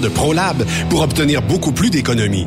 de ProLab pour obtenir beaucoup plus d'économies.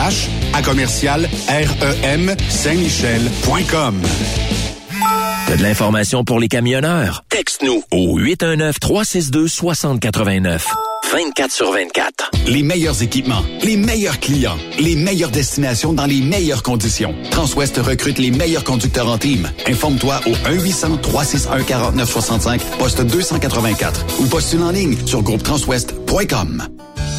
RH à commercial REM Saint-Michel.com. T'as de l'information pour les camionneurs? Texte-nous au 819-362-6089. 24 sur 24. Les meilleurs équipements, les meilleurs clients, les meilleures destinations dans les meilleures conditions. Transwest recrute les meilleurs conducteurs en team. Informe-toi au 1-800-361-4965, poste 284 ou postule en ligne sur groupetranswest.com.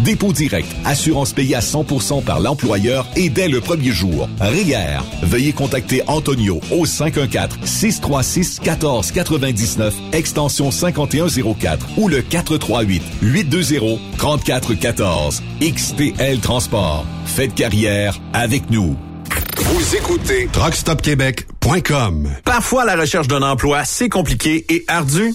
dépôt direct, assurance payée à 100% par l'employeur et dès le premier jour. RIER. Veuillez contacter Antonio au 514-636-1499, extension 5104 ou le 438-820-3414. XTL Transport. Faites carrière avec nous. Vous écoutez TruckStopQuébec.com. Parfois, la recherche d'un emploi, c'est compliqué et ardu.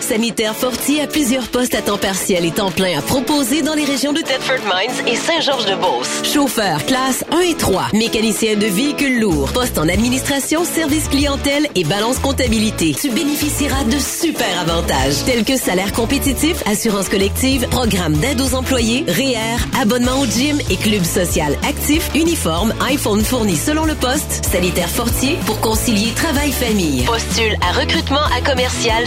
Sanitaire Fortier a plusieurs postes à temps partiel et temps plein à proposer dans les régions de Thetford Mines et Saint-Georges-de-Beauce. Chauffeur classe 1 et 3, mécanicien de véhicules lourds, poste en administration, service clientèle et balance comptabilité. Tu bénéficieras de super avantages tels que salaire compétitif, assurance collective, programme d'aide aux employés, REER, abonnement au gym et club social actif, uniforme, iPhone fourni selon le poste, Sanitaire Fortier pour concilier travail-famille. Postule à recrutement à commercial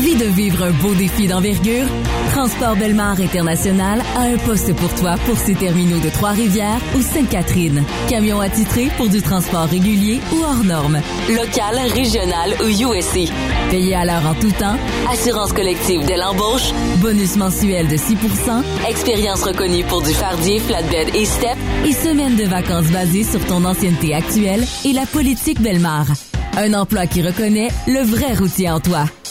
Envie de vivre un beau défi d'envergure? Transport Belmar International a un poste pour toi pour ses terminaux de Trois-Rivières ou Sainte-Catherine. Camion attitré pour du transport régulier ou hors norme. Local, régional ou USC. Payé à l'heure en tout temps. Assurance collective dès l'embauche. Bonus mensuel de 6% Expérience reconnue pour du fardier, flatbed et step. Et semaine de vacances basées sur ton ancienneté actuelle et la politique Belmar. Un emploi qui reconnaît le vrai routier en toi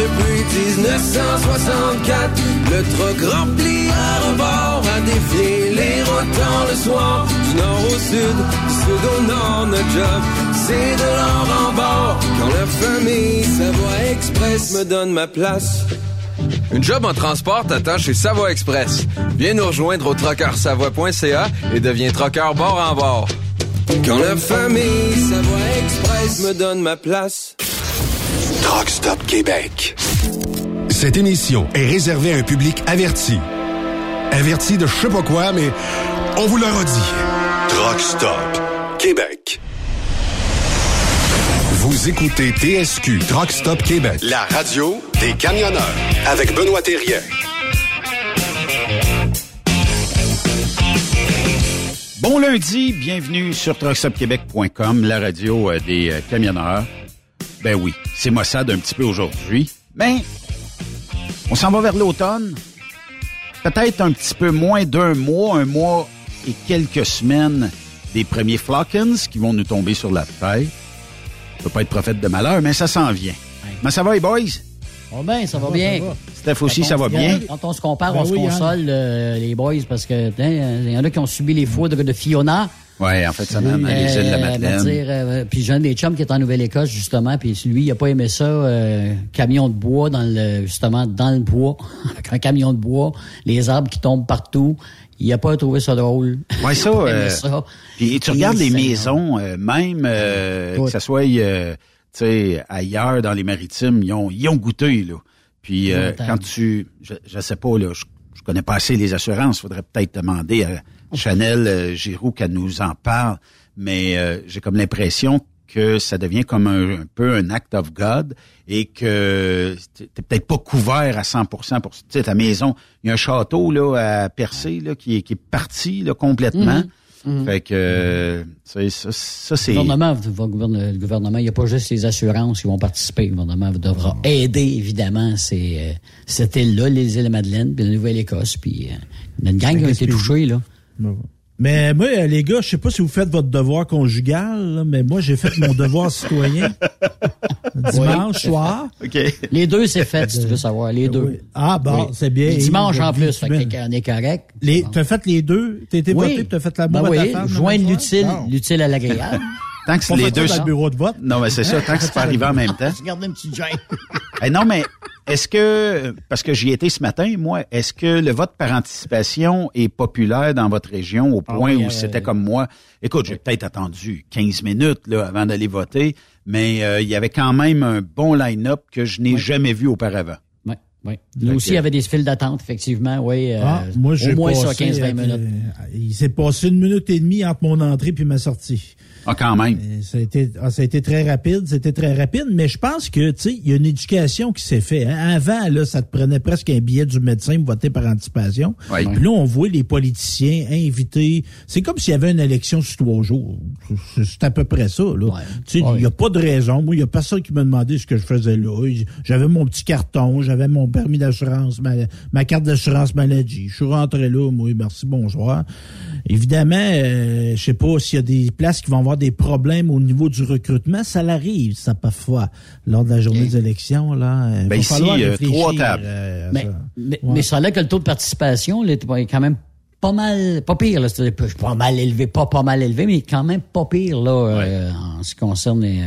depuis 1964. Le truck rempli à rebord a défié les routes le soir. Du nord au sud, du sud au nord, notre job, c'est de l'or en bord. Quand la famille Savoie Express me donne ma place. Une job en transport t'attend chez Savoie Express. Viens nous rejoindre au trockeursavoie.ca et deviens trockeur bord en bord. Quand la famille Savoie Express me donne ma place. Truck Stop Québec. Cette émission est réservée à un public averti. Averti de je sais pas quoi, mais on vous le redit. Truck Stop Québec. Vous écoutez TSQ Truck Stop Québec, la radio des camionneurs avec Benoît Thérien. Bon lundi, bienvenue sur truckstopquebec.com, la radio euh, des euh, camionneurs. Ben oui, c'est Mossad un petit peu aujourd'hui, mais on s'en va vers l'automne. Peut-être un petit peu moins d'un mois, un mois et quelques semaines des premiers Flockens qui vont nous tomber sur la tête. Je peux pas être prophète de malheur, mais ça s'en vient. Mais ça va les boys? Oh ben, ça va bien. Steph aussi, ça va bien. Quand on se compare, Ben on se hein. console, euh, les boys, parce que hein, il y en a qui ont subi les foudres de Fiona. Ouais, en fait, ça mène à les îles de la Euh, Madeleine. dire, euh, puis j'ai un des chums qui est en Nouvelle-Écosse, justement, puis lui, il a pas aimé ça, euh, camion de bois, dans le justement, dans le bois, avec un camion de bois, les arbres qui tombent partout. Il a pas trouvé ça drôle. Ouais, ça. Euh, ça. Puis tu Et regardes les maisons, euh, même euh, que ce soit euh, tu sais, ailleurs dans les maritimes, ils ont, ils ont goûté là. Puis euh, quand tu, je, je sais pas là, je, je connais pas assez les assurances. Faudrait peut-être demander à Chanel euh, Giroux qu'elle nous en parle. Mais euh, j'ai comme l'impression que ça devient comme un, un peu un act of God et que t'es peut-être pas couvert à 100% pour tu sais ta maison. Il y a un château là à Percé là qui est qui est parti là complètement. Mhm. Mhm. Fait que euh, sais, ça, ça c'est Le gouvernement, va gouverner- le gouvernement, il n'y a pas juste les assurances qui vont participer. Le gouvernement devra aider, évidemment, ces, euh, cette île-là, les îles de Madeleine, puis la Nouvelle-Écosse, puis euh, il y a une gang qui a été touchée, là. Mais moi, euh, les gars, je sais pas si vous faites votre devoir conjugal, là, mais moi, j'ai fait mon devoir citoyen dimanche Oui, soir. Les deux, c'est fait, si tu veux savoir, les deux. Ah bon, Oui. c'est bien. Et dimanche en plus, fait qu'on est correct. Les, t'as fait les deux? T'as été voté, puis t'as fait la ben ta oui, femme? joindre l'utile à l'agréable. Tant que Pas les deux ça dans le bureau de vote? Non, mais c'est ça, tant que c'est pas arrivé en même temps. Regardez un petit gêne. Eh non, mais est-ce que, parce que j'y étais ce matin, moi, est-ce que le vote par anticipation est populaire dans votre région au Ah point oui, où euh, c'était comme moi? Écoute, j'ai peut-être attendu 15 minutes là, avant d'aller voter, mais euh, il y avait quand même un bon line-up que je n'ai jamais vu auparavant. Oui, oui. Nous aussi, il y avait des files d'attente, effectivement, oui. euh, Ah, moi, j'ai au moins ça, passé, 15-20 euh, minutes. Il s'est passé une minute et demie entre mon entrée puis ma sortie. Ah, quand même. Ça a été, ah, ça a été très rapide, c'était très rapide, mais je pense que, tu sais, il y a une éducation qui s'est faite. hein. Avant, là, ça te prenait presque un billet du médecin pour voter par anticipation. Oui. Puis là, on voit les politiciens invités. C'est comme s'il y avait une élection sur trois jours. C'est- à peu près ça, là. Tu sais, il n'y a pas de raison. Moi, il y a personne qui m'a demandé ce que je faisais là. J'avais mon petit carton, j'avais mon, permis d'assurance, ma, ma carte d'assurance maladie. Je suis rentré là, moi, merci, bonsoir. Évidemment, euh, je sais pas s'il y a des places qui vont avoir des problèmes au niveau du recrutement. Ça l'arrive, ça parfois, lors de la journée des élections. Là, Il Ben va ici, falloir euh, réfléchir, trois tables. euh, à Mais, ça. mais, Ouais. mais ça a l'air que le taux de participation là, est quand même pas mal, pas pire. Là, c'est pas mal élevé, pas pas mal élevé, mais quand même pas pire là, euh, en ce qui concerne les,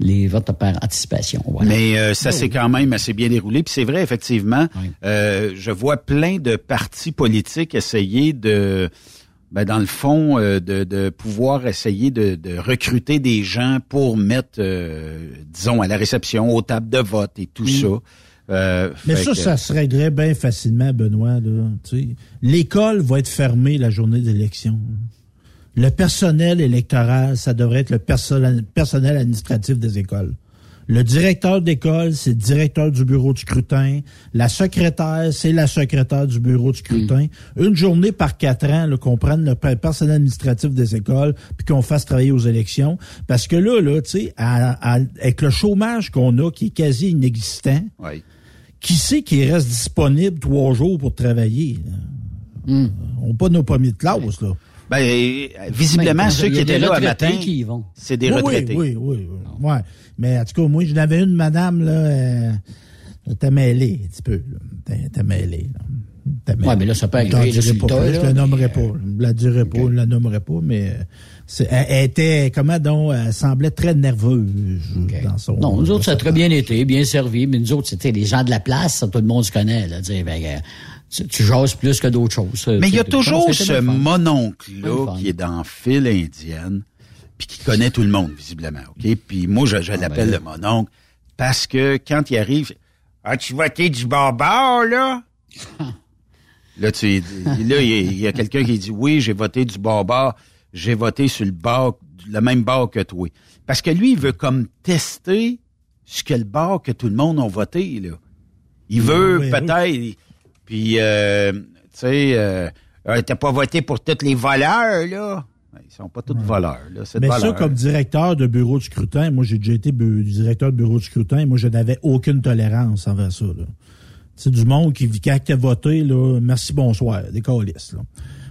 les votes par anticipation. Voilà. Mais euh, ça Oh. s'est quand même assez bien déroulé. Puis c'est vrai, effectivement, euh, je vois plein de partis politiques essayer de, ben, dans le fond, euh, de, de pouvoir essayer de, de recruter des gens pour mettre, euh, disons, à la réception, aux tables de vote et tout ça. Euh, Mais ça, que- ça se réglerait bien facilement, Benoît. Là, tu sais. L'école va être fermée la journée d'élection. Le personnel électoral, ça devrait être le personnel administratif des écoles. Le directeur d'école, c'est le directeur du bureau de scrutin. La secrétaire, c'est la secrétaire du bureau de scrutin. Une journée par quatre ans, là, qu'on prenne le per- personnel administratif des écoles, puis qu'on fasse travailler aux élections. Parce que là, là, tu sais, à- à- avec le chômage qu'on a, qui est quasi inexistant, Oui. qui sait qui reste disponible trois jours pour travailler? Hmm. On n'a pas nos premiers de classe, là. Ben, euh, visiblement, ceux qui étaient là à retraités matin, qui y vont. c'est des Oui, retraités. Oui, oui, oui. Ouais. Mais en tout cas, moi, j'en avais une madame, là, euh, elle était mêlée, un petit peu, était mêlée. Ouais, mais là, ça peut Je arriver, là, sur le Je nommerai mais, pas. Je la dirai pas, je la nommerai pas, mais euh, elle, était, comment donc, elle semblait très nerveuse dans son... Non, nous autres, ça a très bien été, bien servi, mais nous autres, c'était les gens de la place, ça, tout le monde se connaît. Là, dire, ben, euh, tu, tu jases plus que d'autres choses. Mais il y a toujours ce mononcle-là qui est dans file indienne, puis qui connaît tout le monde, visiblement. OK? Puis moi, je, je l'appelle ben le mononcle parce que quand il arrive, as-tu voté du barbare, là? là, tu, là, il y a, quelqu'un qui dit, oui, j'ai voté du barbare, j'ai voté sur le bord, le même bord que toi. Parce que lui, il veut comme tester ce que le bord que tout le monde a voté, là. Il veut Oui, oui. peut-être... Puis, euh, tu sais, euh, euh, t'as pas voté pour tous les voleurs, là. Ben, Ils sont pas tous voleurs, là. C'est Mais ça, comme directeur de bureau de scrutin, moi, j'ai déjà été directeur de bureau de scrutin, et moi, je n'avais aucune tolérance envers ça. C'est du monde qui, tu as voté, là, merci, bonsoir, des calices,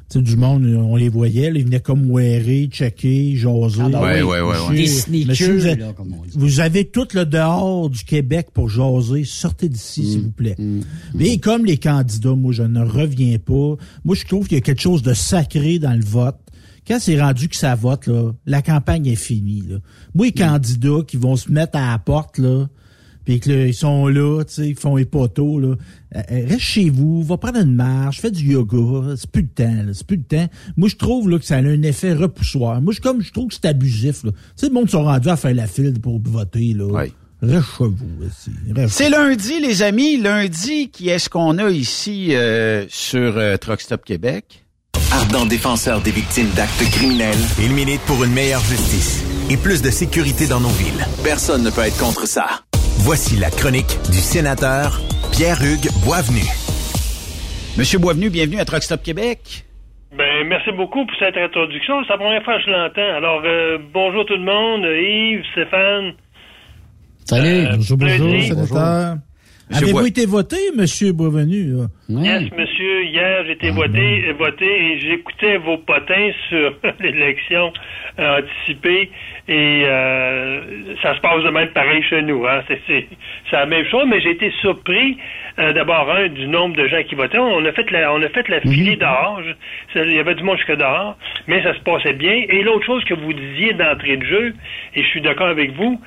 sais, du monde, on les voyait, là, ils venaient comme wearer, checker, jaser. Ah, ben Ouais, oui. ouais, ouais. Des sneakers, vous, êtes- là, comme on dit. vous avez tout le dehors du Québec pour jaser. Sortez d'ici, Mm. s'il vous plaît. Mais comme les candidats, moi, je ne reviens pas. Moi, je trouve qu'il y a quelque chose de sacré dans le vote. Quand c'est rendu que ça vote, là, la campagne est finie. Là. Moi, les Mm. candidats qui vont se mettre à la porte, là, puis que là, ils sont là, tu sais, ils font les poteaux, là. Euh, euh, reste chez vous, va prendre une marche, fais du yoga. C'est plus le temps. C'est plus le temps. Moi, je trouve là, que ça a un effet repoussoir. Moi, je, comme je trouve que c'est abusif, là. Tu sais, le monde sont rendus à faire la file pour voter, là. Ouais. Reste chez vous, aussi. C'est lundi, les amis. Lundi, qui est-ce qu'on a ici euh, sur euh, Truck Stop Québec? Ardent défenseur des victimes d'actes criminels, il milite pour une meilleure justice et plus de sécurité dans nos villes. Personne ne peut être contre ça. Voici la chronique du sénateur Pierre-Hugues Boisvenu. Monsieur Boisvenu, bienvenue à Truck Stop Québec. Ben, merci beaucoup pour cette introduction. C'est la première fois que je l'entends. Alors, euh, bonjour tout le monde. Yves, Stéphane. Salut. Bonjour, bonjour, lundi. sénateur. Monsieur Avez-vous Bois- été voté, monsieur Boisvenu? Ouais. Yes, monsieur. Hier, j'ai été voté, voté et j'écoutais vos potins sur l'élection anticipée et euh, ça se passe de même pareil chez nous. Hein. C'est la même chose, mais j'ai été surpris euh, d'abord un du nombre de gens qui votaient. On a fait la, on a fait la filée dehors. Il y avait du monde jusque dehors, mais ça se passait bien. Et l'autre chose que vous disiez d'entrée de jeu, et je suis d'accord avec vous,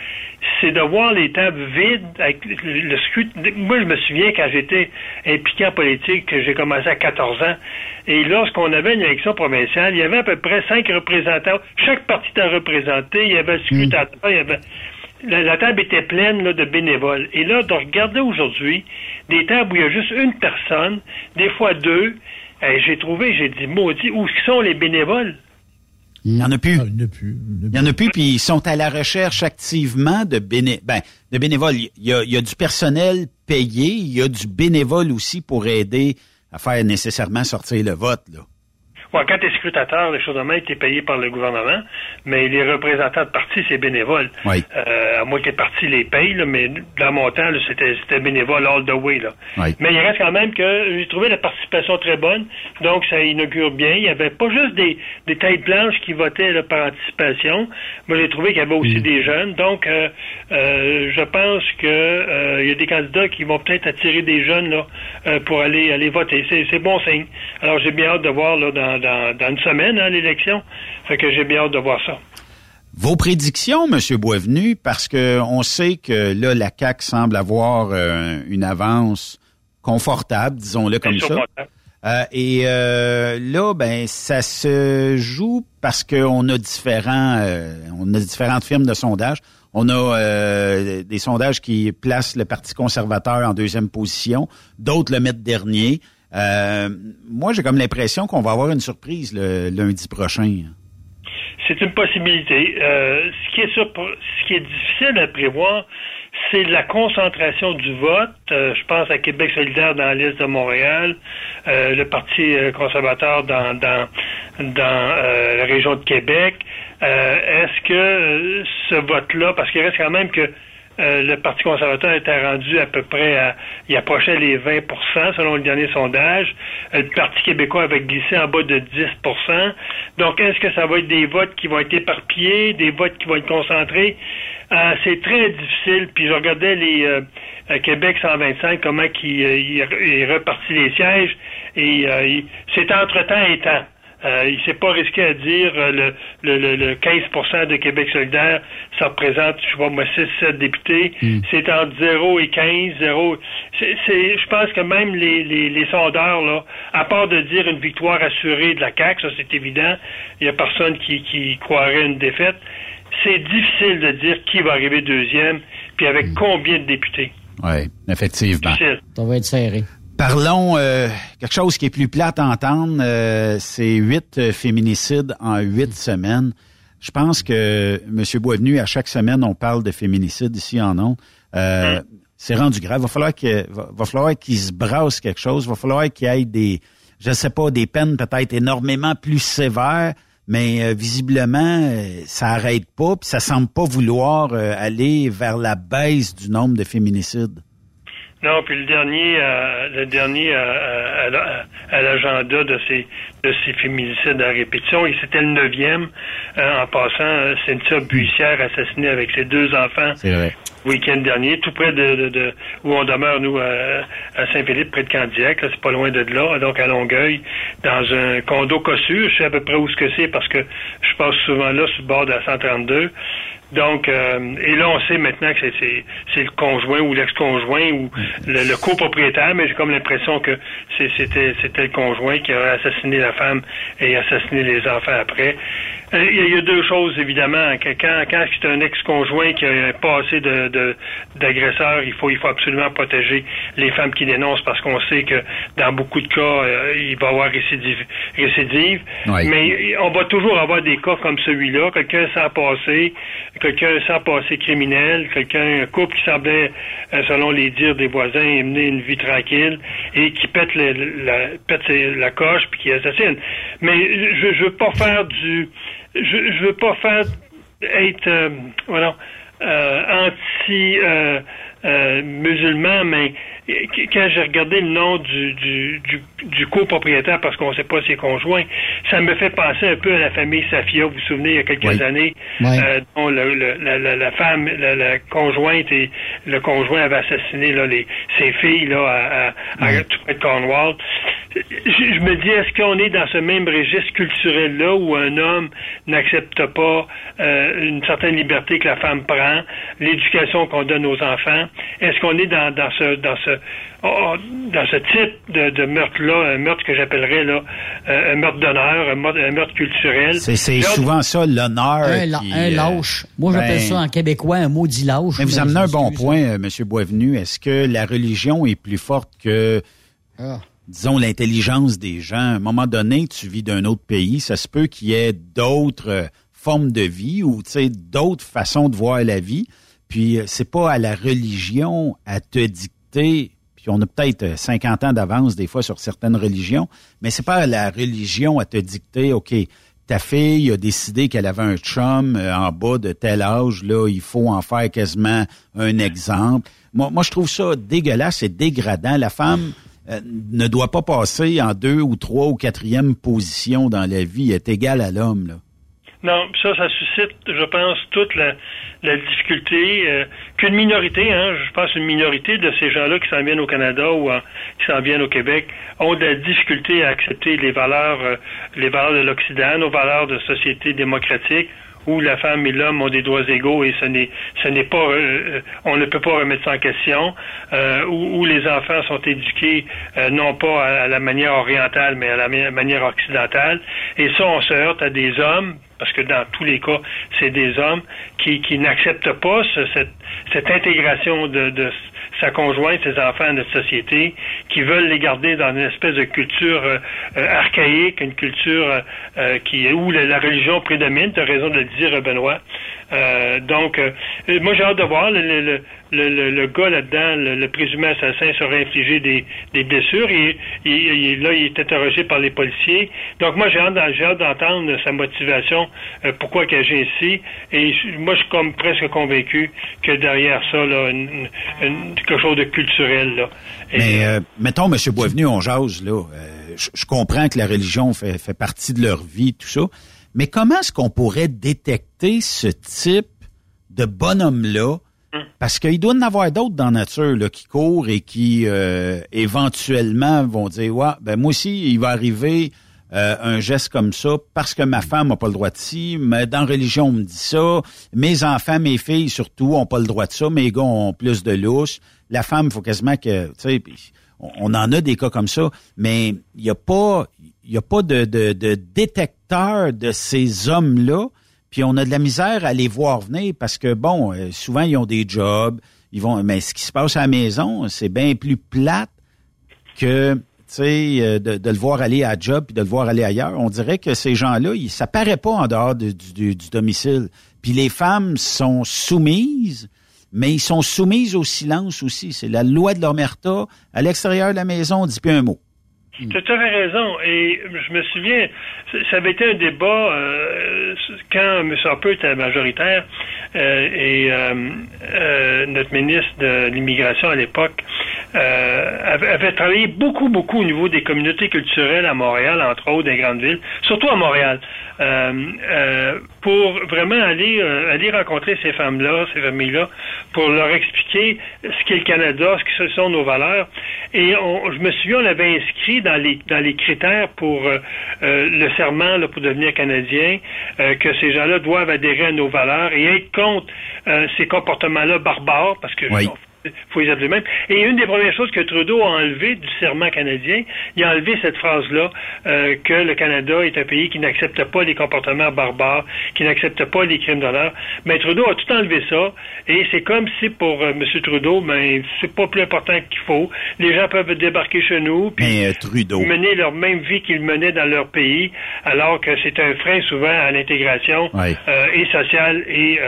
c'est de voir les tables vides avec le, le scrutin. Moi, je me souviens quand j'étais impliqué en politique, que j'ai commencé à 14 ans, et lorsqu'on avait une élection provinciale, il y avait à peu près cinq représentants. Chaque parti était représenté. Il y avait le scrutateur, il y avait la, la table était pleine là, de bénévoles. Et là, de regarder aujourd'hui des tables où il y a juste une personne, des fois deux, eh, j'ai trouvé, j'ai dit, maudit, où sont les bénévoles? Il n'y en a plus. Ah, il n'y en a plus. Il y en a plus, puis ils sont à la recherche activement de, béné ben, de bénévoles. Il y, a, il y a du personnel payé, il y a du bénévole aussi pour aider à faire nécessairement sortir le vote. Là. Ouais, quand tu es scrutateur, les choses de même, tu es payé par le gouvernement, mais les représentants de parti, c'est bénévole. Oui. Euh, à moins que les partis les payent, là, mais dans mon temps, c'était, bénévole all the way. Là. Oui. Mais il reste quand même que j'ai trouvé la participation très bonne, donc ça inaugure bien. Il y avait pas juste des, des têtes blanches qui votaient là, par anticipation, mais j'ai trouvé qu'il y avait aussi des jeunes. Donc, euh, euh, je pense que il y a des candidats qui vont peut-être attirer des jeunes là, pour aller aller voter. C'est, c'est bon signe. Alors, j'ai bien hâte de voir là, dans, dans, dans une semaine hein, l'élection. Fait que j'ai bien hâte de voir ça. Vos prédictions, M. Boisvenu, parce que on sait que là, la CAQ semble avoir euh, une avance confortable, disons-le comme ça. Euh, et euh, là, ben, ça se joue parce qu'on a différents, on a différentes firmes de sondage. On a des sondages qui placent le Parti conservateur en deuxième position, d'autres le mettent dernier. Euh, moi, j'ai comme l'impression qu'on va avoir une surprise le lundi prochain. C'est une possibilité. Euh, ce qui est difficile à prévoir, c'est la concentration du vote. Euh, je pense à Québec solidaire dans l'Est de Montréal, le Parti conservateur dans dans la région de Québec. Est-ce que ce vote-là, parce qu'il reste quand même que euh, le Parti conservateur était rendu à peu près à, il approchait les 20% selon le dernier sondage. Euh, le Parti québécois avait glissé en bas de 10% Donc, est-ce que ça va être des votes qui vont être éparpillés, des votes qui vont être concentrés? Euh, c'est très difficile. Puis je regardais les Québec 125, comment il, il repartit les sièges. Et c'est entre-temps et temps. Euh, il s'est pas risqué à dire euh, le, le, le, le 15% de Québec solidaire, ça représente, je sais pas moi, 6-7 députés. C'est entre 0 et 15, 0. C'est, c'est- je pense que même les, les, les sondeurs, là, à part de dire une victoire assurée de la CAQ, ça c'est évident, il y a personne qui, qui croirait une défaite. C'est difficile de dire qui va arriver deuxième, puis avec combien de députés. Oui, effectivement. Difficile. Ça va être serré. Parlons euh, quelque chose qui est plus plate à entendre, euh, c'est huit euh, féminicides en huit semaines. Je pense que M. Boisvenu, à chaque semaine, on parle de féminicide ici en Onde. Euh, C'est rendu grave. Va falloir que va, va falloir qu'il se brasse quelque chose. Va falloir qu'il y ait des, je sais pas, des peines peut-être énormément plus sévères. Mais euh, visiblement, euh, ça arrête pas, puis ça semble pas vouloir euh, aller vers la baisse du nombre de féminicides. Non, puis le dernier, euh, le dernier euh, à, la- à l'agenda de ces de ces féminicides à répétition, et c'était le neuvième. Euh, en passant, euh, Cynthia Buissière assassinée avec ses deux enfants C'est vrai. week-end dernier, tout près de, de, de- où on demeure nous à, à Saint-Philippe, près de Candiac. là, C'est pas loin de là, donc à Longueuil, dans un condo cossu. Je sais à peu près où ce que c'est parce que je passe souvent là sur le bord de la 132. Donc, euh, et là, on sait maintenant que c'est, le conjoint ou l'ex-conjoint ou le, le copropriétaire, mais j'ai comme l'impression que c'est- c'était, c'était le conjoint qui a assassiné la femme et assassiné les enfants après. Euh, Il y, a- deux choses, évidemment. Que Quand, quand c'est un ex-conjoint qui a passé de, de, d'agresseur, il faut, il faut absolument protéger les femmes qui dénoncent parce qu'on sait que dans beaucoup de cas, euh, il va y avoir récidive. récidive. Oui. Mais on va toujours avoir des cas comme celui-là, quelqu'un sans passé, quelqu'un sans passé criminel, quelqu'un, un couple qui semblait, euh, selon les dires des voisins, mener une vie tranquille et qui pète, le- la, pète la coche puis qui assassine. Mais je, je veux pas faire du, je, je veux pas faire être, euh, voilà, euh, anti euh, euh, musulman, mais quand j'ai regardé le nom du, du, du, du copropriétaire, parce qu'on ne sait pas si c'est conjoint, ça me fait penser un peu à la famille Safia, vous vous souvenez, il y a quelques Oui. années, Oui. euh, dont le- le- la, femme, la, la conjointe et le conjoint avaient assassiné là, les, ses filles là, à, à, à- tout près de Cornwall. Je, je me dis, est-ce qu'on est dans ce même registre culturel-là où un homme n'accepte pas euh, une certaine liberté que la femme prend, l'éducation qu'on donne aux enfants? Est-ce qu'on est dans, dans ce dans ce oh, dans ce type de, de meurtre-là, un meurtre que j'appellerais là euh, un meurtre d'honneur, un meurtre, un meurtre culturel? C'est souvent ça, l'honneur. Un, la- qui, un euh, lâche. Moi, j'appelle ben, ça en québécois un maudit lâche. Mais vous mais amenez un bon point, euh, Monsieur Boisvenu. Est-ce que la religion est plus forte que, Ah. disons, l'intelligence des gens? À un moment donné, tu vis d'un autre pays, ça se peut qu'il y ait d'autres euh, formes de vie ou, tu sais, d'autres façons de voir la vie. Puis, euh, c'est pas à la religion à te dicter. Puis, on a peut-être 50 ans d'avance des fois sur certaines religions, mais c'est pas la religion à te dicter, OK, ta fille a décidé qu'elle avait un chum en bas de tel âge, là, il faut en faire quasiment un exemple. Moi, moi je trouve ça dégueulasse et dégradant. La femme ne doit pas passer en deux ou trois ou quatrième position dans la vie, elle est égale à l'homme, là. Non, ça, ça suscite, je pense, toute la, la difficulté euh, qu'une minorité, hein, je pense une minorité de ces gens-là qui s'en viennent au Canada ou qui s'en viennent au Québec ont de la difficulté à accepter les valeurs, euh, les valeurs de l'Occident, nos valeurs de société démocratique, où la femme et l'homme ont des droits égaux et ce n'est ce n'est pas euh, on ne peut pas remettre ça en question euh, où, où, les enfants sont éduqués non pas à, la manière orientale mais à la manière occidentale. Et ça on se heurte à des hommes parce que dans tous les cas, c'est des hommes qui, qui n'acceptent pas cette, cette intégration de, de sa conjointe, ses enfants à notre société, qui veulent les garder dans une espèce de culture euh, euh, archaïque, une culture euh, qui où la, la, religion prédomine, tu as raison de le dire, Benoît. Donc, moi j'ai hâte de voir le, le, le, le gars là-dedans, le, présumé assassin, serait infligé des, des blessures et, là, il est interrogé par les policiers. Donc moi j'ai hâte, hâte d'entendre sa motivation, pourquoi il agit ainsi. Et moi je suis comme presque convaincu que derrière ça, là, une, une, quelque chose de culturel. Là. Mais euh, mettons, M. Boisvenu, on jase, là. Euh, je, comprends que la religion fait, fait partie de leur vie, tout ça. Mais comment est-ce qu'on pourrait détecter ce type de bonhomme-là? Hum. Parce qu'il doit en avoir d'autres dans la nature là, qui courent et qui euh, éventuellement vont dire Ouais, ben moi aussi, il va arriver euh, un geste comme ça parce que ma femme n'a pas le droit de ci, mais dans religion on me dit ça, mes enfants, mes filles surtout ont pas le droit de ça, mes gars ont plus de louche. La femme, faut quasiment que, tu sais, on en a des cas comme ça, mais il n'y a pas, il y a pas de, de, de détecteur de ces hommes-là. Puis on a de la misère à les voir venir parce que bon, euh, souvent ils ont des jobs, ils vont, mais ce qui se passe à la maison, c'est bien plus plate que euh, de, de, le voir aller à job puis de le voir aller ailleurs, on dirait que ces gens-là, ça paraît pas en dehors du, du, domicile. Puis les femmes sont soumises, mais ils sont soumises au silence aussi. C'est la loi de l'omerta. À l'extérieur de la maison, on dit plus un mot. Tu as tout raison. Et je me souviens, ça avait été un débat euh, quand M. Harper était majoritaire euh, et euh, notre ministre de l'Immigration à l'époque avait, travaillé beaucoup, beaucoup au niveau des communautés culturelles à Montréal, entre autres, des grandes villes, surtout à Montréal. pour vraiment aller aller rencontrer ces femmes-là, ces familles-là, pour leur expliquer ce qu'est le Canada, ce que sont nos valeurs. Et on, je me souviens, on avait inscrit dans les dans les critères pour euh, euh, le serment là, pour devenir canadien euh, que ces gens-là doivent adhérer à nos valeurs et être contre ces comportements-là barbares parce que faut les appeler même. Et une des premières choses que Trudeau a enlevé du serment canadien, il a enlevé cette phrase-là euh, que le Canada est un pays qui n'accepte pas les comportements barbares, qui n'accepte pas les crimes d'honneur. Mais Trudeau a tout enlevé ça, et c'est comme si pour euh, M. Trudeau, ben c'est pas plus important qu'il faut. Les gens peuvent débarquer chez nous, puis euh, mener leur même vie qu'ils menaient dans leur pays, alors que c'est un frein souvent à l'intégration et sociale et,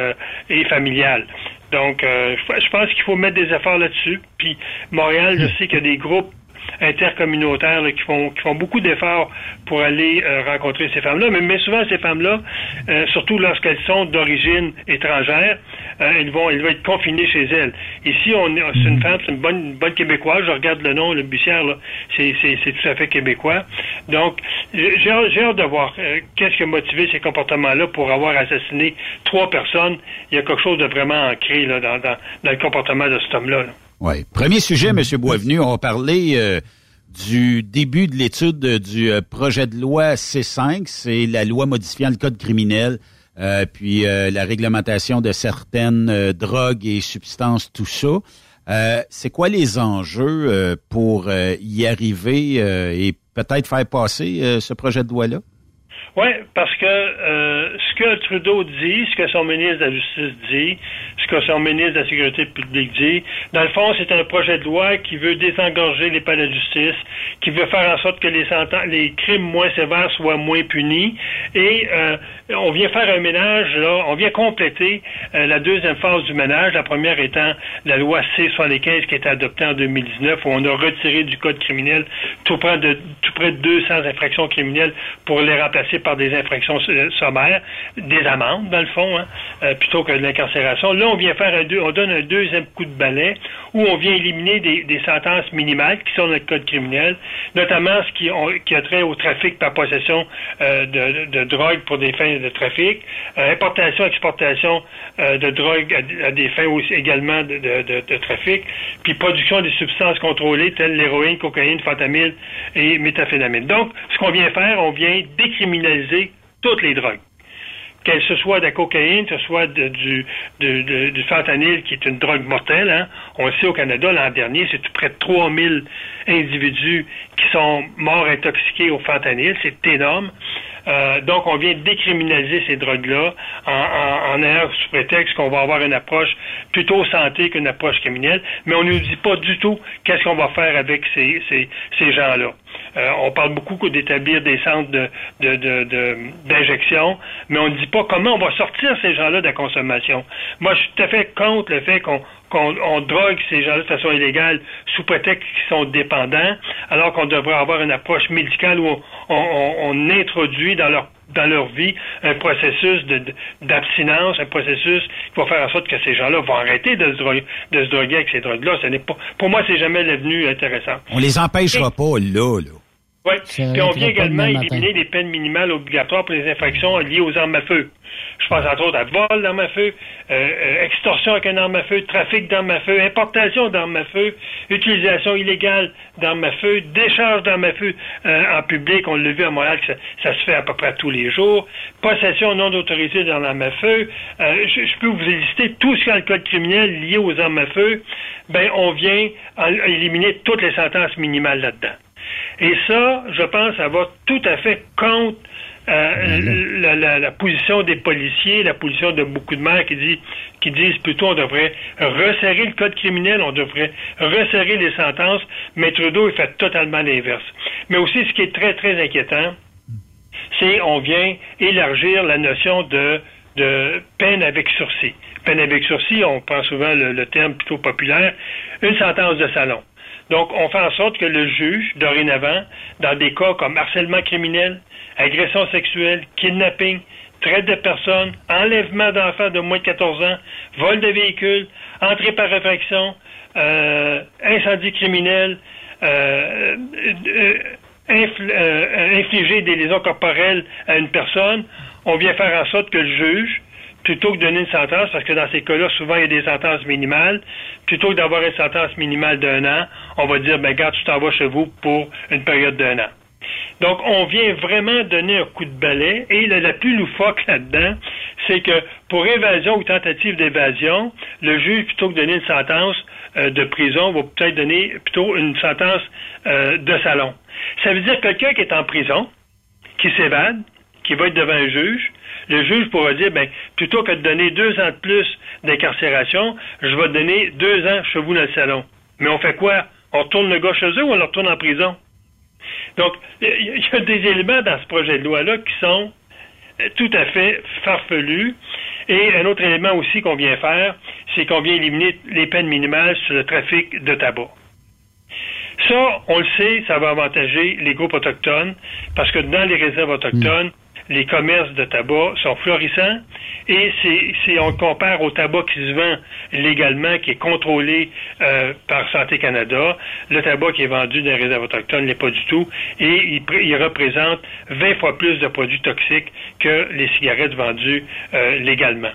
et familiale. Donc, euh, je pense qu'il faut mettre des efforts là-dessus. Puis, Montréal, je sais qu'il y a des groupes intercommunautaires qui font qui font beaucoup d'efforts pour aller euh, rencontrer ces femmes-là. Mais, mais, souvent, ces femmes-là, euh, surtout lorsqu'elles sont d'origine étrangère, euh, elles vont elles vont être confinées chez elles. Ici, on c'est une femme, c'est une bonne bonne québécoise. Je regarde le nom, le bussière, là, c'est, c'est, c'est tout à fait québécois. Donc, j'ai, j'ai hâte de voir qu'est-ce qui a motivé ces comportements-là pour avoir assassiné trois personnes. Il y a quelque chose de vraiment ancré là, dans, dans, dans le comportement de cet homme-là. là oui. Premier sujet, M. Boisvenu, on va parler euh, du début de l'étude du euh, projet de loi C5, c'est la loi modifiant le code criminel, euh, puis la réglementation de certaines drogues et substances, tout ça. c'est quoi les enjeux pour y arriver et peut-être faire passer ce projet de loi-là? Oui, parce que euh, ce que Trudeau dit, ce que son ministre de la Justice dit, ce que son ministre de la Sécurité publique dit, dans le fond, c'est un projet de loi qui veut désengorger les palais de justice, qui veut faire en sorte que les, les crimes moins sévères soient moins punis. Et euh, on vient faire un ménage, là, on vient compléter euh, la deuxième phase du ménage, la première étant la loi C-75 qui a été adoptée en 2019, où on a retiré du code criminel tout près de, tout près de 200 infractions criminelles pour les remplacer par des infractions sommaires, des amendes, dans le fond, hein, euh, plutôt que de l'incarcération. Là, on vient faire un on donne un deuxième coup de balai où on vient éliminer des, sentences minimales qui sont dans le code criminel, notamment ce qui, qui a trait au trafic par possession euh, de, drogue pour des fins de trafic, euh, importation, exportation euh, de drogue à, des fins aussi également de, trafic, puis production des substances contrôlées telles l'héroïne, cocaïne, fentanyl et méthamphétamine. Donc, ce qu'on vient faire, on vient décriminaliser toutes les drogues qu'elle se soit de la cocaïne, que ce soit du, fentanyl, qui est une drogue mortelle. Hein. On le sait au Canada, l'an dernier, c'est près de 3000 individus qui sont morts intoxiqués au fentanyl. C'est énorme. Euh, donc, on vient décriminaliser ces drogues-là en, ayant sous prétexte qu'on va avoir une approche plutôt santé qu'une approche criminelle, mais on ne nous dit pas du tout qu'est-ce qu'on va faire avec ces gens-là. Euh, on parle beaucoup d'établir des centres d'injection, de, de, mais on ne dit pas comment on va sortir ces gens-là de la consommation. Moi, je suis tout à fait contre le fait qu'on qu'on drogue ces gens-là de façon illégale sous prétexte qu'ils sont dépendants, alors qu'on devrait avoir une approche médicale où on, introduit dans leur dans leur vie un processus d'abstinence, un processus qui va faire en sorte que ces gens-là vont arrêter de se droguer, de se droguer avec ces drogues-là. Ce n'est pas, pour moi, c'est jamais l'avenue intéressante. On les empêchera pas là, là. Oui. Puis on vient également éliminer les peines minimales obligatoires pour les infractions liées aux armes à feu. Je pense entre autres à vol d'armes à feu, euh, euh, extorsion avec une arme à feu, trafic d'armes à feu, importation d'armes à feu, utilisation illégale d'armes à feu, décharge d'armes à feu euh, en public. On l'a vu à Montréal que ça, se fait à peu près tous les jours. Possession non autorisée d'armes à feu. Je, peux vous lister tout ce qui est le code criminel lié aux armes à feu. Ben, on vient éliminer toutes les sentences minimales là-dedans. Et ça, je pense, ça va tout à fait contre euh, la, la, position des policiers, la position de beaucoup de maires qui, dit, qui disent plutôt on devrait resserrer le code criminel, on devrait resserrer les sentences, mais Trudeau, il fait totalement l'inverse. Mais aussi, ce qui est très, très inquiétant, c'est on vient élargir la notion de, de peine avec sursis. Peine avec sursis, on prend souvent le terme plutôt populaire, une sentence de salon. Donc, on fait en sorte que le juge, dorénavant, dans des cas comme harcèlement criminel, agression sexuelle, kidnapping, traite de personnes, enlèvement d'enfants de moins de 14 ans, vol de véhicules, entrée par réfraction, euh, incendie criminel, euh, euh, infliger des lésions corporelles à une personne, on vient faire en sorte que le juge, plutôt que de donner une sentence, parce que dans ces cas-là, souvent, il y a des sentences minimales, plutôt que d'avoir une sentence minimale d'un an, on va dire, ben, garde, tu t'en vas chez vous pour une période d'un an. Donc, on vient vraiment donner un coup de balai. Et la, plus loufoque là-dedans, c'est que pour évasion ou tentative d'évasion, le juge, plutôt que de donner une sentence euh, de prison, va peut-être donner plutôt une sentence euh, de salon. Ça veut dire quelqu'un qui est en prison, qui s'évade, qui va être devant un juge, le juge pourra dire, ben, plutôt que de donner deux ans de plus d'incarcération, je vais donner deux ans chez vous dans le salon. Mais on fait quoi? On retourne le gars chez eux ou on le retourne en prison? Donc, il y a des éléments dans ce projet de loi-là qui sont euh, tout à fait farfelus. Et un autre élément aussi qu'on vient faire, c'est qu'on vient éliminer les peines minimales sur le trafic de tabac. Ça, on le sait, ça va avantager les groupes autochtones, parce que dans les réserves autochtones, les commerces de tabac sont florissants et si on compare au tabac qui se vend légalement, qui est contrôlé euh, par Santé Canada, le tabac qui est vendu dans les réserves autochtones n'est pas du tout et il, représente 20 fois plus de produits toxiques que les cigarettes vendues euh, légalement.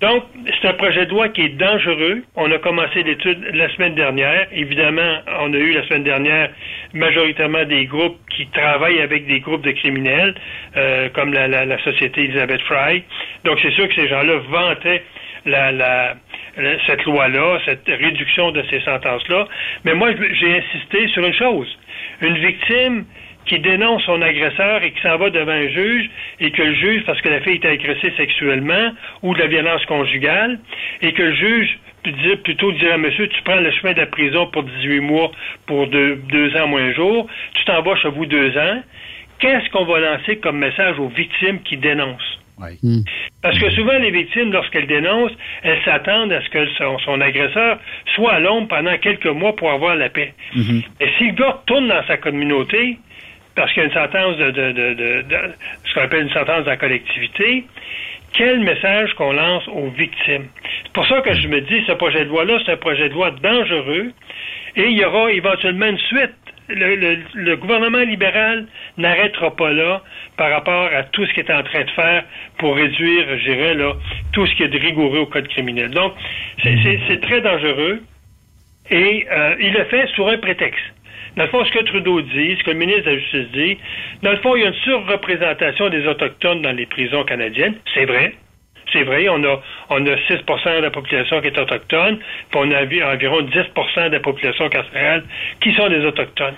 Donc, c'est un projet de loi qui est dangereux. On a commencé l'étude la semaine dernière. Évidemment, on a eu la semaine dernière majoritairement des groupes qui travaillent avec des groupes de criminels, euh, comme la, la, société Elizabeth Fry. Donc, c'est sûr que ces gens-là vantaient la, la, cette loi-là, cette réduction de ces sentences-là. Mais moi, j'ai insisté sur une chose. Une victime qui dénonce son agresseur et qui s'en va devant un juge et que le juge, parce que la fille était agressée sexuellement ou de la violence conjugale, et que le juge plutôt dirait à monsieur, tu prends le chemin de la prison pour 18 mois, pour deux, deux ans moins un jour, tu t'en vas chez vous deux ans, qu'est-ce qu'on va lancer comme message aux victimes qui dénoncent? Hmm. Parce que souvent, les victimes, lorsqu'elles dénoncent, elles s'attendent à ce que son, agresseur soit à l'ombre pendant quelques mois pour avoir la paix. Mhm. Et si le gars tourne dans sa communauté, parce qu'il y a une sentence de, ce qu'on appelle une sentence dans la collectivité, quel message qu'on lance aux victimes? C'est pour ça que je me dis, ce projet de loi-là, c'est un projet de loi dangereux et il y aura éventuellement une suite le, gouvernement libéral n'arrêtera pas là par rapport à tout ce qu'il est en train de faire pour réduire, je dirais, là, tout ce qui est de rigoureux au code criminel. Donc, c'est très dangereux et euh, il le fait sur un prétexte. Dans le fond, ce que Trudeau dit, ce que le ministre de la Justice dit, dans le fond, il y a une surreprésentation des Autochtones dans les prisons canadiennes. C'est vrai. C'est vrai, on a, on a 6% de la population qui est autochtone, puis on a environ 10% de la population carcérale qui sont des autochtones.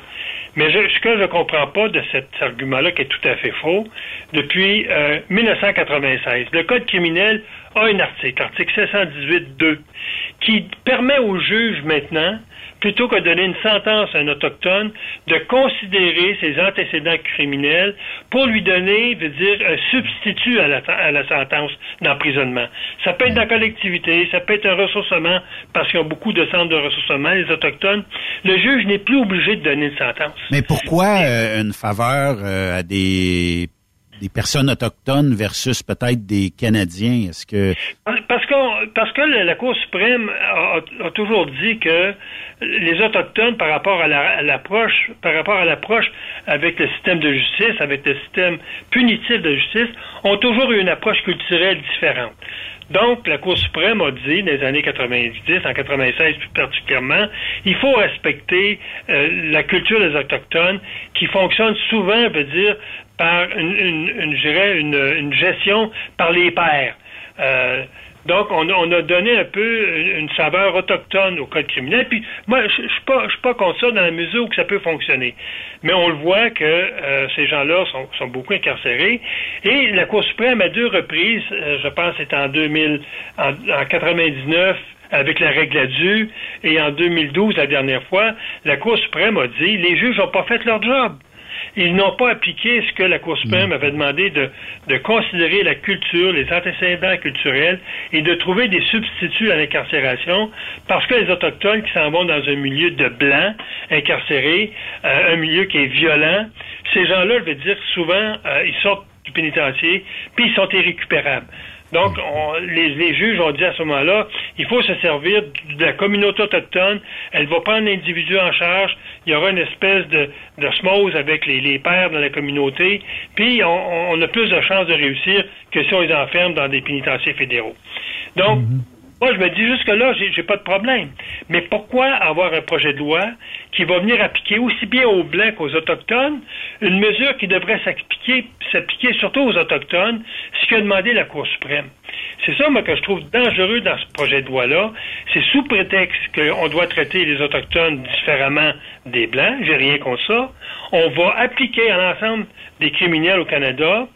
Mais ce que je ne comprends pas de cet argument-là, qui est tout à fait faux, depuis 1996, euh, le Code criminel a un article, l'article 718.2, qui permet aux juges maintenant plutôt que de donner une sentence à un autochtone, de considérer ses antécédents criminels pour lui donner, veut dire, un substitut à la, à la sentence d'emprisonnement. Ça peut être dans la collectivité, ça peut être un ressourcement, parce qu'il y a beaucoup de centres de ressourcement, les autochtones. Le juge n'est plus obligé de donner une sentence. Mais pourquoi euh, une faveur euh, à des des personnes autochtones versus peut-être des Canadiens? Est-ce que parce parce que la Cour suprême a, toujours dit que les autochtones par rapport à l'approche par rapport à l'approche avec le système de justice, avec le système punitif de justice, ont toujours eu une approche culturelle différente. Donc, la Cour suprême a dit, dans les années 90, en 96 plus particulièrement, il faut respecter euh, la culture des Autochtones qui fonctionne souvent, veut dire, par une, gestion par les pairs. Euh, donc, on, a donné un peu une saveur autochtone au code criminel. Puis, moi, je ne suis, pas, contre ça dans la mesure où ça peut fonctionner. Mais on le voit que euh, ces gens-là sont, beaucoup incarcérés. Et la Cour suprême, à deux reprises, euh, je pense c'est en 2000, en, en 99, avec la règle à due, et en 2012, la dernière fois, la Cour suprême a dit les juges n'ont pas fait leur job ils n'ont pas appliqué ce que la Cour suprême avait demandé de, de considérer la culture, les antécédents culturels et de trouver des substituts à l'incarcération parce que les Autochtones qui s'en vont dans un milieu de blancs incarcérés, euh, un milieu qui est violent, ces gens-là, je veux dire, souvent, euh, ils sortent du pénitencier, puis ils sont irrécupérables. Donc, les, juges ont dit à ce moment-là, il faut se servir de la communauté autochtone. Elle va prendre l'individu en charge. Il y aura une espèce de d'osmose avec les, pères dans la communauté. Puis, on, a plus de chances de réussir que si on les enferme dans des pénitenciers fédéraux. Donc, mhm. Moi, je me dis jusque-là, j'ai pas de problème. Mais pourquoi avoir un projet de loi qui va venir appliquer aussi bien aux Blancs qu'aux Autochtones une mesure qui devrait s'appliquer, s'appliquer surtout aux Autochtones, ce qu'a demandé la Cour suprême? C'est ça, moi, que je trouve dangereux dans ce projet de loi-là. C'est sous prétexte qu'on doit traiter les Autochtones différemment des Blancs, j'ai rien contre ça. On va appliquer à l'ensemble des criminels au Canada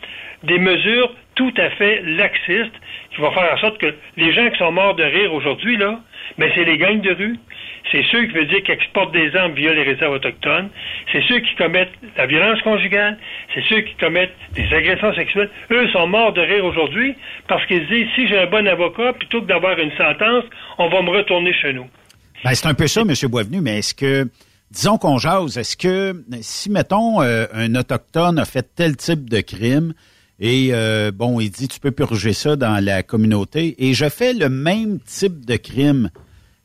des mesures tout à fait laxistes qui va faire en sorte que les gens qui sont morts de rire aujourd'hui, là, ben, c'est les gangs de rue. C'est ceux qui veulent dire qu'ils exportent des armes via les réserves autochtones. C'est ceux qui commettent la violence conjugale. C'est ceux qui commettent des agressions sexuelles. Eux sont morts de rire aujourd'hui parce qu'ils disent si j'ai un bon avocat, plutôt que d'avoir une sentence, on va me retourner chez nous. Ben, c'est un peu ça, M. Boisvenu, mais est-ce que, disons qu'on jase, est-ce que si, mettons, euh, un Autochtone a fait tel type de crime, et euh, bon, il dit tu peux purger ça dans la communauté. Et je fais le même type de crime.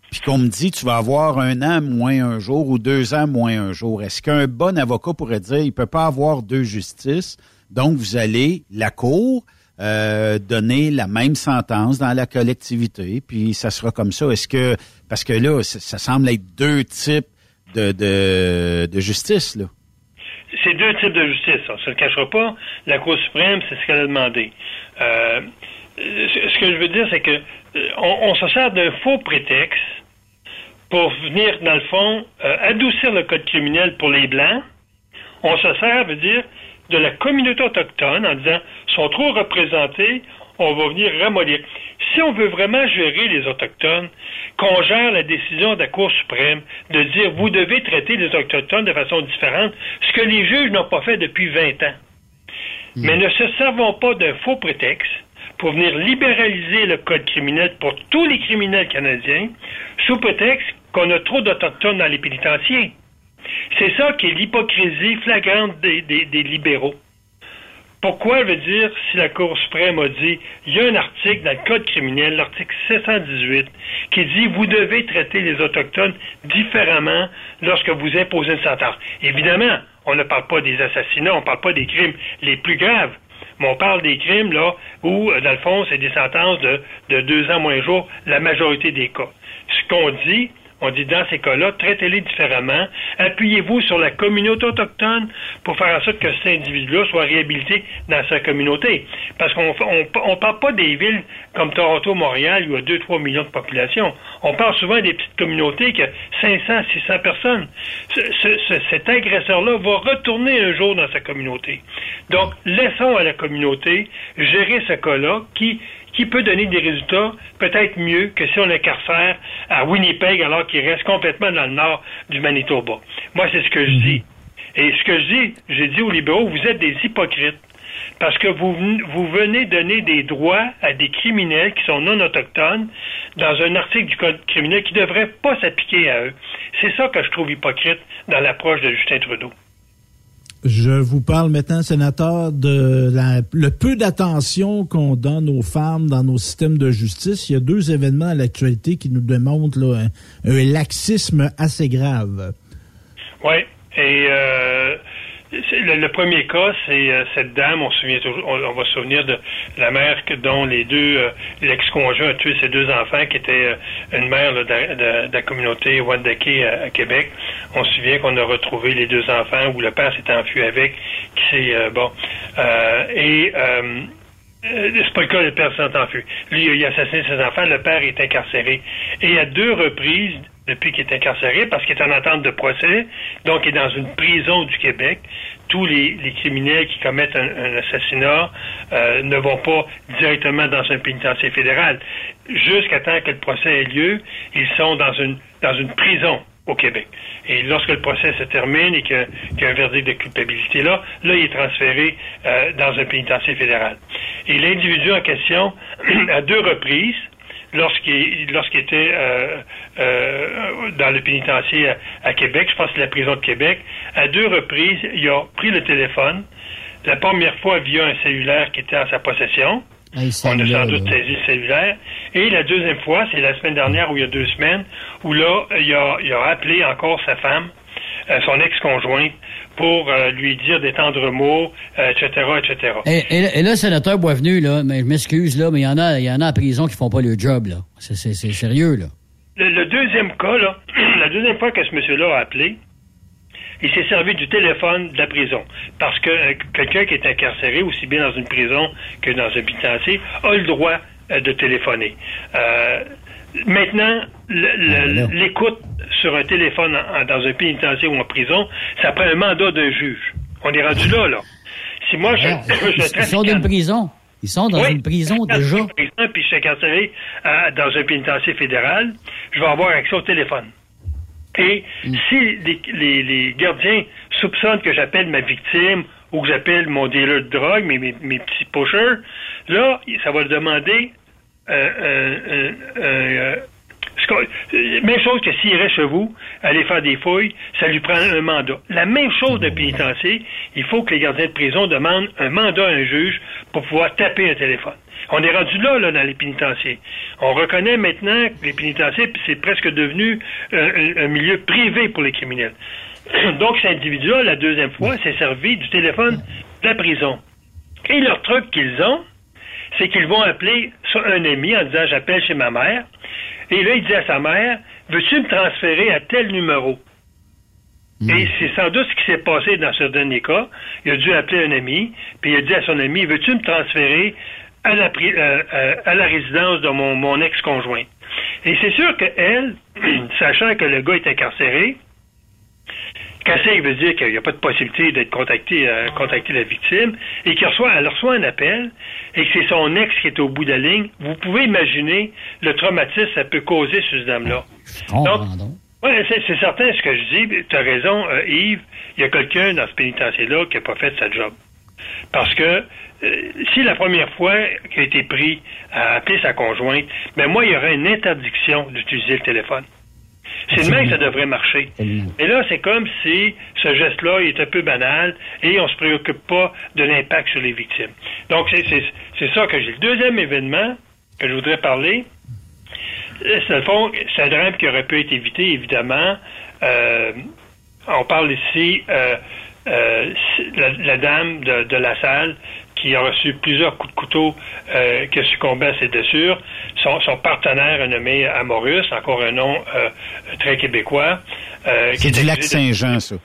Puis qu'on me dit tu vas avoir un an moins un jour ou deux ans moins un jour. Est-ce qu'un bon avocat pourrait dire il peut pas avoir deux justices? Donc vous allez la cour euh, donner la même sentence dans la collectivité, puis ça sera comme ça. Est-ce que parce que là ça, semble être deux types de, de, de justice là c'est deux types de justice. On ne se le cachera pas. La Cour suprême, c'est ce qu'elle a demandé. Euh, ce que je veux dire, c'est que euh, on, se sert d'un faux prétexte pour venir, dans le fond, euh, adoucir le code criminel pour les Blancs. On se sert, veut dire, de la communauté autochtone en disant, sont trop représentés, on va venir ramollir. Si on veut vraiment gérer les Autochtones, qu'on gère la décision de la Cour suprême de dire vous devez traiter les Autochtones de façon différente, ce que les juges n'ont pas fait depuis 20 ans. Hmm. Mais ne se servons pas d'un faux prétexte pour venir libéraliser le code criminel pour tous les criminels canadiens sous prétexte qu'on a trop d'Autochtones dans les pénitenciers. C'est ça qui est l'hypocrisie flagrante des libéraux. Pourquoi, je veux dire, si la Cour suprême a dit, il y a un article dans le Code criminel, l'article 718, qui dit, vous devez traiter les Autochtones différemment lorsque vous imposez une sentence. Évidemment, on ne parle pas des assassinats, on ne parle pas des crimes les plus graves, mais on parle des crimes, là, où, dans le fond, c'est des sentences de, de deux ans moins jour, la majorité des cas. Ce qu'on dit, on dit dans ces cas-là, traitez-les différemment. Appuyez-vous sur la communauté autochtone pour faire en sorte que cet individu-là soit réhabilité dans sa communauté. Parce qu'on on, parle pas des villes comme Toronto, Montréal, où il y a 2-3 millions de population. On parle souvent des petites communautés qui ont 500, 600 personnes. cet agresseur-là va retourner un jour dans sa communauté. Donc, laissons à la communauté gérer ce cas-là qui qui peut donner des résultats peut-être mieux que si on l'incarcère à Winnipeg alors qu'il reste complètement dans le nord du Manitoba. Moi, c'est ce que je mhm. dis. Et ce que je dis, j'ai dit aux libéraux, vous êtes des hypocrites. Parce que vous, vous venez donner des droits à des criminels qui sont non autochtones dans un article du Code criminel qui ne devrait pas s'appliquer à eux. C'est ça que je trouve hypocrite dans l'approche de Justin Trudeau. Je vous parle maintenant, sénateur, de le peu d'attention qu'on donne aux femmes dans nos systèmes de justice. Il y a deux événements à l'actualité qui nous démontrent un, laxisme assez grave. Oui, et euh, le, premier cas, c'est euh, cette dame, on, se souvient on, va se souvenir de la mère dont les deux, euh, l'ex-conjoint a tué ses deux enfants, qui était euh, une mère de, la communauté Wandake à, Québec. On se souvient qu'on a retrouvé les deux enfants où le père s'est enfui avec, qui s'est bon. et c'est pas le cas, le père s'est enfui. Lui, il a assassiné ses enfants, le père est incarcéré. Et à deux reprises, depuis qu'il est incarcéré parce qu'il est en attente de procès, donc il est dans une prison du Québec. Tous les, criminels qui commettent un, assassinat euh, ne vont pas directement dans un pénitencier fédéral. Jusqu'à temps que le procès ait lieu, ils sont dans une, dans une prison au Québec. Et lorsque le procès se termine et qu'il y a un verdict de culpabilité là, là, il est transféré euh, dans un pénitencier fédéral. Et l'individu en question, à deux reprises, lorsqu'il était euh, euh, dans le pénitencier à, Québec, je pense que c'est la prison de Québec, à deux reprises, il a pris le téléphone. La première fois via un cellulaire qui était en sa possession. Ah, On a sans doute saisi le cellulaire. Et la deuxième fois, c'est la semaine dernière ou il y a deux semaines, où là, il a, il a appelé encore sa femme, euh, son ex-conjointe, pour euh, lui dire des tendres mots, etc., euh, etc. Et, et, et, là, sénateur Boisvenu, là, mais je m'excuse, là, mais il y en a, il y en a en prison qui font pas le job, là. C'est sérieux, là. Le, deuxième cas, là, la deuxième fois que ce monsieur-là a appelé, il s'est servi du téléphone de la prison. Parce que euh, quelqu'un qui est incarcéré, aussi bien dans une prison que dans un pénitencier, a le droit de téléphoner. Maintenant, ah, l'écoute sur un téléphone dans un pénitencier ou en prison, ça prend un mandat d'un juge. On est rendu là, là. Si moi, je, Ils sont dans une prison. Ils sont dans une prison déjà. Puis je suis incarcéré euh, dans un pénitencier fédéral, je vais avoir accès au téléphone. Et mm. si les, gardiens soupçonnent que j'appelle ma victime ou que j'appelle mon dealer de drogue, mes, mes, petits pushers, là, ça va demander euh, euh, même chose que s'il reste chez vous, aller faire des fouilles, ça lui prend un mandat. La même chose de pénitencier, il faut que les gardiens de prison demandent un mandat à un juge pour pouvoir taper un téléphone. On est rendu là, là, dans les pénitenciers. On reconnaît maintenant que les pénitenciers, c'est presque devenu un, milieu privé pour les criminels. Donc, cet individu-là, la deuxième fois, s'est servi du téléphone de la prison. Et leur truc qu'ils ont, c'est qu'ils vont appeler un ami en disant j'appelle chez ma mère. Et là, il dit à sa mère Veux-tu me transférer à tel numéro? Hmm. Et c'est sans doute ce qui s'est passé dans ce dernier cas. Il a dû appeler un ami, puis il a dit à son ami Veux-tu me transférer à la, euh, euh, à la résidence de mon, mon ex-conjoint? Et c'est sûr qu'elle, sachant que le gars est incarcéré, Casser veut dire qu'il n'y a pas de possibilité d'être contacté, euh, contacter la victime et qu'elle reçoit, elle reçoit un appel et que c'est son ex qui est au bout de la ligne. Vous pouvez imaginer le traumatisme que ça peut causer sur cette dame-là. Donc, oui, c'est certain ce que je dis. Tu as raison, euh, Yves. Il y a quelqu'un dans ce pénitencier-là qui n'a pas fait sa job. Parce que euh, si la première fois qu'il a été pris à appeler sa conjointe, mais moi, il y aurait une interdiction d'utiliser le téléphone. C'est de même que ça devrait marcher. Et là, c'est comme si ce geste-là est un peu banal et on ne se préoccupe pas de l'impact sur les victimes. Donc, c'est ça que j'ai. Le deuxième événement que je voudrais parler, c'est le fond, c'est drame qui aurait pu être évité, évidemment. Euh, on parle ici euh, euh, la, dame de, la salle qui a reçu plusieurs coups de couteau qui a succombé à ses blessures. Son, son partenaire est nommé Amorus, encore un nom très québécois. c'est du lac Saint-Jean, ça.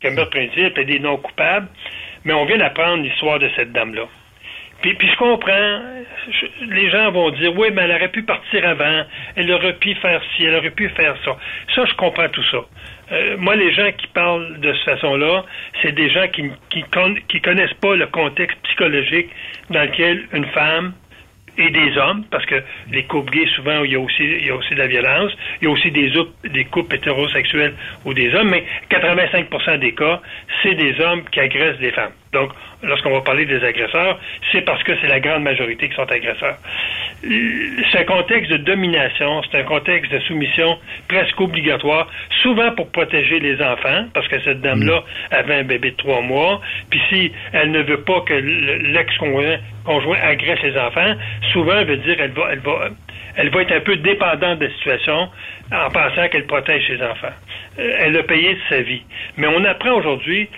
Qui a meurtre principe et des noms coupables. Mais on vient d'apprendre l'histoire de cette dame-là. Puis, puis je comprends, les gens vont dire, oui, mais elle aurait pu partir avant, elle aurait pu faire ci, elle aurait pu faire ça. Ça, je comprends tout ça. Euh, moi, les gens qui parlent de cette façon-là, c'est des gens qui, qui, connaissent pas le contexte psychologique dans lequel une femme et des hommes, parce que les couples gays, souvent, il y a aussi, y a aussi de la violence. Il y a aussi des, des couples hétérosexuels ou des hommes, mais 85% des cas, c'est des hommes qui agressent des femmes. Donc, lorsqu'on va parler des agresseurs, c'est parce que c'est la grande majorité qui sont agresseurs. C'est un contexte de domination, c'est un contexte de soumission presque obligatoire, souvent pour protéger les enfants, parce que cette dame-là avait un bébé de trois mois, puis si elle ne veut pas que l'ex-conjoint conjoint agresse les enfants, souvent, elle veut dire elle va, elle va, elle va être un peu dépendante de la situation en pensant qu'elle protège ses enfants. Euh, elle a payé de sa vie. Mais on apprend aujourd'hui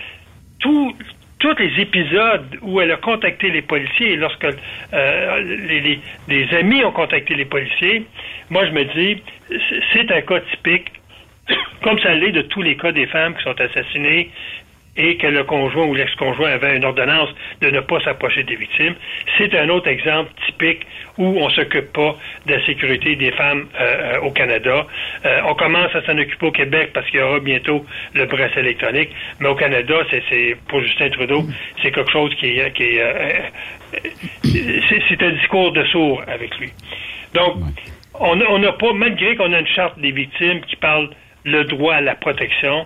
tout, tous les épisodes où elle a contacté les policiers et lorsque euh, les, les, amis ont contacté les policiers, moi je me dis, c'est un cas typique, comme ça l'est de tous les cas des femmes qui sont assassinées et que le conjoint ou l'ex-conjoint avait une ordonnance de ne pas s'approcher des victimes. C'est un autre exemple typique où on s'occupe pas de la sécurité des femmes euh, euh, au Canada. Euh, on commence à s'en occuper au Québec parce qu'il y aura bientôt le bracelet électronique, mais au Canada, c'est pour Justin Trudeau, c'est quelque chose qui est, qui c'est un discours de sourd avec lui. Donc, on n'a pas, malgré qu'on a une charte des victimes qui parle le droit à la protection,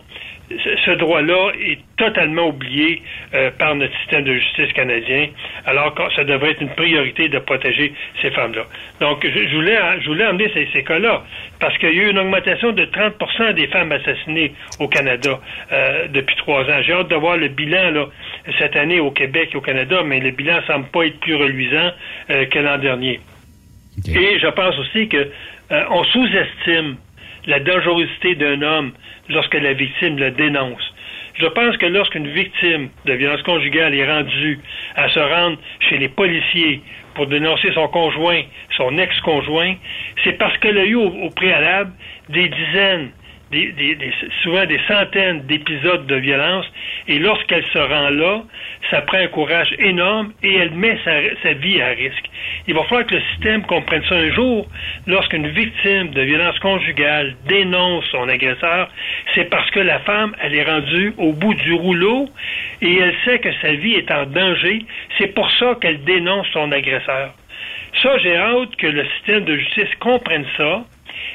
ce droit-là est totalement oublié euh, par notre système de justice canadien, alors que ça devrait être une priorité de protéger ces femmes-là. Donc, je, voulais, je voulais emmener ces, cas-là, parce qu'il y a eu une augmentation de 30% des femmes assassinées au Canada euh, depuis trois ans. J'ai hâte de voir le bilan là, cette année au Québec et au Canada, mais le bilan semble pas être plus reluisant euh, que l'an dernier. Et je pense aussi que on sous-estime la dangerosité d'un homme lorsque la victime le dénonce. Je pense que lorsqu'une victime de violence conjugale est rendue à se rendre chez les policiers pour dénoncer son conjoint, son ex-conjoint, c'est parce qu'elle a eu au préalable des dizaines, souvent des centaines d'épisodes de violence, et lorsqu'elle se rend là, ça prend un courage énorme et elle met sa, vie à risque. Il va falloir que le système comprenne ça un jour. Lorsqu'une victime de violence conjugale dénonce son agresseur, c'est parce que la femme, elle est rendue au bout du rouleau et elle sait que sa vie est en danger. C'est pour ça qu'elle dénonce son agresseur. Ça, j'ai hâte que le système de justice comprenne ça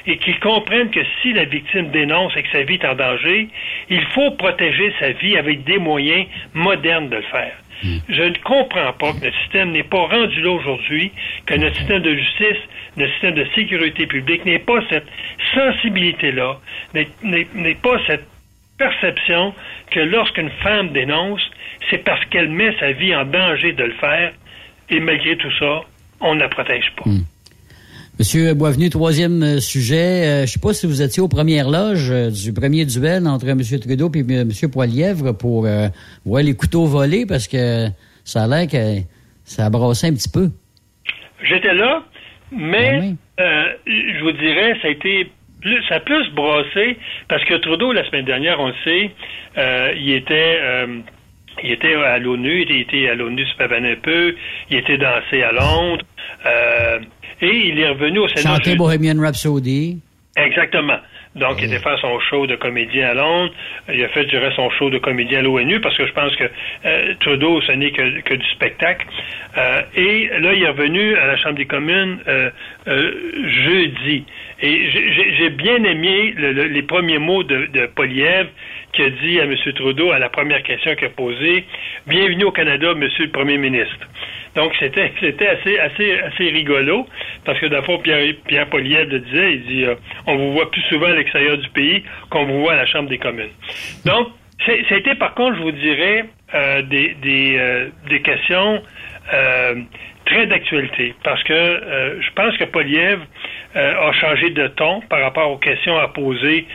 et qu'ils comprennent que si la victime dénonce et que sa vie est en danger, il faut protéger sa vie avec des moyens modernes de le faire. Hmm. Je ne comprends pas que notre système n'est pas rendu là aujourd'hui, que notre système de justice, notre système de sécurité publique n'ait pas cette sensibilité-là, n'ait pas cette perception que lorsqu'une femme dénonce, c'est parce qu'elle met sa vie en danger de le faire, et malgré tout ça, on ne la protège pas. Hmm. Monsieur Boisvenu, troisième euh, sujet. Euh, je sais pas si vous étiez aux premières loges euh, du premier duel entre M. Trudeau et M. Poilièvre pour voir les couteaux volés parce que ça a l'air que ça a brassé un petit peu. J'étais là, mais ah je vous dirais, ça a été plus, ça a plus brassé parce que Trudeau, la semaine dernière, on le sait, il était il était à l'ONU, il était à l'ONU se un peu, il était dansé à Londres. Et il est revenu au Sénat. Chanter Bohemian Rhapsody. Exactement. Donc, il était faire son show de comédien à Londres. Il a fait, je dirais, son show de comédien à l'ONU parce que je pense que euh, Trudeau, ce n'est que, que, du spectacle. Euh, et là, il est revenu à la Chambre des communes euh, jeudi. Et j'ai bien aimé les premiers mots de, de Poliev qui a dit à M. Trudeau, à la première question qu'il a posée, Bienvenue au Canada, Monsieur le Premier ministre. Donc, c'était, assez, assez, assez rigolo, parce que d'abord, Pierre, Pierre Poliev le disait, il dit, euh, on vous voit plus souvent à l'extérieur du pays qu'on vous voit à la Chambre des communes. Donc, c'était par contre, je vous dirais, euh, des, des, euh, des questions très d'actualité, parce que je pense que Poliev a changé de ton par rapport aux questions à poser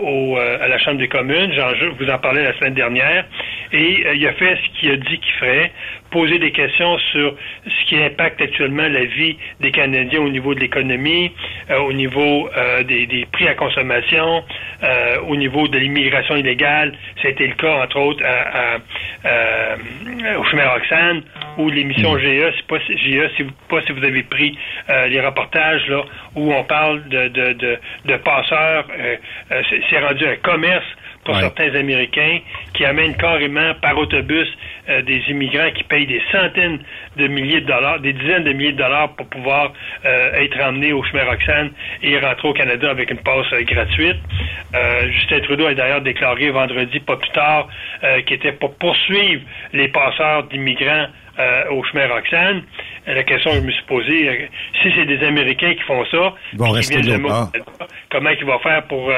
au, à la Chambre des communes. je vous en parlais la semaine dernière. Et il a fait ce qu'il a dit qu'il ferait, poser des questions sur ce qui impacte actuellement la vie des Canadiens au niveau de l'économie, euh, au niveau euh, des, prix à consommation, euh, au niveau de l'immigration illégale. C'était le cas, entre autres, à, au chemin Roxane, ou l'émission mm. GE, c'est pas GE, si vous, pas si vous avez pris les reportages là où on parle de, de, de, de passeurs. c'est rendu un commerce pour certains Américains qui amènent carrément par autobus euh, des immigrants qui payent des centaines de milliers de dollars, des dizaines de milliers de dollars pour pouvoir euh, être emmenés au chemin Roxane et rentrer au Canada avec une passe euh, gratuite. Justin Trudeau a d'ailleurs déclaré vendredi, pas plus tard, qu'il était pour poursuivre les passeurs d'immigrants au chemin Roxane. La question que je me suis posée, si c'est des Américains qui font ça, vont rester comment il va faire pour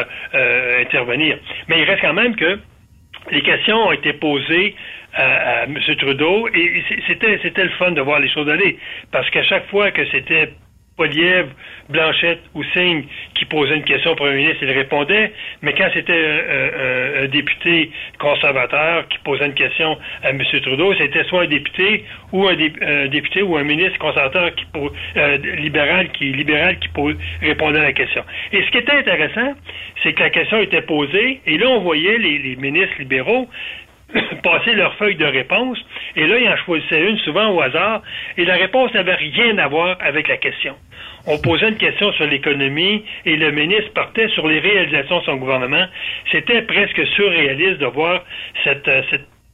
intervenir? Mais il reste quand même que les questions ont été posées à, M. Trudeau et c'était c'était le fun de voir les choses aller parce qu'à chaque fois que c'était Polièvre, Blanchette ou Signe qui posaient une question au premier ministre, il répondait, mais quand c'était un, député conservateur qui posait une question à M. Trudeau, c'était soit un député ou un, député ou un ministre conservateur qui euh, libéral qui libéral qui répondait à la question. Et ce qui était intéressant, c'est que la question était posée, et là on voyait les ministres libéraux passer leur feuille de réponse, et là, ils en choisissaient une souvent au hasard, et la réponse n'avait rien à voir avec la question. On posait une question sur l'économie et le ministre partait sur les réalisations de son gouvernement. C'était presque surréaliste de voir cette, euh,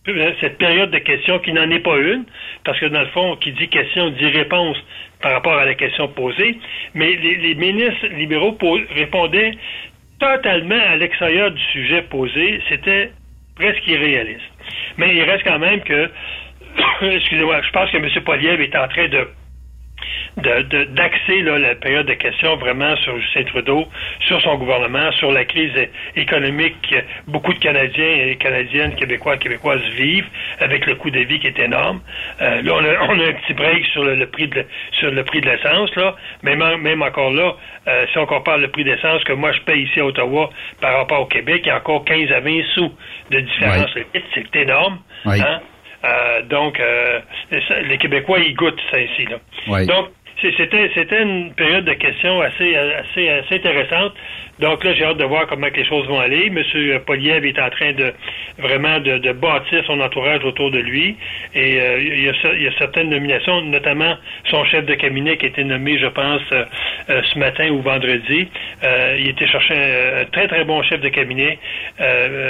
euh, cette période de questions qui n'en est pas une, parce que dans le fond, qui dit question dit réponse par rapport à la question posée, mais les, ministres libéraux répondaient totalement à l'extérieur du sujet posé. C'était presque irréaliste. Mais il reste quand même que, excusez-moi, je pense que M. Poliev est en train de d'axer de, la période de questions vraiment sur Justin Trudeau, sur son gouvernement, sur la crise économique que beaucoup de Canadiens et Canadiennes, Québécois et Québécoises vivent, avec le coût de vie qui est énorme. Euh, là, on a, on a, un petit break sur le, prix de sur le prix de l'essence, là. Même, même encore là, euh, si on compare le prix d'essence que moi je paye ici à Ottawa par rapport au Québec, il y a encore 15 à 20 sous de différence. C'est énorme. Hein? Euh, donc, euh, les Québécois, ils goûtent ça ici. Là. Donc, c'était c'était une période de questions assez assez assez intéressante. Donc là, j'ai hâte de voir comment les choses vont aller. Monsieur Poliev est en train de vraiment de, bâtir son entourage autour de lui. Et euh, il, y a, certaines nominations, notamment son chef de cabinet qui a été nommé, je pense, euh, euh, ce matin ou vendredi. il était cherché un, très très bon chef de cabinet,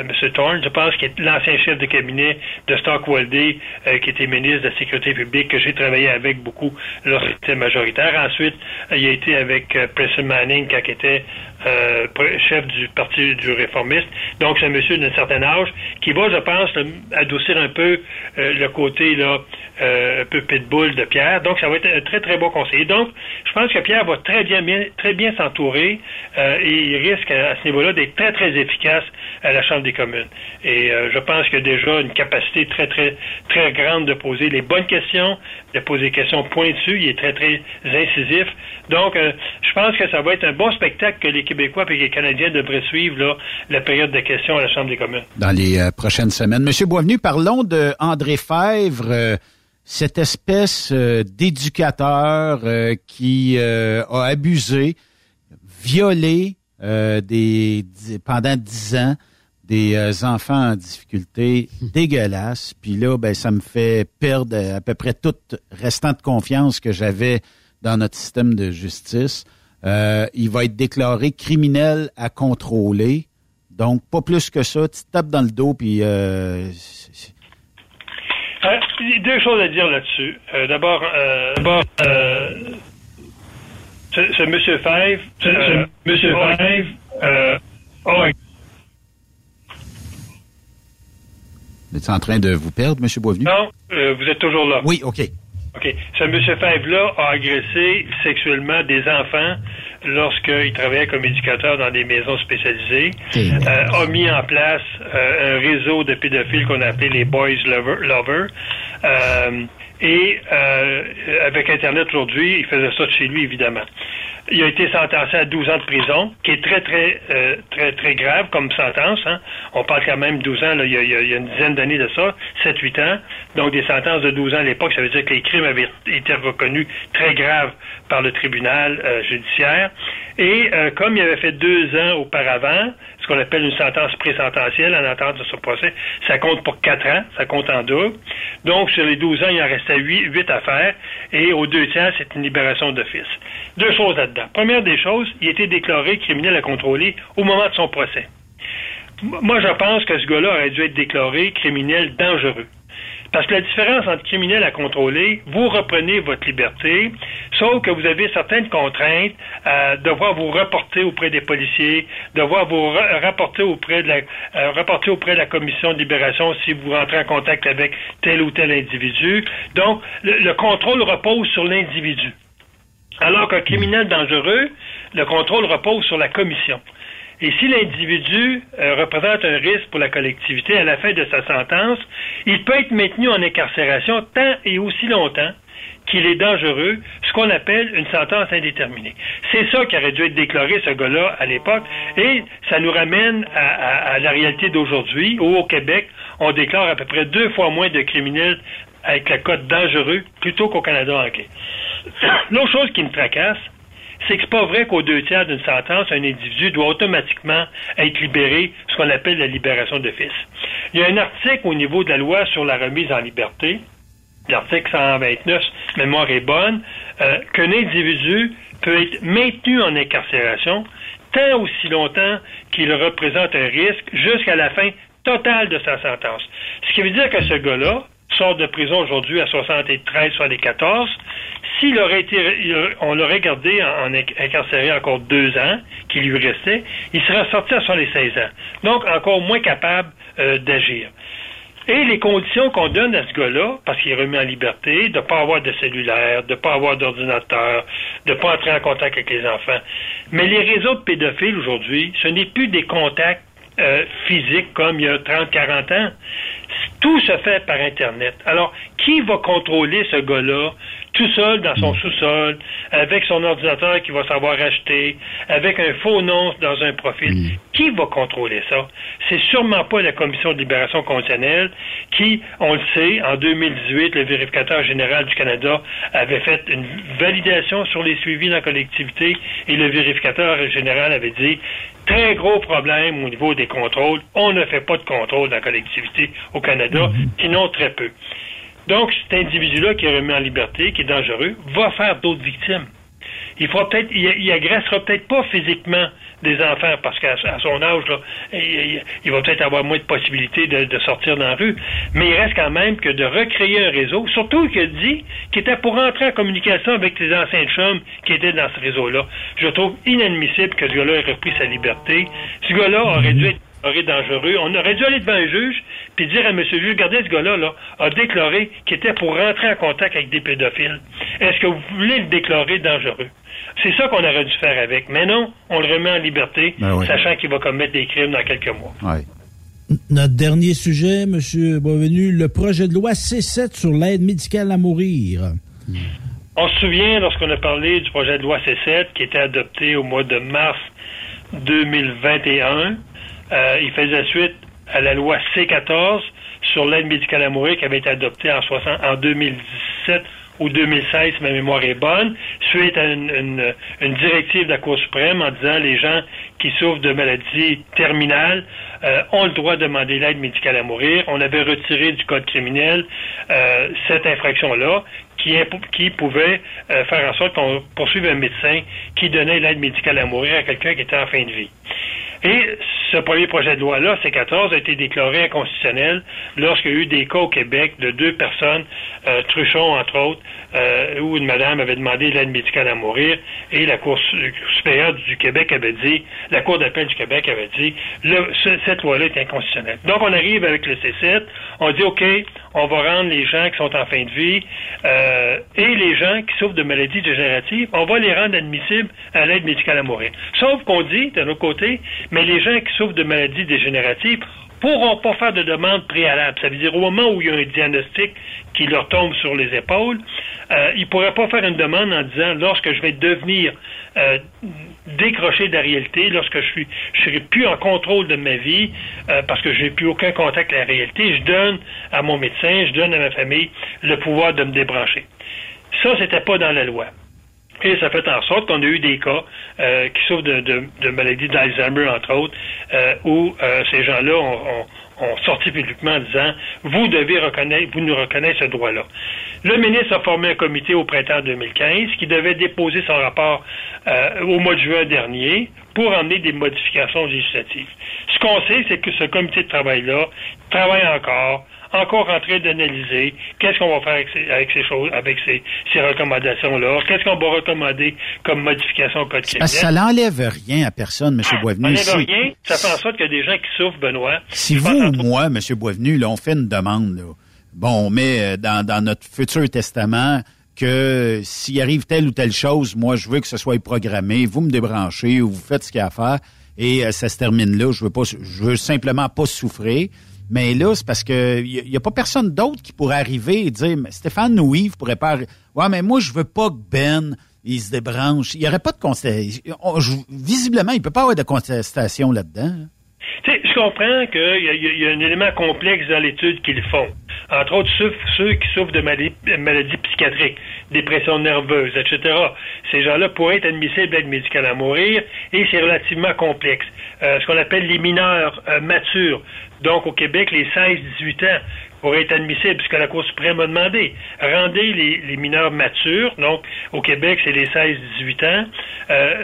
Monsieur Thorne, je pense, qui est l'ancien chef de cabinet de Stockwell qui était ministre de la Sécurité publique, que j'ai travaillé avec beaucoup lorsqu'il majoritaire. Ensuite, il a été avec Preston Manning quand il était euh, chef du Parti du réformiste. Donc, c'est un monsieur d'un certain âge qui va, je pense, adoucir un peu euh, le côté là, euh, un peu pitbull de Pierre. Donc, ça va être un très, très bon conseiller. Donc, je pense que Pierre va très bien, très bien s'entourer et il risque à, ce niveau-là d'être très, très efficace à la Chambre des communes. Et je pense qu'il a déjà une capacité très, très, très grande de poser les bonnes questions, de poser des questions pointues. Il est très, très incisif. Donc, je pense que ça va être un bon spectacle que l'équipe Québécois et les Canadiens devraient suivre là, la période de questions à la Chambre des communes. Dans les euh, prochaines semaines. Monsieur Boisvenu, parlons de André Fèvre, euh, cette espèce euh, d'éducateur qui a abusé, violé des, pendant dix ans des enfants en difficulté dégueulasse. Puis là, ben, ça me fait perdre à peu près toute restante confiance que j'avais dans notre système de justice. Euh, il va être déclaré criminel à contrôler. Donc, pas plus que ça. Tu tapes dans le dos, puis... Euh, euh, deux choses à dire là-dessus. Euh, d'abord, euh, d'abord euh, ce, Monsieur Five, ce, Monsieur Five, oh, Vous êtes en train de vous perdre, M. Boisvenu? Non, vous êtes toujours là. Oui, OK. OK. Ce monsieur Five-là a agressé sexuellement des enfants lorsqu'il travaillait comme éducateur dans des maisons spécialisées, euh, a mis en place euh, un réseau de pédophiles qu'on appelait les Boys Lover. lover euh, et avec Internet aujourd'hui, il faisait ça de chez lui, évidemment. Il a été sentencé à 12 ans de prison, qui est très, très, euh, très, très grave comme sentence. Hein. On parle quand même 12 ans, là, il, y a, une dizaine d'années de ça, 7-8 ans. Donc, des sentences de 12 ans à l'époque, ça veut dire que les crimes avaient été reconnus très graves par le tribunal euh, judiciaire. Et euh, comme il avait fait deux ans auparavant, ce qu'on appelle une sentence présententielle en attente de ce procès, ça compte pour quatre ans, ça compte en double. Donc, sur les 12 ans, il en restait 8, 8 à faire, et aux deux tiers, c'est une libération d'office. Deux choses là-dedans. Première des choses, il a été déclaré criminel à contrôler au moment de son procès. Moi, je pense que ce gars-là aurait dû être déclaré criminel dangereux. Parce que la différence entre criminel à contrôler, vous reprenez votre liberté, sauf que vous avez certaines contraintes, à devoir vous reporter auprès des policiers, devoir vous rapporter auprès de la euh, rapporter auprès de la commission de libération si vous rentrez en contact avec tel ou tel individu. Donc, le contrôle repose sur l'individu. Alors qu'un criminel dangereux, le contrôle repose sur la commission. Et si l'individu euh, représente un risque pour la collectivité à la fin de sa sentence, il peut être maintenu en incarcération tant et aussi longtemps qu'il est dangereux, ce qu'on appelle une sentence indéterminée. C'est ça qui aurait dû être déclaré, ce gars-là, à l'époque, et ça nous ramène à, la réalité d'aujourd'hui, où au Québec, on déclare à peu près deux fois moins de criminels avec la cote dangereux plutôt qu'au Canada anglais. L'autre chose qui me tracasse, c'est que c'est pas vrai qu'aux deux tiers d'une sentence, un individu doit automatiquement être libéré, ce qu'on appelle la libération d'office. Il y a un article au niveau de la loi sur la remise en liberté, l'article 129, mémoire est bonne, euh, qu'un individu peut être maintenu en incarcération tant aussi longtemps qu'il représente un risque jusqu'à la fin totale de sa sentence. Ce qui veut dire que ce gars-là sort de prison aujourd'hui à 73, soit les 14, s'il aurait été, on l'aurait gardé en, incarcéré encore deux ans, qui lui restait, il serait sorti à 16 ans. Donc, encore moins capable euh, d'agir. Et les conditions qu'on donne à ce gars-là, parce qu'il est remis en liberté, de ne pas avoir de cellulaire, de ne pas avoir d'ordinateur, de ne pas entrer en contact avec les enfants. Mais les réseaux de pédophiles aujourd'hui, ce n'est plus des contacts euh, physiques comme il y a 30-40 ans. Tout se fait par Internet. Alors, qui va contrôler ce gars-là? Tout seul dans son mm. sous-sol, avec son ordinateur qui va savoir acheter, avec un faux nom dans un profil. Mm. Qui va contrôler ça? C'est sûrement pas la Commission de libération conditionnelle qui, on le sait, en 2018, le vérificateur général du Canada avait fait une validation sur les suivis dans la collectivité et le vérificateur général avait dit très gros problème au niveau des contrôles. On ne fait pas de contrôle dans la collectivité au Canada, mm-hmm. sinon très peu. Donc, cet individu-là qui est remis en liberté, qui est dangereux, va faire d'autres victimes. Il fera peut-être, il, agressera peut-être pas physiquement des enfants parce qu'à son âge, là, il, va peut-être avoir moins de possibilités de, sortir dans la rue, mais il reste quand même que de recréer un réseau, surtout qu'il dit qu'il était pour entrer en communication avec les anciens chums qui étaient dans ce réseau-là. Je trouve inadmissible que ce gars-là ait repris sa liberté. Ce gars-là aurait dû être dangereux. On aurait dû aller devant un juge puis dire à M. juge, regardez, ce gars-là là, a déclaré qu'il était pour rentrer en contact avec des pédophiles. Est-ce que vous voulez le déclarer dangereux? C'est ça qu'on aurait dû faire avec. Mais non, on le remet en liberté, ben sachant qu'il va commettre des crimes dans quelques mois. Notre dernier sujet, M. Boisvenu, le projet de loi C7 sur l'aide médicale à mourir. On se souvient, lorsqu'on a parlé du projet de loi C7 qui était adopté au mois de mars 2021, euh, il faisait suite à la loi C14 sur l'aide médicale à mourir qui avait été adoptée en, 60, en 2017 ou 2016, si ma mémoire est bonne, suite à une, directive de la Cour suprême en disant les gens qui souffrent de maladies terminales euh, ont le droit de demander l'aide médicale à mourir. On avait retiré du code criminel euh, cette infraction-là qui, qui pouvait euh, faire en sorte qu'on poursuive un médecin qui donnait l'aide médicale à mourir à quelqu'un qui était en fin de vie. Et ce premier projet de loi-là, C14, a été déclaré inconstitutionnel lorsqu'il y a eu des cas au Québec de deux personnes, euh, Truchon entre autres, euh, où une madame avait demandé l'aide médicale à mourir et la Cour supérieure du Québec avait dit, la Cour d'appel du Québec avait dit, le, cette loi-là est inconstitutionnelle. Donc on arrive avec le C7, on dit, OK, on va rendre les gens qui sont en fin de vie euh, et les gens qui souffrent de maladies dégénératives, on va les rendre admissibles à l'aide médicale à mourir. Sauf qu'on dit, d'un autre côté, mais les gens qui souffrent de maladies dégénératives pourront pas faire de demande préalable. Ça veut dire au moment où il y a un diagnostic qui leur tombe sur les épaules, euh, ils ne pourraient pas faire une demande en disant lorsque je vais devenir euh, décroché de la réalité, lorsque je suis je serai plus en contrôle de ma vie euh, parce que je n'ai plus aucun contact avec la réalité, je donne à mon médecin, je donne à ma famille le pouvoir de me débrancher. Ça, c'était pas dans la loi. Et ça fait en sorte qu'on a eu des cas euh, qui souffrent de, maladies d'Alzheimer, entre autres, euh, où euh, ces gens-là ont, ont, sorti publiquement en disant vous devez reconnaître, vous nous reconnaissez ce droit-là. Le ministre a formé un comité au printemps 2015 qui devait déposer son rapport au mois de juin dernier pour emmener des modifications législatives. Ce qu'on sait, c'est que ce comité de travail-là travaille encore, encore en train d'analyser qu'est-ce qu'on va faire avec ces, avec ces choses, avec ces, ces recommandations-là, qu'est-ce qu'on va recommander comme modification au code criminel. Ça n'enlève rien à personne, M. Boisvenu. Ça n'enlève rien, ça fait en sorte qu'il y a des gens qui souffrent, Benoît. Si vous ou moi, M. Boisvenu, là, on fait une demande, là, bon, on met euh, dans, dans notre futur testament que s'il arrive telle ou telle chose, moi, je veux que ce soit programmé, vous me débranchez ou vous faites ce qu'il y a à faire et euh, ça se termine là. Je veux pas, je veux simplement pas souffrir. Mais là, c'est parce que il y, a pas personne d'autre qui pourrait arriver et dire Stéphane ou Yves pourrait pas. Ouais, mais moi je veux pas que Ben il se débranche. Il y aurait pas de contestation. Visiblement, il peut pas avoir de contestation là-dedans. Tu je comprends qu'il y, y, a un élément complexe dans l'étude qu'ils font. Entre autres, ceux, qui souffrent de maladies, psychiatriques, dépression nerveuse, etc. Ces gens-là pourraient être admissibles à l'aide médicale à mourir et c'est relativement complexe. Euh, ce qu'on appelle les mineurs euh, matures, donc, au Québec, les 16-18 ans pourraient être admissibles, puisque la Cour suprême a demandé. Rendez les, mineurs matures, donc au Québec, c'est les 16-18 ans, euh,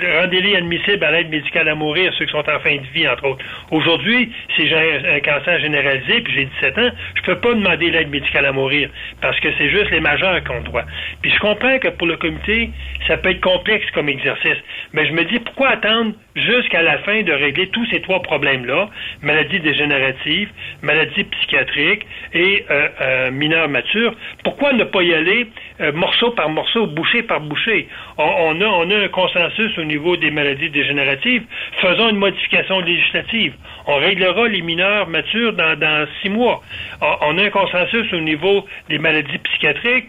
euh, rendez-les admissibles à l'aide médicale à mourir, ceux qui sont en fin de vie, entre autres. Aujourd'hui, si j'ai un, cancer généralisé, puis j'ai 17 ans, je peux pas demander l'aide médicale à mourir, parce que c'est juste les majeurs qui ont droit. Puis je comprends que pour le comité, ça peut être complexe comme exercice, mais je me dis, pourquoi attendre jusqu'à la fin de régler tous ces trois problèmes-là, maladies dégénératives, maladies psychiatriques et euh, euh, mineurs matures, pourquoi ne pas y aller euh, morceau par morceau, bouchée par bouchée? On, a, on a un consensus au niveau des maladies dégénératives, faisons une modification législative. On réglera les mineurs matures dans, dans six mois. On, a un consensus au niveau des maladies psychiatriques,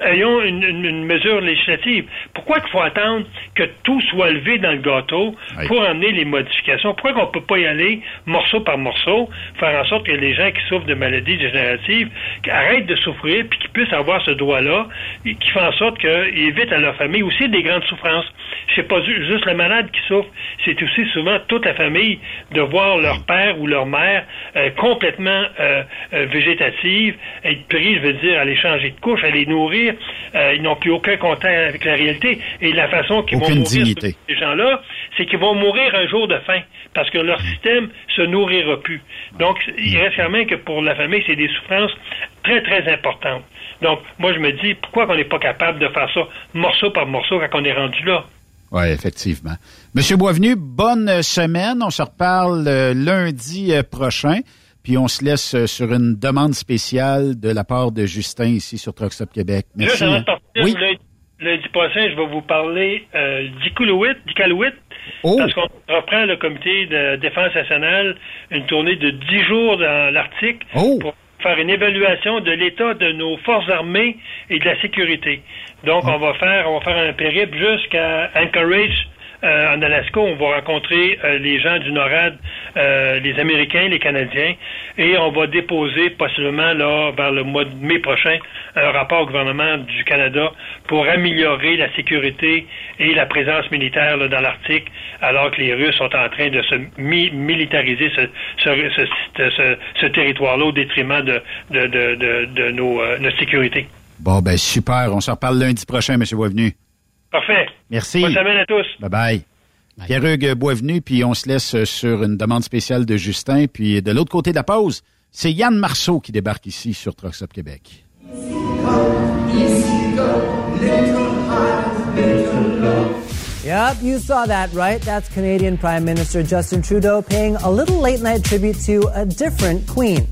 ayons une, mesure législative. Pourquoi il faut attendre que tout soit levé dans le gâteau pour amener les modifications? Pourquoi qu'on ne peut pas y aller morceau par morceau, faire en sorte que les gens qui souffrent de maladies dégénératives arrêtent de souffrir puis qu'ils puissent avoir ce droit-là, qui fait en sorte qu'ils évitent à leur famille aussi des grandes souffrances? C'est pas juste le malade qui souffre, c'est aussi souvent toute la famille de voir leur père ou leur mère euh, complètement euh, euh, végétative, être pris, je veux dire, à les changer de couche, à les euh, ils n'ont plus aucun contact avec la réalité. Et la façon qu'ils vont mourir, ces gens-là, c'est qu'ils vont mourir un jour de faim parce que leur système se nourrira plus. Donc, il reste quand même que pour la famille, c'est des souffrances très, très importantes. Donc, moi, je me dis, pourquoi on n'est pas capable de faire ça morceau par morceau quand on est rendu là? Oui, effectivement. Monsieur Boisvenu, bonne semaine. On se reparle euh, lundi euh, prochain. Puis on se laisse euh, sur une demande spéciale de la part de Justin ici sur Truckstop Québec. Merci. Partir, oui? lundi prochain, je vais vous parler euh, d'Iqaluit, oh. parce qu'on reprend le comité de défense nationale une tournée de dix jours dans l'Arctique oh. pour faire une évaluation de l'état de nos forces armées et de la sécurité. Donc, oh. on va faire on va faire un périple jusqu'à Anchorage, euh, en Alaska, on va rencontrer euh, les gens du NORAD, euh, les Américains, les Canadiens, et on va déposer possiblement là vers le mois de mai prochain un rapport au gouvernement du Canada pour améliorer la sécurité et la présence militaire là, dans l'Arctique, alors que les Russes sont en train de se militariser ce, territoire-là au détriment de, nos, notre sécurité. Bon, ben super. On se reparle lundi prochain, M. Boisvenu. Parfait. Merci. Bonne semaine à tous. Bye bye. Pierre-Hugues Boisvenu, puis on se laisse sur une demande spéciale de Justin. Puis de l'autre côté de la pause, c'est Yann Marceau qui débarque ici sur Trucks Québec. Yep, you saw that, right? That's Canadian Prime Minister Justin Trudeau paying a little late night tribute to a different queen.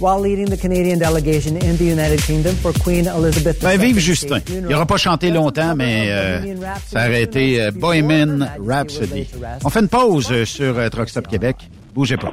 While leading the Canadian delegation in the United Kingdom for Queen Elizabeth ben, vive Justin. Il n'aura pas chanté longtemps, mais euh, ça aurait été euh, Bohemian Rhapsody. On fait une pause euh, sur euh, Truck Stop Québec. Bougez pas.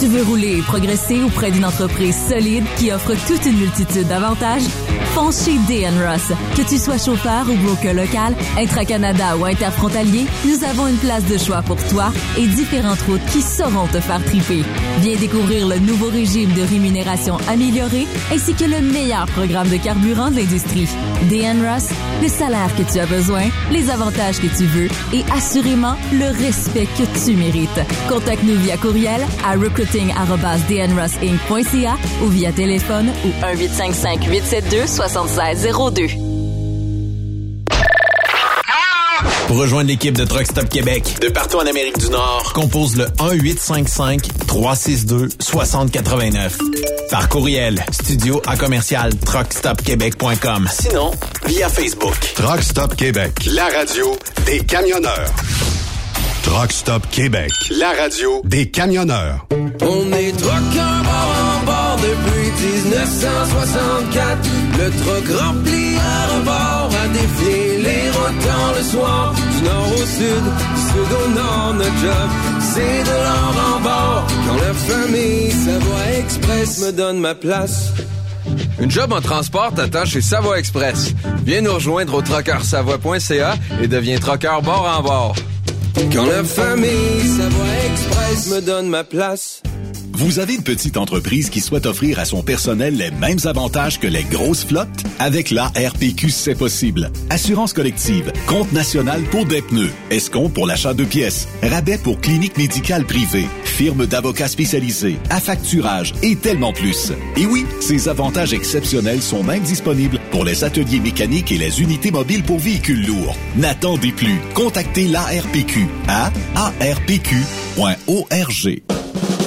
Tu veux rouler et progresser auprès d'une entreprise solide qui offre toute une multitude d'avantages? Fonce chez DN Ross. Que tu sois chauffeur ou broker local, intra-Canada ou interfrontalier, nous avons une place de choix pour toi et différentes routes qui sauront te faire triper. Viens découvrir le nouveau régime de rémunération amélioré ainsi que le meilleur programme de carburant de l'industrie. DN Ross, le salaire que tu as besoin, les avantages que tu veux et assurément le respect que tu mérites. Contacte-nous via courriel à recruiting.dnrossinc.ca ou via téléphone ou 1855 872 7602. Pour rejoindre l'équipe de Truck Stop Québec, de partout en Amérique du Nord, compose le 1-855-362-6089. Par courriel, studio à commercial truckstopquebec.com. Sinon, via Facebook. Truck Stop Québec, la radio des camionneurs. Truck Stop Québec, la radio des camionneurs. On est truckers bord en bord depuis 1964. Le truck rempli à rebord a défié les routes le soir. Du nord au sud, du sud au nord, notre job, c'est de l'or en bord. Quand la famille Savoie Express me donne ma place. Une job en transport t'attend chez Savoie Express. Viens nous rejoindre au trockeursavoie.ca et deviens trockeur bord en bord. Quand la famille Savoie Express me donne ma place. Vous avez une petite entreprise qui souhaite offrir à son personnel les mêmes avantages que les grosses flottes? Avec la RPQ, c'est possible. Assurance collective, compte national pour des pneus, escompte pour l'achat de pièces, rabais pour clinique médicale privée, firme d'avocats spécialisés, affacturage et tellement plus. Et oui, ces avantages exceptionnels sont même disponibles pour les ateliers mécaniques et les unités mobiles pour véhicules lourds. N'attendez plus. Contactez l'ARPQ à arpq.org.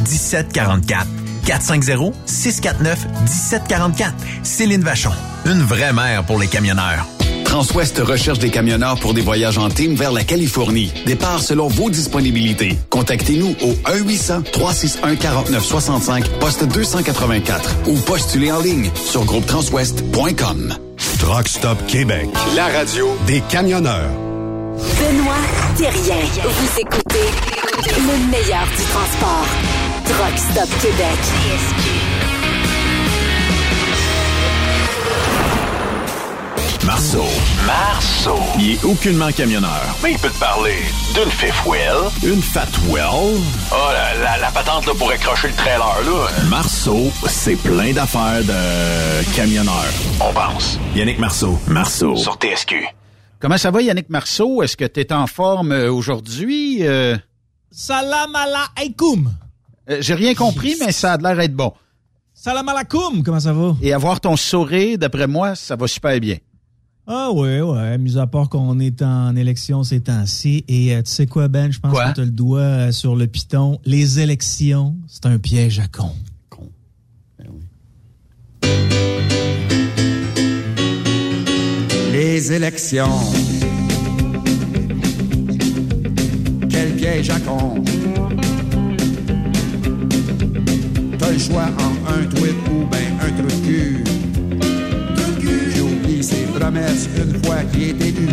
1744. 450-649-1744. Céline Vachon. Une vraie mère pour les camionneurs. Transwest recherche des camionneurs pour des voyages en team vers la Californie. Départ selon vos disponibilités. Contactez-nous au 1-800-361-4965, poste 284 ou postulez en ligne sur groupetranswest.com. Truck Stop Québec, la radio des camionneurs. Benoît Thérien. Vous écoutez le meilleur du transport. Truck Stop Québec. Marceau. Marceau. Il est aucunement camionneur. Mais il peut te parler d'une fifth wheel. Une fat wheel. Oh, la, la, la patente là, pour accrocher le trailer. là. Marceau, c'est plein d'affaires de camionneur. On pense. Yannick Marceau. Marceau. Sur TSQ. Comment ça va, Yannick Marceau? Est-ce que tu es en forme euh, aujourd'hui? Euh, Salam alaikum. Euh, J'ai rien compris, mais ça a l'air d'être bon. Salam alaikum. Comment ça va? Et avoir ton sourire, d'après moi, ça va super bien. Ah ouais, ouais. Mis à part qu'on est en élection ces temps-ci. Et euh, tu sais quoi, Ben? Je pense tu as le doigt euh, sur le piton. Les élections, c'est un piège à con. Les élections. Quel piège à con. Choix en un tweet ou ben un trou de cul. Qui oublie ses promesses une fois qu'il est élu.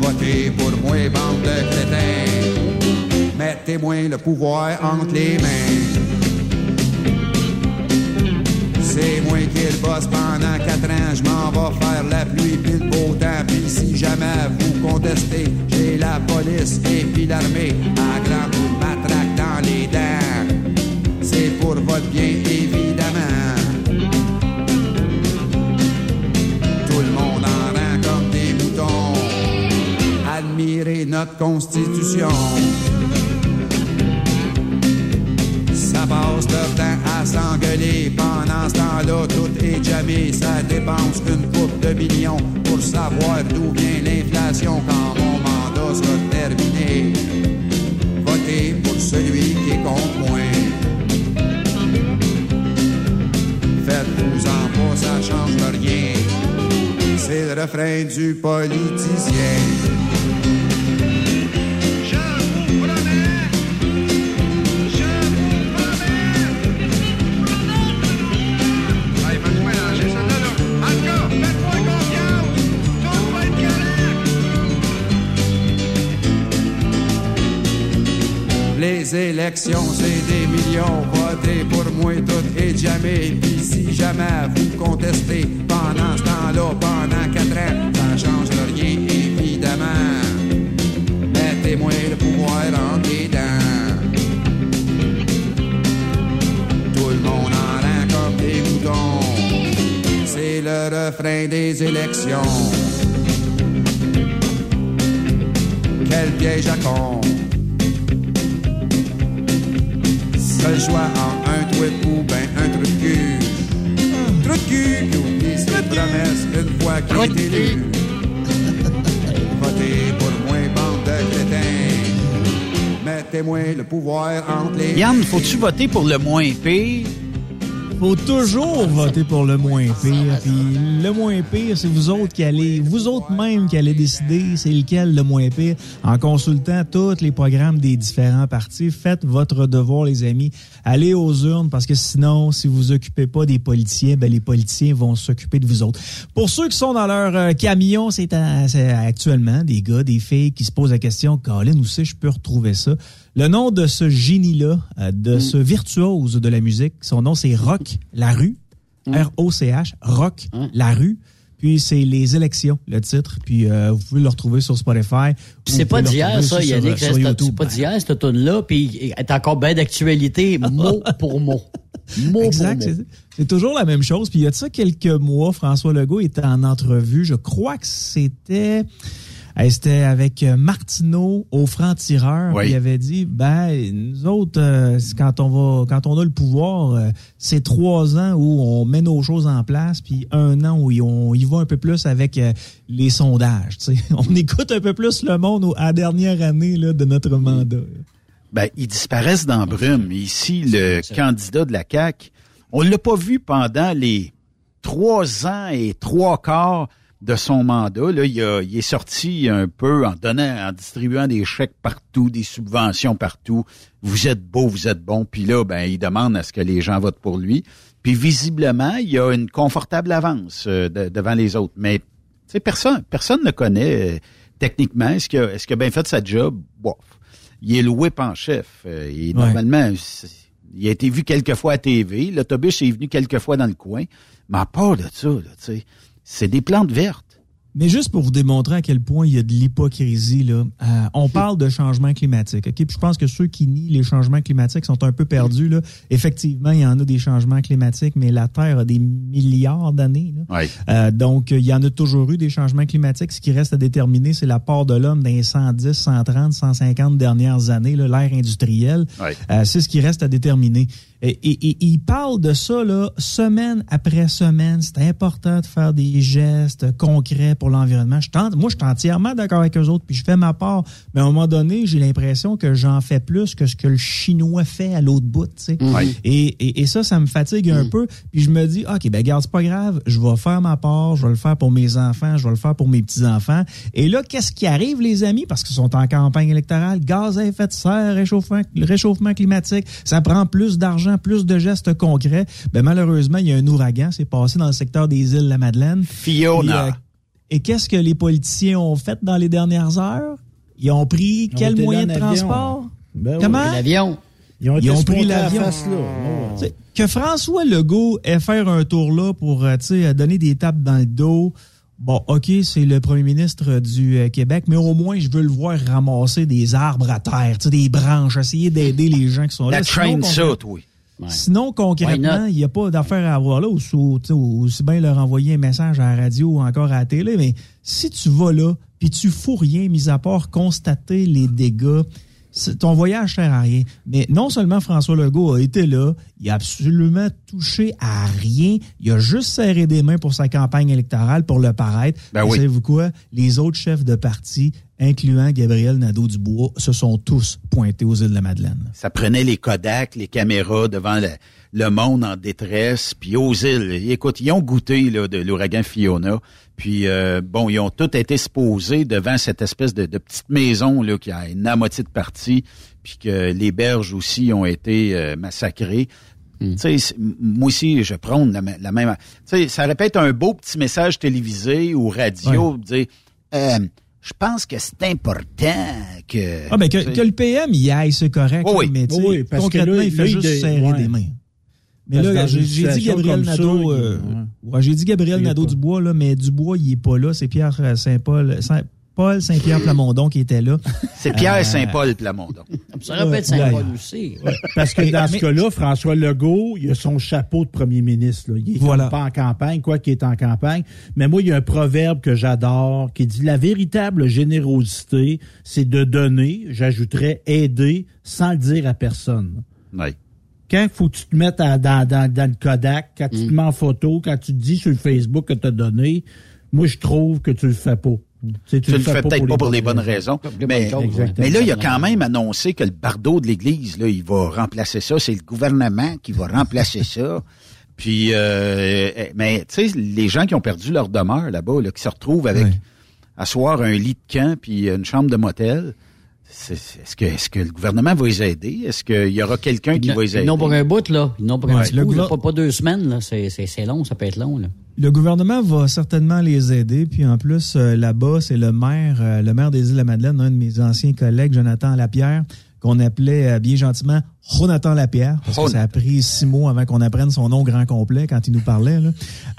Votez pour moi, bande de crétins. Mettez-moi le pouvoir entre les mains. C'est moi qui le boss pendant quatre ans. Je m'en vais faire la pluie puis le beau temps. Puis si jamais vous contestez, j'ai la police et puis l'armée à grand coup de matraque dans les dents. Pour votre bien, évidemment. Tout le monde en rang comme des moutons. Admirez notre constitution. Ça passe leur temps à s'engueuler. Pendant ce temps-là, tout est jamais. Ça dépense une coupe de millions pour savoir d'où vient l'inflation quand mon mandat sera terminé. Votez pour celui qui est contre moi. Refrain du politicien. Les élections, c'est des millions. Votez pour moi tout et jamais. Puis si jamais vous contestez pendant ce temps-là, pendant quatre ans, ça change rien, évidemment. Mettez-moi le pouvoir les dents. Tout le monde en rang comme des moutons. C'est le refrain des élections. Quel piège à con. Seul choix en un tweet ou ben un trou de cul. Un trou de cul qui oublie ses promesses une fois qu'il est élu. Votez pour moi, bande de crétins. Mettez-moi le pouvoir entre les Yann, faut-tu voter pour le moins pire? Faut toujours voter pour le moins pire. Puis le moins pire, c'est vous autres qui allez, vous autres même qui allez décider c'est lequel le moins pire en consultant tous les programmes des différents partis. Faites votre devoir, les amis. Allez aux urnes parce que sinon, si vous occupez pas des politiciens, ben les politiciens vont s'occuper de vous autres. Pour ceux qui sont dans leur euh, camion, c'est actuellement des gars, des filles qui se posent la question, Colin, où c'est je peux retrouver ça? Le nom de ce génie-là, euh, de ce virtuose de la musique, son nom c'est Rock Larue, R-O-C-H, Rock Larue. Puis c'est les élections, le titre. Puis euh, vous pouvez le retrouver sur Spotify. C'est pas d'hier, ça, Yannick. C'est c'est pas d'hier, cette tune-là. Puis elle est encore bien d'actualité, mot pour mot. Mot Exact. pour mot. c'est- C'est toujours la même chose. Puis il y a de ça quelques mois, François Legault était en entrevue. Je crois que c'était. C'était avec euh, Martineau au franc-tireur. Oui. Il avait dit, ben, nous autres, euh, quand on va, quand on a le pouvoir, euh, c'est trois ans où on met nos choses en place, puis un an où on y va un peu plus avec euh, les sondages. On écoute un peu plus le monde à la dernière année là, de notre mandat. Ben, ils disparaissent dans brume. Ici, le candidat de la CAQ, on l'a pas vu pendant les trois ans et trois quarts de son mandat. Là, il, a- il est sorti un peu en donnant, en distribuant des chèques partout, des subventions partout. Vous êtes beau, vous êtes bon. Puis là, ben, il demande à ce que les gens votent pour lui. Puis visiblement, il y a une confortable avance euh, de- devant les autres. Mais tu sais, personne, personne ne connaît euh, techniquement. Est-ce que, est-ce a bien fait sa job? Bof. Il est le whip en chef. Euh, Ouais. normalement, il a été vu quelques fois à TV. L'autobus est venu quelques fois dans le coin. Mais à part de ça, là, tu sais, c'est des plantes vertes. Mais juste pour vous démontrer à quel point il y a de l'hypocrisie, là, euh, on parle de changement climatique. ok? Puis je pense que ceux qui nient les changements climatiques sont un peu perdus. Là. Effectivement, il y en a des changements climatiques, mais la Terre a des milliards d'années. Euh, donc, il y en a toujours eu des changements climatiques. Ce qui reste à déterminer, c'est la part de l'homme dans les 110, 130, 150 dernières années, là, l'ère industrielle. Ouais. Euh, c'est ce qui reste à déterminer. Et, et- et il parle de ça là, semaine après semaine. C'est important de faire des gestes concrets pour l'environnement. Je tente, moi, je suis entièrement d'accord avec eux autres, puis je fais ma part. Mais à un moment donné, j'ai l'impression que j'en fais plus que ce que le Chinois fait à l'autre bout. tu sais. Ouais. Et, ça, ça me fatigue un peu. Puis je me dis, OK, ben garde, c'est pas grave. Je vais faire ma part. Je vais le faire pour mes enfants. Je vais le faire pour mes petits-enfants. Et là, qu'est-ce qui arrive, les amis? Parce qu'ils sont en campagne électorale. Gaz à effet de serre, réchauffement, réchauffement climatique. Ça prend plus d'argent, plus de gestes concrets. Ben malheureusement, il y a un ouragan. C'est passé dans le secteur des îles de la Madeleine. Fiona. Euh, et qu'est-ce que les politiciens ont fait dans les dernières heures? Ils ont pris quel moyen de transport? Ben oui. Comment? L'avion. Ils ont, été Ils ont se pris la l'avion. Oh. Sais, que François Legault ait faire un tour là pour euh, tu sais, donner des tapes dans le dos. Bon, OK, c'est le premier ministre du euh, Québec, mais au moins, je veux le voir ramasser des arbres à terre, tu sais, des branches, essayer d'aider les gens qui sont là. La train ça, oui. Sinon, concrètement, il n'y a pas d'affaire à avoir là, ou, sais, aussi bien leur envoyer un message à la radio ou encore à la télé, mais si tu vas là, puis tu fous rien, mis à part constater les dégâts, ton voyage sert à rien. Mais non seulement François Legault a été là, il a absolument touché à rien. Il a juste serré des mains pour sa campagne électorale, pour le paraître. Ben oui. Savez-vous quoi? Les autres chefs de parti, incluant Gabriel Nadeau-Dubois, se sont tous pointés aux îles de la Madeleine. Ça prenait les Kodak, les caméras devant le, le monde en détresse, puis aux îles. Écoute, ils ont goûté là, de l'ouragan Fiona. Puis euh, bon, ils ont tous été exposés devant cette espèce de, de petite maison là qui a une à moitié de partie, puis que les berges aussi ont été euh, massacrées. Tu sais, c'est- m- moi aussi, je prends la, la même. Tu sais, ça répète un beau petit message télévisé ou radio, dire, euh, je pense que c'est important que. Ah ben que, que le PM y aille, c'est correct. Oui, mais Oui, oui, parce que concrètement, là, il fait juste serrer ouais. des mains. Mais Parce que là, dans j'ai dit Gabriel Nadeau, il- euh, ouais. ouais, j'ai dit Gabriel Il y a Nadeau pas. Dubois, là, mais Dubois, il est pas là. C'est Pierre euh, Saint-Paul, Saint- Paul Saint-Pierre Plamondon qui était là. C'est Pierre Euh, Saint-Paul Plamondon. Ça aurait pu être Saint-Paul aussi. Parce que dans ce cas-là, François Legault, il a son chapeau de premier ministre. là. Il est Voilà. pas en campagne, quoi qu'il est en campagne. Mais moi, il y a un proverbe que j'adore qui dit la véritable générosité, c'est de donner, j'ajouterais aider, sans le dire à personne. Oui. Quand il faut que tu te mettes à- dans, dans, dans le Kodak, quand tu te mets en photo, quand tu te dis sur le Facebook que tu as donné, moi, je trouve que tu le fais pas. Tu, le fais peut-être pas pour les bonnes raisons. Mais, là, il a quand même annoncé que le bardeau de l'Église, là, il va remplacer ça. C'est le gouvernement qui va remplacer ça. Puis, euh, eh, mais tu sais, les gens qui ont perdu leur demeure là-bas, là, qui se retrouvent avec asseoir un lit de camp puis une chambre de motel, est-ce que, est-ce que le gouvernement va les aider? Est-ce qu'il y aura quelqu'un qui va les Ils aider? n'ont pas un bout, là. Ils n'ont pas un Ouais, petit bout, là. Pas, pas deux semaines, là. C'est long, ça peut être long, là. Le gouvernement va certainement les aider. Puis en plus, euh, là-bas, c'est le maire, euh, le maire des Îles-de-la-Madeleine, un de mes anciens collègues, Jonathan Lapierre, qu'on appelait euh, bien gentiment Jonathan Lapierre, parce que ça a pris six mois avant qu'on apprenne son nom grand complet quand il nous parlait. là.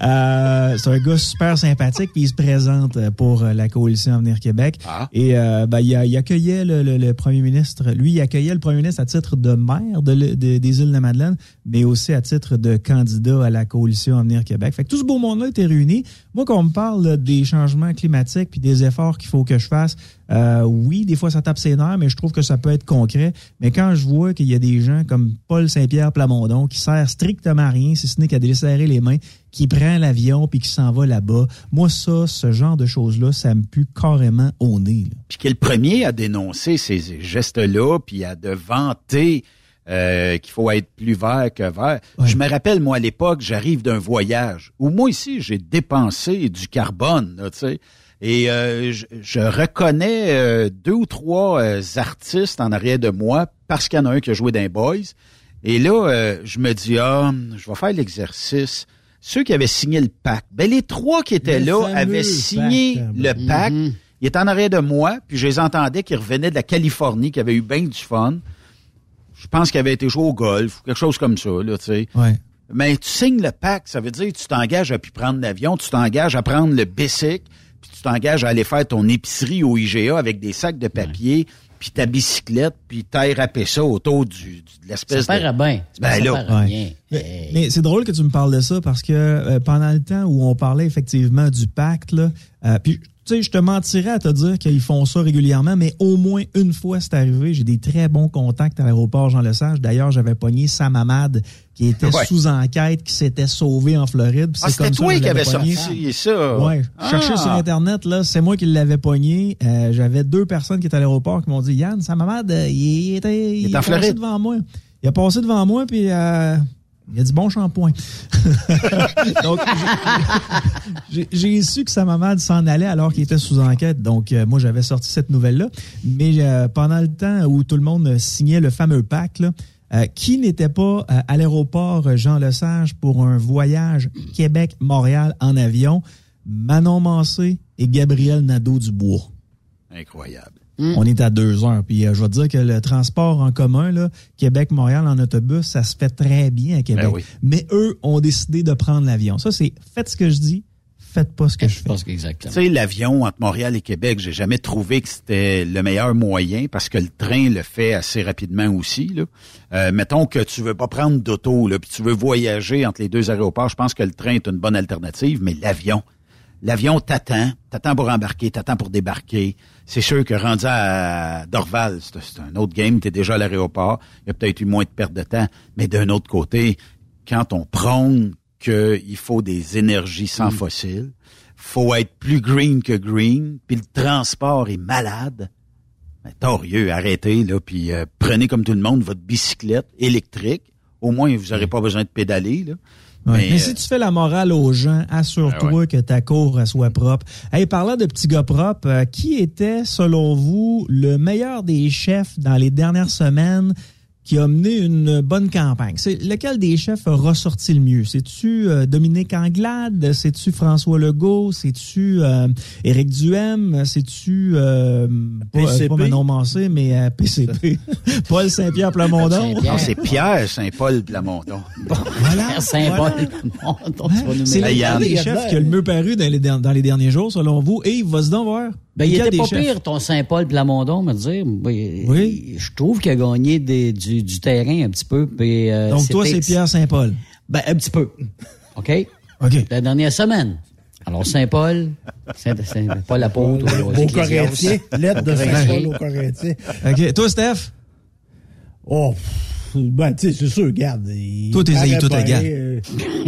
Euh, c'est un gars super sympathique, puis il se présente pour la coalition Avenir Québec. Et euh, ben, il, a- il accueillait le, le- le premier ministre. Lui, il accueillait le premier ministre à titre de maire de, le- de- des îles de Madeleine, mais aussi à titre de candidat à la coalition Avenir Québec. Fait que tout ce beau monde-là était réuni. Moi, quand on me parle des changements climatiques puis des efforts qu'il faut que je fasse, euh, oui, des fois ça tape ses nerfs, mais je trouve que ça peut être concret. Mais quand je vois qu'il y a des gens comme Paul Saint-Pierre Plamondon qui sert strictement à rien, si ce n'est qu'à desserrer les mains, qui prend l'avion puis qui s'en va là-bas, moi ça, ce genre de choses-là, ça me pue carrément au nez. là. Puis qui est le premier à dénoncer ces gestes-là, puis à de vanter euh, qu'il faut être plus vert que vert. Je me rappelle, moi, à l'époque, j'arrive d'un voyage où moi ici, j'ai dépensé du carbone, tu sais. Et euh, je, je reconnais euh, deux ou trois artistes en arrière de moi parce qu'il y en a un qui a joué dans les Boys. Et là, euh, je me dis, ah, je vais faire l'exercice. Ceux qui avaient signé le pacte, ben les trois qui étaient Le là avaient signé pacte. le pacte. Il était en arrière de moi, puis je les entendais qui revenaient de la Californie, qui avaient eu bien du fun. Je pense qu'ils avaient été joués au golf, ou quelque chose comme ça, là, tu sais. Ouais. Mais tu signes le pacte, ça veut dire que tu t'engages à plus prendre l'avion, tu t'engages à prendre le bicycle, puis tu t'engages à aller faire ton épicerie au IGA avec des sacs de papier, puis ta bicyclette, puis t'ailles râper ça autour du, du- de l'espèce Ça de... bien. Ben ça là. Ouais. bien. Mais, mais c'est drôle que tu me parles de ça parce que euh, pendant le temps où on parlait effectivement du pacte, là, euh, puis tu sais, je te mentirais à te dire qu'ils font ça régulièrement, mais au moins une fois c'est arrivé. J'ai des très bons contacts à l'aéroport Jean Lesage. D'ailleurs, j'avais pogné Sam Hamad qui était Ouais. sous enquête, qui s'était sauvé en Floride. Ah, c'était toi qui avais pogné. sorti ça. Ouais, Ah. sur Internet, là, c'est moi qui l'avais pogné. Euh, J'avais deux personnes qui étaient à l'aéroport qui m'ont dit Yann, Sam Hamad, euh, il, était, Il est en passé Floride. devant moi. Il a passé devant moi, puis euh, il a du bon shampoing. Donc, j'ai- su que sa maman s'en allait alors qu'il était sous enquête. Donc, euh, moi, j'avais sorti cette nouvelle-là. Mais euh, pendant le temps où tout le monde signait le fameux pacte, euh, qui n'était pas euh, à l'aéroport Jean Lesage pour un voyage Québec-Montréal en avion? Manon Mancé et Gabriel Nadeau-Dubois. Incroyable. On est à deux heures. Puis euh, je vais te dire que le transport en commun, là, Québec-Montréal en autobus, ça se fait très bien à Québec. Ben oui. Mais eux ont décidé de prendre l'avion. Ça, c'est faites ce que je dis, faites pas ce que je fais. Tu sais, l'avion entre Montréal et Québec, j'ai jamais trouvé que c'était le meilleur moyen parce que le train le fait assez rapidement aussi. Là. Euh, mettons que tu veux pas prendre d'auto, là, puis tu veux voyager entre les deux aéroports, je pense que le train est une bonne alternative, mais l'avion, l'avion t'attend, t'attends pour embarquer, t'attends pour débarquer. C'est sûr que rendu à Dorval, c'est un autre game, t'es déjà à l'aéroport, il y a peut-être eu moins de perte de temps, mais d'un autre côté, quand on prône qu'il faut des énergies sans fossiles, faut être plus green que green, puis le transport est malade. Ben, torieux, arrêtez, là, puis euh, prenez comme tout le monde votre bicyclette électrique. Au moins, vous n'aurez pas besoin de pédaler. Là. Ouais. Mais, Mais, si tu fais la morale aux gens, assure-toi que ta cour soit propre. Hey, parlant de petits gars propres, euh, qui était, selon vous, le meilleur des chefs dans les dernières semaines qui a mené une bonne campagne? C'est lequel des chefs a ressorti le mieux? C'est-tu euh, Dominique Anglade? C'est-tu François Legault? C'est-tu euh, Éric Duhem? C'est-tu euh, pas, PCP? pas Manon Mancé, mais euh, PCP? Paul Saint-Pierre Plamondon? Non, c'est Pierre Saint-Paul Plamondon. Voilà. Saint-Paul. C'est Hey, lequel Yann. des chefs qui a le mieux paru dans les, dans les derniers jours, selon vous? Et vas-y donc voir. Ben, il était pas chefs? pire, ton Saint-Paul Plamondon, me dire. Oui. Je trouve qu'il a gagné des- du, du terrain un petit peu. puis, euh, Donc, toi, c'est Pierre Saint-Paul. Ben, un petit peu. OK? OK. La dernière semaine. Alors, Saint-Paul, Saint- Saint- Paul l'apôtre. Au Corinthien, lettre de Saint-Paul au Corinthien. OK. Toi, Steph? Oh, Ben, tu sais, c'est sûr, regarde. il Toi, t'es paraît tout égal. euh,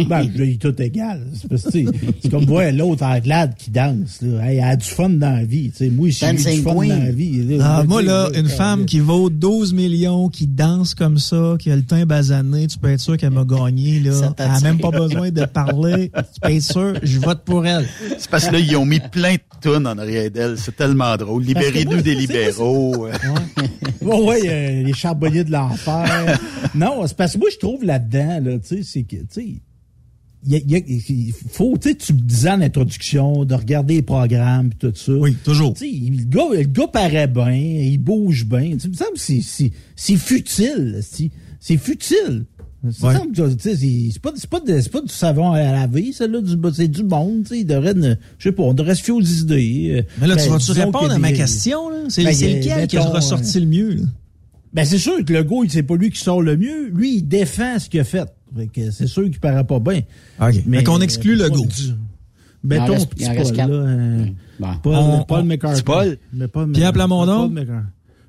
ben, je l'ai tout égal. C'est parce que, tu sais, c'est comme voir l'autre Anglade qui danse, là. Elle a du fun dans la vie, tu sais. Moi, j'ai du fun Queen. dans la vie. là. Ah, moi, là, une femme qui vaut 12 millions, qui danse comme ça, qui a le teint basané, tu peux être sûr qu'elle m'a gagné, là. Elle n'a même pas besoin de parler. Tu peux être sûr, je vote pour elle. C'est parce que là, ils ont mis plein de tonnes en arrière d'elle. C'est tellement drôle. Libérez-nous des libéraux. euh. Ouais, ouais, euh, les charbonniers de l'enfer. non, c'est parce que moi, je trouve là-dedans, là, tu sais, c'est que, tu sais, il y a- faut, tu sais, tu me disais en introduction de regarder les programmes et tout ça. Oui, toujours. Tu sais, le gars, le gars paraît bien, il bouge bien. Tu me semble que c'est, c'est, c'est futile, c'est, futile. Ouais. c'est, c'est pas, pas, pas du savon à laver, ça, là, du, c'est du monde, tu sais, il devrait, ne- je sais pas, on devrait se fier aux idées. euh, Mais là, tu ben, vas-tu répondre à ma question? C'est Ben, lequel qui a ressorti euh, le mieux, là? Ben, c'est sûr que le il- c'est pas lui qui sort le mieux. Lui, il défend ce qu'il a fait. Fait que c'est sûr qu'il paraît pas bien. OK. Mais qu'on exclut le pas go. Mettons, reste- petit Paul, là. euh, Bon. Paul, On- Paul McCarthy. Mais pas- Pierre Plamondon?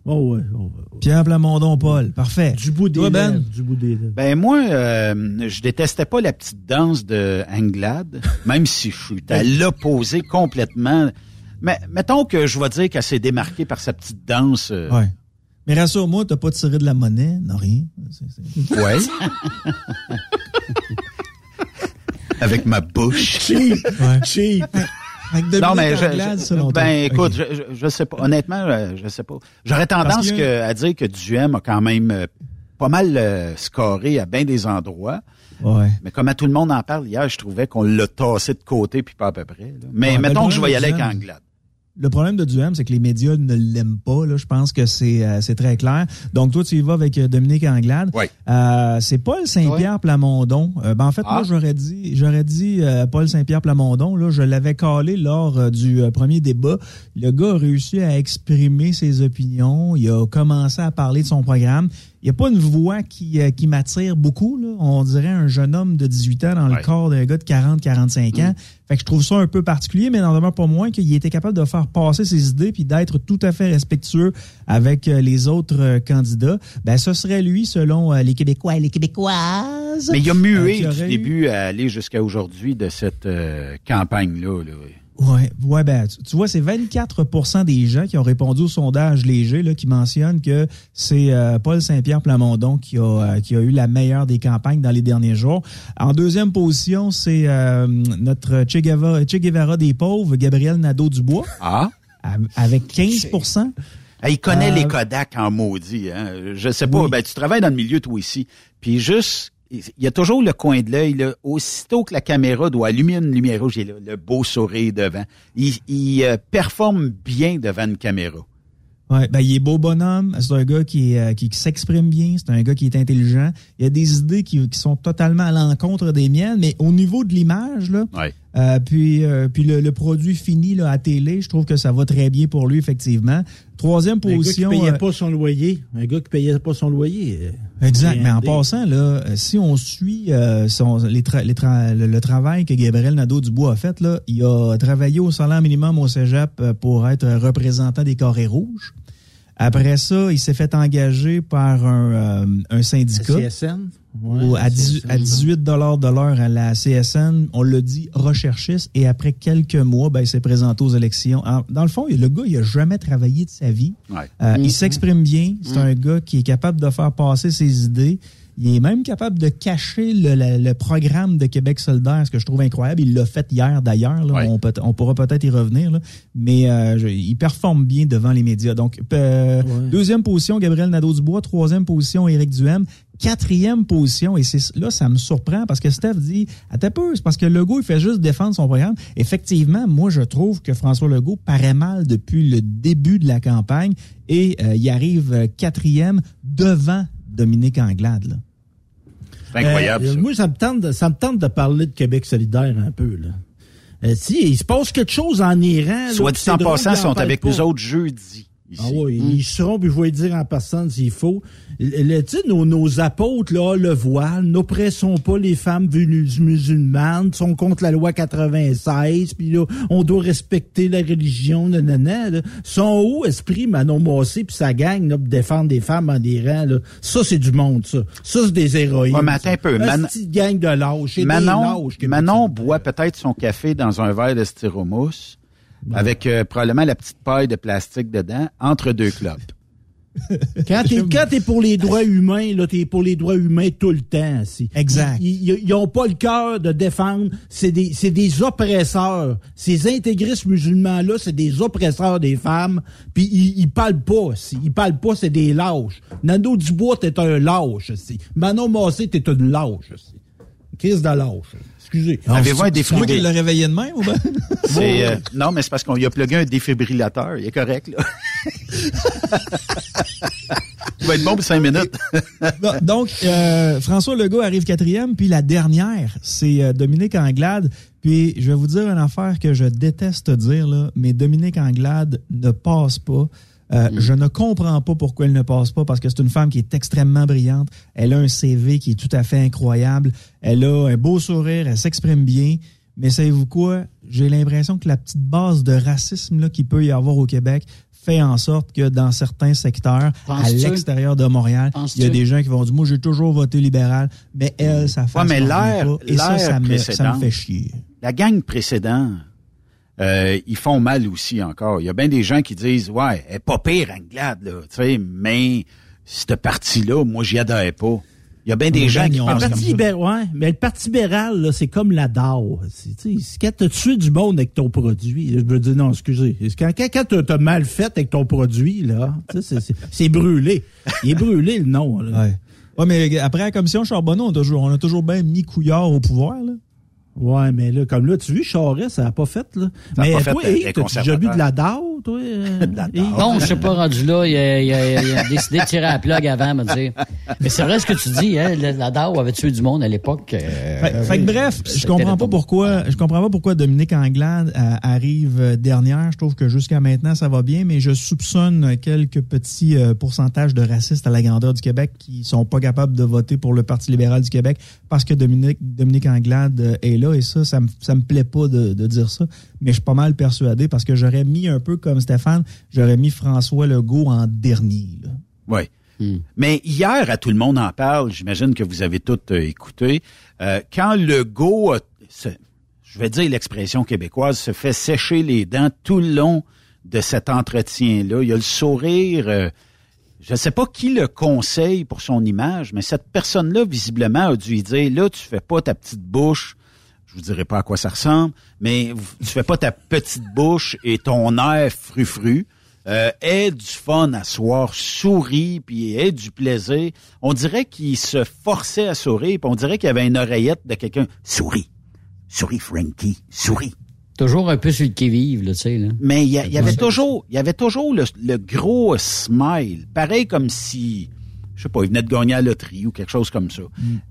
Oh, ouais, oh, ouais. Pierre Plamondon, Paul. Parfait. Du bout des Toi, Ben? lèvres, Du bout des lèvres. Ben moi, euh, je détestais pas la petite danse de Anglade, même si je suis à l'opposé complètement. Mais mettons que je vais dire qu'elle s'est démarquée par sa petite danse. euh, Ouais. Mais rassure-moi, t'as pas tiré de la monnaie, non rien. C'est- ouais. Avec ma bouche. Cheap. Ouais. Cheap. Non, mais je, Anglade, je- selon toi. ben écoute, je, je, je sais pas. Honnêtement, je sais pas. J'aurais tendance Parce que- que- à dire que Duhem a quand même euh, pas mal euh, scoré à bien des endroits. Ouais. Mais comme à tout le monde en parle hier, je trouvais qu'on l'a tassé de côté puis pas à peu près. là. Mais Ouais, ben, mettons que je vais y aller avec Anglade. Le problème de Duhem, c'est que les médias ne l'aiment pas. Là. Je pense que c'est euh, c'est très clair. Donc, toi, tu y vas avec euh, Dominique Anglade. Oui. Euh, c'est Paul Saint-Pierre Plamondon. Euh, ben, en fait, Ah. moi, j'aurais dit, j'aurais dit euh, Paul Saint-Pierre Plamondon. Là, je l'avais calé lors euh, du euh, premier débat. Le gars a réussi à exprimer ses opinions. Il a commencé à parler de son programme. Il n'y a pas une voix qui, euh, qui m'attire beaucoup. Là. On dirait un jeune homme de 18 ans dans le Ouais. corps d'un gars de 40-45 ans. Fait que je trouve ça un peu particulier, mais n'en demeure pas moins qu'il était capable de faire passer ses idées puis d'être tout à fait respectueux avec euh, les autres euh, candidats. Ben, ce serait lui, selon les Québécois et les Québécoises. Mais il a mué du eu- début à aller jusqu'à aujourd'hui de cette euh, campagne-là. là. Ouais, ouais, ben, tu, tu vois, c'est 24% des gens qui ont répondu au sondage léger là, qui mentionnent que c'est euh, Paul Saint-Pierre Plamondon qui a, euh, qui a eu la meilleure des campagnes dans les derniers jours. En deuxième position, c'est euh, notre Che Guevara, Che Guevara des pauvres, Gabriel Nadeau-Dubois, Ah? avec 15% Ah, il connaît les Kodak en maudit. Hein? Je sais pas. Oui. Ben, tu travailles dans le milieu, toi ici. Puis juste, il y a toujours le coin de l'œil. là. Aussitôt que la caméra doit allumer une lumière rouge, il a le, beau sourire devant. Il, il, euh, performe bien devant une caméra. Ouais, ben il est beau bonhomme, c'est un gars qui, euh, qui, qui s'exprime bien, c'est un gars qui est intelligent. Il y a des idées qui, qui sont totalement à l'encontre des miennes, mais au niveau de l'image là, Ouais. Euh, puis euh, puis le, le produit fini là à télé, je trouve que ça va très bien pour lui effectivement. Troisième Un gars qui position. payait euh, pas son loyer. Un gars qui payait pas son loyer. Exact. Mais en passant, là, si on suit euh, son, les tra- les tra- le, travail que Gabriel Nadeau-Dubois a fait, là, il a travaillé au salaire minimum au cégep pour être représentant des carrés rouges. Après ça, il s'est fait engager par un, euh, un syndicat. CSN? Ouais, Ou à, 18, CSN, à 18 de l'heure à la CSN, on l'a dit recherchiste, et après quelques mois, ben, il s'est présenté aux élections. En- dans le fond, le gars, il a jamais travaillé de sa vie. Ouais. Euh, Mm-hmm. Il s'exprime bien. C'est un gars qui est capable de faire passer ses idées. Il est même capable de cacher le, le- le programme de Québec solidaire, ce que je trouve incroyable. Il l'a fait hier d'ailleurs. Ouais. On, peut- on pourra peut-être y revenir. là. Mais euh, je- il performe bien devant les médias. Donc, euh, deuxième position, Gabriel Nadeau-Dubois. Troisième position, Éric Duhem. Quatrième position, et c'est là, ça me surprend parce que Steph dit, attends peu, c'est parce que Legault, il fait juste défendre son programme. Effectivement, moi, je trouve que François Legault paraît mal depuis le début de la campagne et euh, il arrive quatrième devant Dominique Anglade. Là. C'est incroyable, Euh, ça. Moi, ça me, tente de, ça me tente de parler de Québec solidaire un peu. Là. Euh, si, il se passe quelque chose en Iran. Soit dit en passant, ils sont avec pas. nous autres jeudi. Ici. Ah oui, ils seront, puis je vais dire en personne s'il faut. Le, nos, nos apôtres, là, le voile, n'oppressons pas les femmes venues musulmanes, sont contre la loi 96, puis là, on doit respecter la religion, nanana, là. Sont où, esprit, Manon Massé, puis sa gang, là, pour défendre des femmes en rangs, là. Ça, c'est du monde, ça. Ça, c'est des héroïnes. Ouais, mais un peu. Une Man- petite gang de lâches. des Manon, lâches Manon boit peut-être son café dans un verre de styromousse avec euh, probablement la petite paille de plastique dedans entre deux clopes. Quand t'es, quand t'es pour les droits humains, là, t'es pour les droits humains tout le temps. si. Exact. Ils, ils, ils ont pas le cœur de défendre. C'est des, c'est des oppresseurs. Ces intégristes musulmans-là, c'est des oppresseurs des femmes. Puis ils, ils parlent pas. Si. Ils parlent pas, c'est des lâches. Nando Dubois, t'es un lâche. Si. Manon Massé, t'es une lâche. Si. Crise de lâche. Excusez. Avez-vous un C'est moi qui défibrillateur? l'ai réveillé de même ou euh, non, mais c'est parce qu'on y a plugué un défibrillateur. Il est correct, là. Il va être bon pour cinq minutes. Bon, donc, euh, François Legault arrive quatrième, puis la dernière, c'est euh, Dominique Anglade. Puis, je vais vous dire une affaire que je déteste dire, là, mais Dominique Anglade ne passe pas. Euh, Je ne comprends pas pourquoi elle ne passe pas, parce que c'est une femme qui est extrêmement brillante. Elle a un CV qui est tout à fait incroyable. Elle a un beau sourire, elle s'exprime bien. Mais savez-vous quoi? J'ai l'impression que la petite base de racisme là, qu'il peut y avoir au Québec fait en sorte que dans certains secteurs, à l'extérieur de Montréal, il y a des gens qui vont dire, moi, j'ai toujours voté libéral, mais elle, ça fait Ouais, mais l'air, Et ça, l'air ça me, ça me fait chier. La gang précédente, euh, ils font mal aussi encore. Il y a bien des gens qui disent, ouais, elle est pas pire, Anglade, là, tu sais, mais cette partie-là, moi, j'y adhère pas. Il y a bien des gens qui pensent Parti comme ça. libéral, ouais, mais le Parti libéral, là, c'est comme la DAO. Tu quand t'as tué du monde avec ton produit, je veux dire, non, excusez. Quand, quand, quand mal fait avec ton produit, là, tu sais, c'est, c'est, c'est brûlé. Il est brûlé, le nom, là. Ouais. Ouais, mais après la commission Charbonneau, on a toujours, on a toujours bien mis Couillard au pouvoir, là. Ouais, mais là, comme là, tu vois, Charest, ça a pas fait, là. Ça mais pas fait, toi, euh, hey, t'as déjà bu de la DAO, toi? euh? Non, je suis pas rendu là. Il a, il a- il a décidé de tirer à la plug avant, me dire. Mais c'est vrai ce que tu dis, hein. La, la DAO avait tué du monde à l'époque. euh, Fait, fait que bref, je comprends pas pourquoi, je comprends pas pourquoi Dominique Anglade euh, arrive euh, dernière. Je trouve que jusqu'à maintenant ça va bien, mais je soupçonne quelques petits euh, pourcentages de racistes à la grandeur du Québec qui sont pas capables de voter pour le Parti libéral du Québec parce que Dominique Dominique Anglade euh, est là et ça, ça me ça me plaît pas de, de dire ça, mais je suis pas mal persuadé parce que j'aurais mis un peu comme Stéphane, j'aurais mis François Legault en dernier. Oui. Mais hier, à tout le monde en parle, j'imagine que vous avez tous euh, écouté, euh, quand Legault, a- se- je vais dire l'expression québécoise, se fait sécher les dents tout le long de cet entretien-là, il a le sourire, euh, je ne sais pas qui le conseille pour son image, mais cette personne-là, visiblement, a dû lui dire, là, tu fais pas ta petite bouche, je vous dirai pas à quoi ça ressemble, mais tu fais pas ta petite bouche et ton air frufru. Euh, aie du fun à soir, souris, puis aie du plaisir. On dirait qu'il se forçait à sourire, puis on dirait qu'il y avait une oreillette de quelqu'un. Souris, souris, Frankie, souris. Toujours un peu sur le qui-vive, là, tu sais, là. Mais il y, avait toujours, il y avait toujours le, le gros smile, pareil comme si, je sais pas, il venait de gagner à la loterie ou quelque chose comme ça.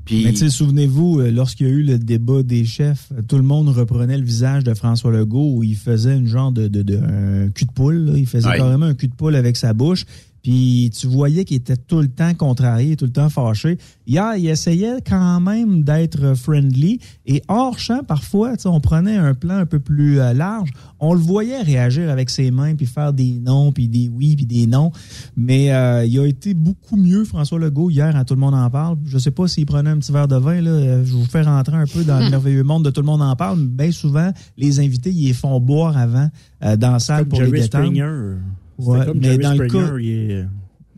Puis Mais tu sais, souvenez-vous, euh, lorsqu'il y a eu le débat des chefs, euh, tout le monde reprenait le visage de François Legault où il faisait une genre de, de, de un cul de poule. là. Il faisait Ouais. carrément un cul de poule avec sa bouche. Puis tu voyais qu'il était tout le temps contrarié, tout le temps fâché. Hier, il essayait quand même d'être friendly. Et hors champ, parfois, tu sais, on prenait un plan un peu plus euh, large. On le voyait réagir avec ses mains, puis faire des non, puis des oui, puis des non. Mais euh, il a été beaucoup mieux, François Legault, hier, à Tout le monde en parle. Je sais pas s'il prenait un petit verre de vin. Là, Euh, je vous fais rentrer un peu dans le merveilleux monde de Tout le monde en parle. Mais bien souvent, les invités, ils les font boire avant euh, dans la salle Comme pour Jerry les détendre. Springer. Ouais, comme mais Jerry dans le cas- il est-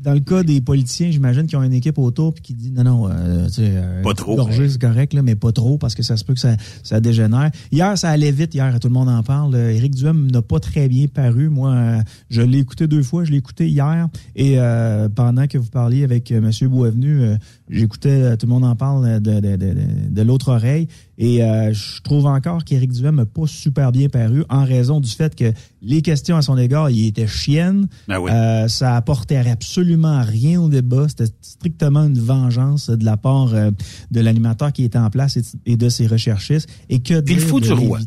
dans le cas des politiciens, j'imagine qu'ils ont une équipe autour puis qui dit non, non, euh, tu sais, euh, Pas trop, c'est correct, là, mais pas trop parce que ça se peut que ça, ça dégénère. Hier, ça allait vite, hier, tout le monde en parle. Euh, Éric Duhem n'a pas très bien paru. Moi, euh, je l'ai écouté deux fois, je l'ai écouté hier et euh, pendant que vous parliez avec euh, M. Boisvenu, euh, j'écoutais euh, tout le monde en parle euh, de, de, de, de, de l'autre oreille et euh, je trouve encore qu'Éric Duhem n'a pas super bien paru en raison du fait que les questions à son égard, il était chienne. Ben oui. Euh, ça apportait absolument rien au débat. C'était strictement une vengeance de la part euh, de l'animateur qui était en place et, et de ses recherchistes. Et que le dire fou de du roi.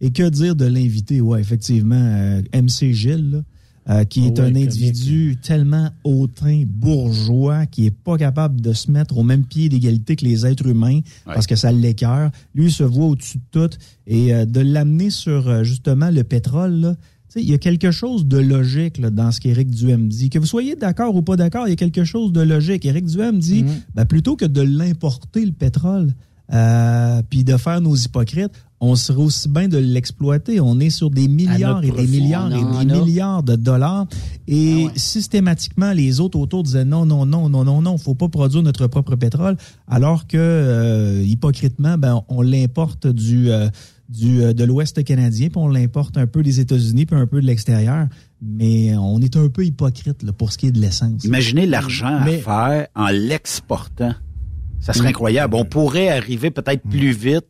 Et que dire de l'invité? Ouais, effectivement, MC Gilles, là. Euh, qui Ah est un individu tellement hautain, bourgeois, qui est pas capable de se mettre au même pied d'égalité que les êtres humains parce que ça l'écœure. Lui, il se voit au-dessus de tout. Et euh, de l'amener sur, euh, justement, le pétrole, là, tu sais, il y a quelque chose de logique là, dans ce qu'Éric Duhem dit. Que vous soyez d'accord ou pas d'accord, il y a quelque chose de logique. Éric Duhem dit, ben, plutôt que de l'importer, le pétrole, euh, puis de faire nos hypocrites, on serait aussi bien de l'exploiter. On est sur des milliards et des milliards et des milliards de dollars. Et systématiquement, les autres autour disaient non, non, non, non, non, non, faut pas produire notre propre pétrole, alors que euh, hypocritement, ben, on l'importe du, euh, du euh, de l'Ouest canadien, puis on l'importe un peu des États-Unis, puis un peu de l'extérieur. Mais on est un peu hypocrite là, pour ce qui est de l'essence. Imaginez l'argent Mais- à faire en l'exportant. Ça serait incroyable. On pourrait arriver peut-être plus vite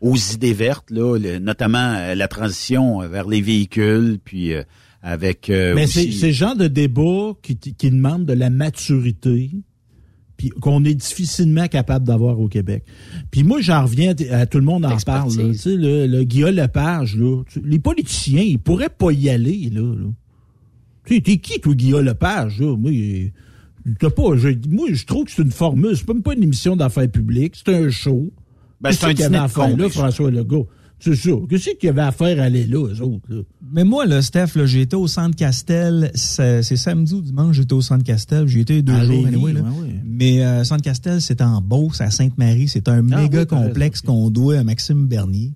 aux idées vertes, là, le- notamment euh, la transition vers les véhicules, puis euh, avec euh, Mais aussi- c'est c'est le genre de débat qui, qui demande de la maturité, puis qu'on est difficilement capable d'avoir au Québec. Puis moi, j'en reviens à, tout le monde en parle. là. Tu sais, le, le Guillaume Lepage, là, tu- les politiciens, ils pourraient pas y aller. Là, là. Tu sais, t'es qui, toi, Guillaume Lepage? Là? Moi, il- t'as pas, je, moi, je trouve que c'est une formule. C'est même pas une émission d'affaires publiques. C'est un show. Ben, c'est un qu'il y avait dîner de con, là, François Legault? C'est ça. Qu'est-ce qu'il y avait à faire à aller là, eux autres? Là? Mais moi, là, Steph, là, j'ai été au Centre Castel, c'est c'est samedi ou dimanche, j'étais au Centre Castel, j'ai été deux À jours, Lévis, anyway, là. ouais, ouais. Mais euh, Centre Castel, c'est en Beauce, à Sainte-Marie, c'est un Ah méga oui, complexe qu'on doit à Maxime Bernier.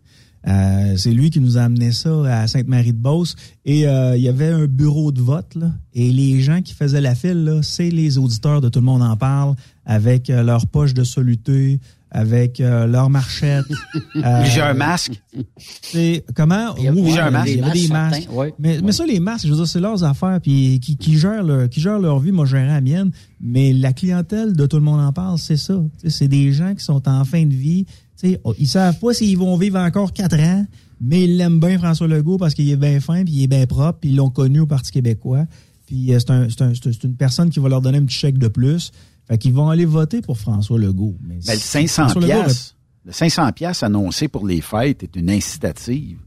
Euh, c'est lui qui nous a amené ça à Sainte-Marie-de-Beauce. Et euh, il y avait un bureau de vote, là, et les gens qui faisaient la file, là, c'est les auditeurs de Tout le monde en parle, avec euh, leur poche de soluté, avec euh, leur marchette. euh, Plusieurs masques. c'est comment? Il y a- oui, ouais, oui, il y a il y des avait des masques, masques. certains, ouais. Mais, mais ça, les masques, je veux dire, c'est leurs affaires, puis qui, qui gèrent leur, qui gèrent leur vie, moi, je la mienne. Mais la clientèle de tout le monde en parle, c'est ça. C'est des gens qui sont en fin de vie. Tu sais, oh, Ils savent pas s'ils vont vivre encore quatre ans, mais ils l'aiment bien, François Legault, parce qu'il est bien fin, puis il est bien propre, puis ils l'ont connu au Parti québécois. Puis euh, c'est un, c'est un- c'est une personne qui va leur donner un petit chèque de plus. Fait qu'ils vont aller voter pour François Legault. Mais Ben, le si 500 François Legault piastres, le 500 piastres annoncé pour les fêtes est une incitative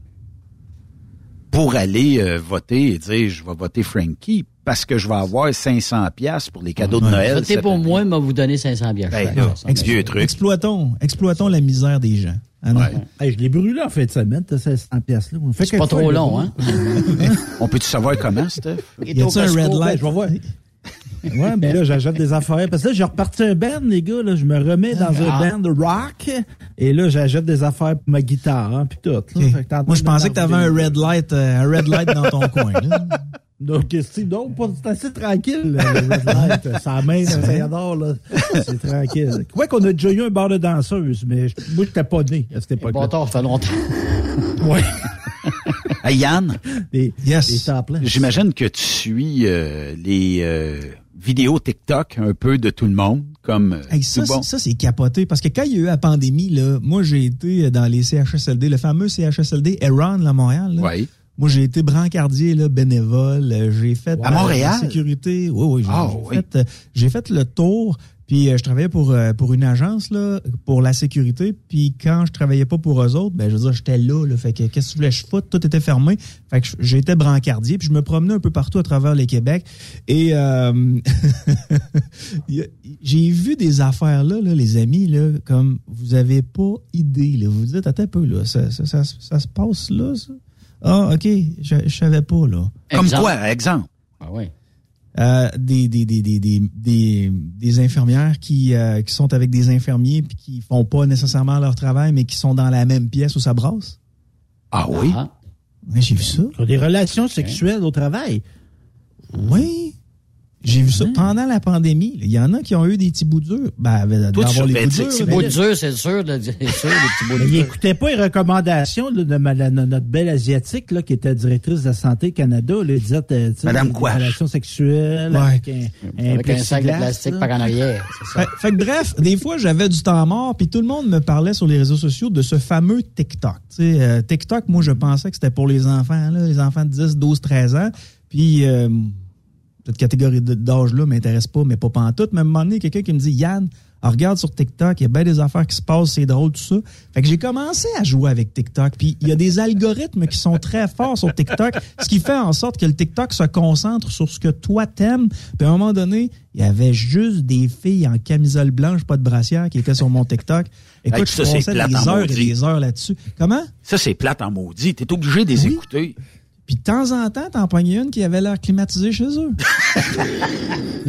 pour aller euh, voter et dire je vais voter Frankie parce que je vais avoir 500 piastres pour les cadeaux de Noël. Votez pour année. moi, mais vous donner 500 bières. Ben, vieux truc. Exploitons, exploitons la misère des gens. Ah. Hey, je l'ai brûlé en fin de semaine, t'as 700 pièces là. C'est pas trop long, hein? On peut-tu savoir comment, Steph? Il Y a-tu un red ben, light? je vais voir. Ouais, mais là, j'achète des affaires. Parce que là, j'ai reparti un band, les gars. Là, je me remets dans Ah. un band de rock. Et là, j'achète des affaires pour ma guitare, hein, puis tout. là. Fait que Moi, je pensais que tu avais un red light, euh, un red light dans ton coin. là. Donc, c'est assez tranquille, là, le red light. Ça main, ça adore, là. C'est tranquille. Ouais, qu'on a déjà eu un bar de danseuse, mais je- moi, j'étais pas né à cette époque-là. bâtard, ça fait longtemps. Ouais. Hey, Yann, Des, Yes. j'imagine que tu suis euh, les euh, vidéos TikTok un peu de tout le monde, comme euh, Hey, ça, tout bon. ça, c'est capoté. Parce que quand il y a eu la pandémie, là, moi, j'ai été dans les CHSLD, le fameux CHSLD Eron, là, à Montréal. là. Oui. Moi, j'ai été brancardier, là, bénévole. Euh, J'ai fait À euh, Montréal? la sécurité. Oui, oui. J'ai Ah, oui. fait, euh, j'ai fait le tour. Puis euh, je travaillais pour euh, pour une agence là pour la sécurité. Puis quand je travaillais pas pour eux autres, ben je veux dire j'étais là. là fait que qu'est-ce que tu voulais? Je foute Tout était fermé. Fait que j'étais brancardier. Puis je me promenais un peu partout à travers le Québec. Et euh, j'ai vu des affaires là, là, les amis là, comme vous avez pas idée. Là. Vous vous dites attends un peu là, ça, ça, ça, ça se passe là. Ça? Ah ok, je, je savais pas là. Comme quoi, exemple? Ah ouais. Euh, des, des, des, des, des, des, des infirmières qui, euh, qui sont avec des infirmiers puis qui font pas nécessairement leur travail, mais qui sont dans la même pièce où ça brasse. Ah oui? Ah. Ouais, j'ai vu ça. Sur des relations sexuelles au travail. Oui. J'ai vu ça pendant la pandémie. Il y en a qui ont eu des petits bouts durs. Ben, Toi, d'avoir les bouts durs. petits là, Beau mais- dur, c'est sûr, c'est sûr, les petits bouts Mais il de écoutait pas les recommandations là, de, ma- la- notre belle asiatique là, qui était directrice de la santé Canada. Là, elle disait, euh, tu sais, Madame des Quash. relations sexuelles Ouais. avec un, un Avec un sac de plastique là. par en arrière, c'est ça. Fait, fait que bref, des fois, j'avais du temps mort, puis tout le monde me parlait sur les réseaux sociaux de ce fameux TikTok. Euh, TikTok, moi, je pensais que c'était pour les enfants, là, les enfants de 10, 12, 13 ans. Puis, euh, cette catégorie d'âge-là m'intéresse pas, mais pas pantoute. Mais à un moment donné, quelqu'un qui me dit, Yann, regarde sur TikTok, il y a bien des affaires qui se passent, c'est drôle, tout ça. Fait que j'ai commencé à jouer avec TikTok. Puis il y a des algorithmes qui sont très forts sur TikTok, ce qui fait en sorte que le TikTok se concentre sur ce que toi t'aimes. Puis à un moment donné, il y avait juste des filles en camisole blanche, pas de brassière, qui étaient sur mon TikTok. Écoute, Hey, je ça, c'est passais des heures et des heures là-dessus. Comment? Ça, c'est plate en maudit. T'es obligé de les écouter. Puis de temps en temps, t'en pognais une qui avait l'air climatisée chez eux.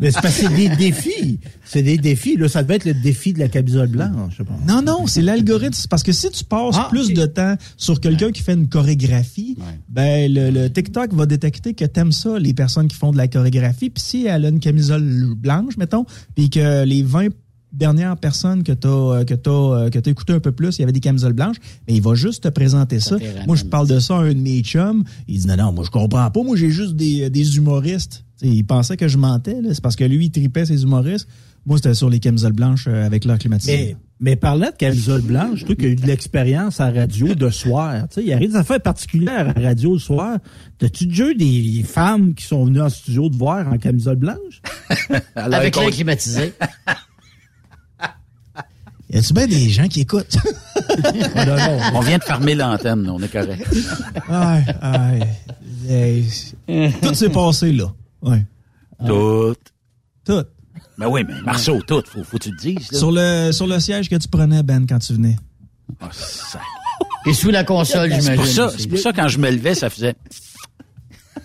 Mais c'est parce que c'est des défis. C'est des défis. Là, ça devait être le défi de la camisole blanche, je pense. Non, non, c'est l'algorithme. Parce que si tu passes Ah, plus de temps sur quelqu'un qui fait une chorégraphie, ben le, le TikTok va détecter que t'aimes ça, les personnes qui font de la chorégraphie. Puis si elle a une camisole blanche, mettons, puis que les 20 dernières personnes que t'as euh, que t'as euh, que t'as écouté un peu plus, il y avait des camisoles blanches, mais il va juste te présenter ça. Moi, je parle de ça à un de mes chums. Il dit non, non, moi je comprends pas. Moi, j'ai juste des, des humoristes. T'sais, il pensait que je mentais. là. C'est parce que lui, il tripait ses humoristes. Moi, c'était sur les camisoles blanches euh, avec l'air climatisé. Mais, mais parlant de camisole blanche, toi qui as eu de l'expérience à radio de soir, tu sais, il y a des affaires particulières à radio le soir. T'as-tu déjà eu des femmes qui sont venues en studio te voir en camisole blanche? Avec l'air climatisé. Y a-tu bien des gens qui écoutent? On vient de fermer l'antenne, on est correct. Aïe, aïe. Tout s'est passé là. Ouais. Tout. Tout. Ben oui, mais Marceau, tout. Faut, faut que tu le dises. là. Sur le, sur le siège que tu prenais, Ben, quand tu venais. Ah, ça- Et sous la console, C'est j'imagine. pour c'est pour ça quand je me levais, ça faisait.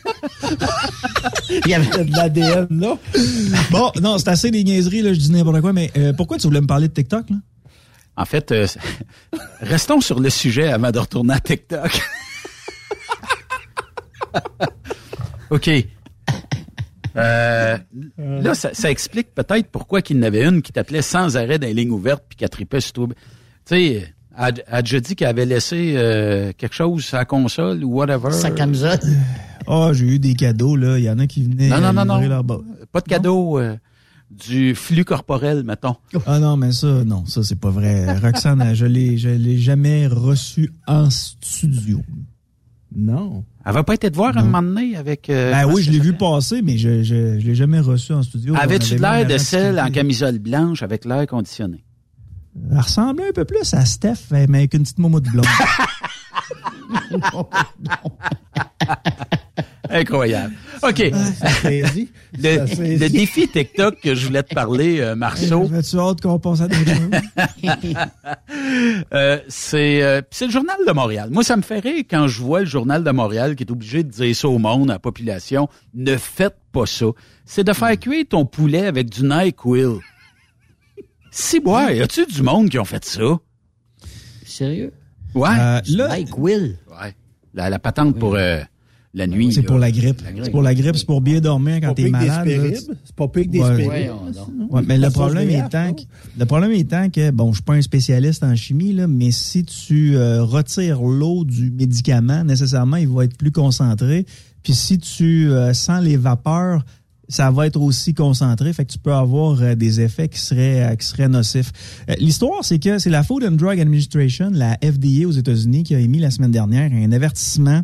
Il y avait de l'ADN, là. Bon, non, c'est assez des niaiseries, là, je dis n'importe quoi, mais euh, pourquoi tu voulais me parler de TikTok, là? En fait, euh, restons sur le sujet avant de retourner à TikTok. OK. Euh, là, ça, ça explique peut-être pourquoi qu'il y en avait une qui t'appelait sans arrêt dans les lignes ouvertes puis qu'elle tripait sur tout. Tu sais, elle a déjà dit qu'elle avait laissé euh, quelque chose la console ou whatever. Sa camisole. Ah, j'ai eu des cadeaux, là. Il y en a qui venaient. Non, non, non, non. leur bas. Pas de cadeau. euh, du flux corporel, mettons. Ah non, mais ça, non, ça, c'est pas vrai. Roxane, je l'ai, je l'ai jamais reçu en studio. Non. Elle va pas été te voir un moment donné avec... euh, Ben oui, je l'ai vu passer, mais je, je, je l'ai jamais reçu en studio. Avais-tu l'air de celle en camisole blanche avec l'air conditionné? Elle ressemblait un peu plus à Steph, mais avec une petite momo de blonde. Incroyable. OK. saisi. le, défi TikTok que je voulais te parler, euh, Marceau, As-tu hâte qu'on passe à euh, c'est euh, c'est le Journal de Montréal. Moi, ça me fait rire quand je vois le Journal de Montréal qui est obligé de dire ça au monde, à la population. Ne faites pas ça. C'est de faire cuire ton poulet avec du NyQuil. Si, ouais, y a-tu du monde qui ont fait ça? Sérieux? Ouais. Euh, là, Will. Ouais. La, la patente pour euh, la nuit. c'est pour la grippe. C'est pour la grippe, c'est pour bien dormir quand t'es malade. C'est pas pire que des Ouais. Ouais, mais le problème des est apps, tant non? que, le problème étant que bon, je suis pas un spécialiste en chimie là, mais si tu euh, retires l'eau du médicament, nécessairement, il va être plus concentré. Puis si tu euh, sens les vapeurs, ça va être aussi concentré, fait que tu peux avoir euh, des effets qui seraient euh, qui seraient nocifs. Euh, L'histoire, c'est que c'est la Food and Drug Administration, la FDA aux États-Unis, qui a émis la semaine dernière un avertissement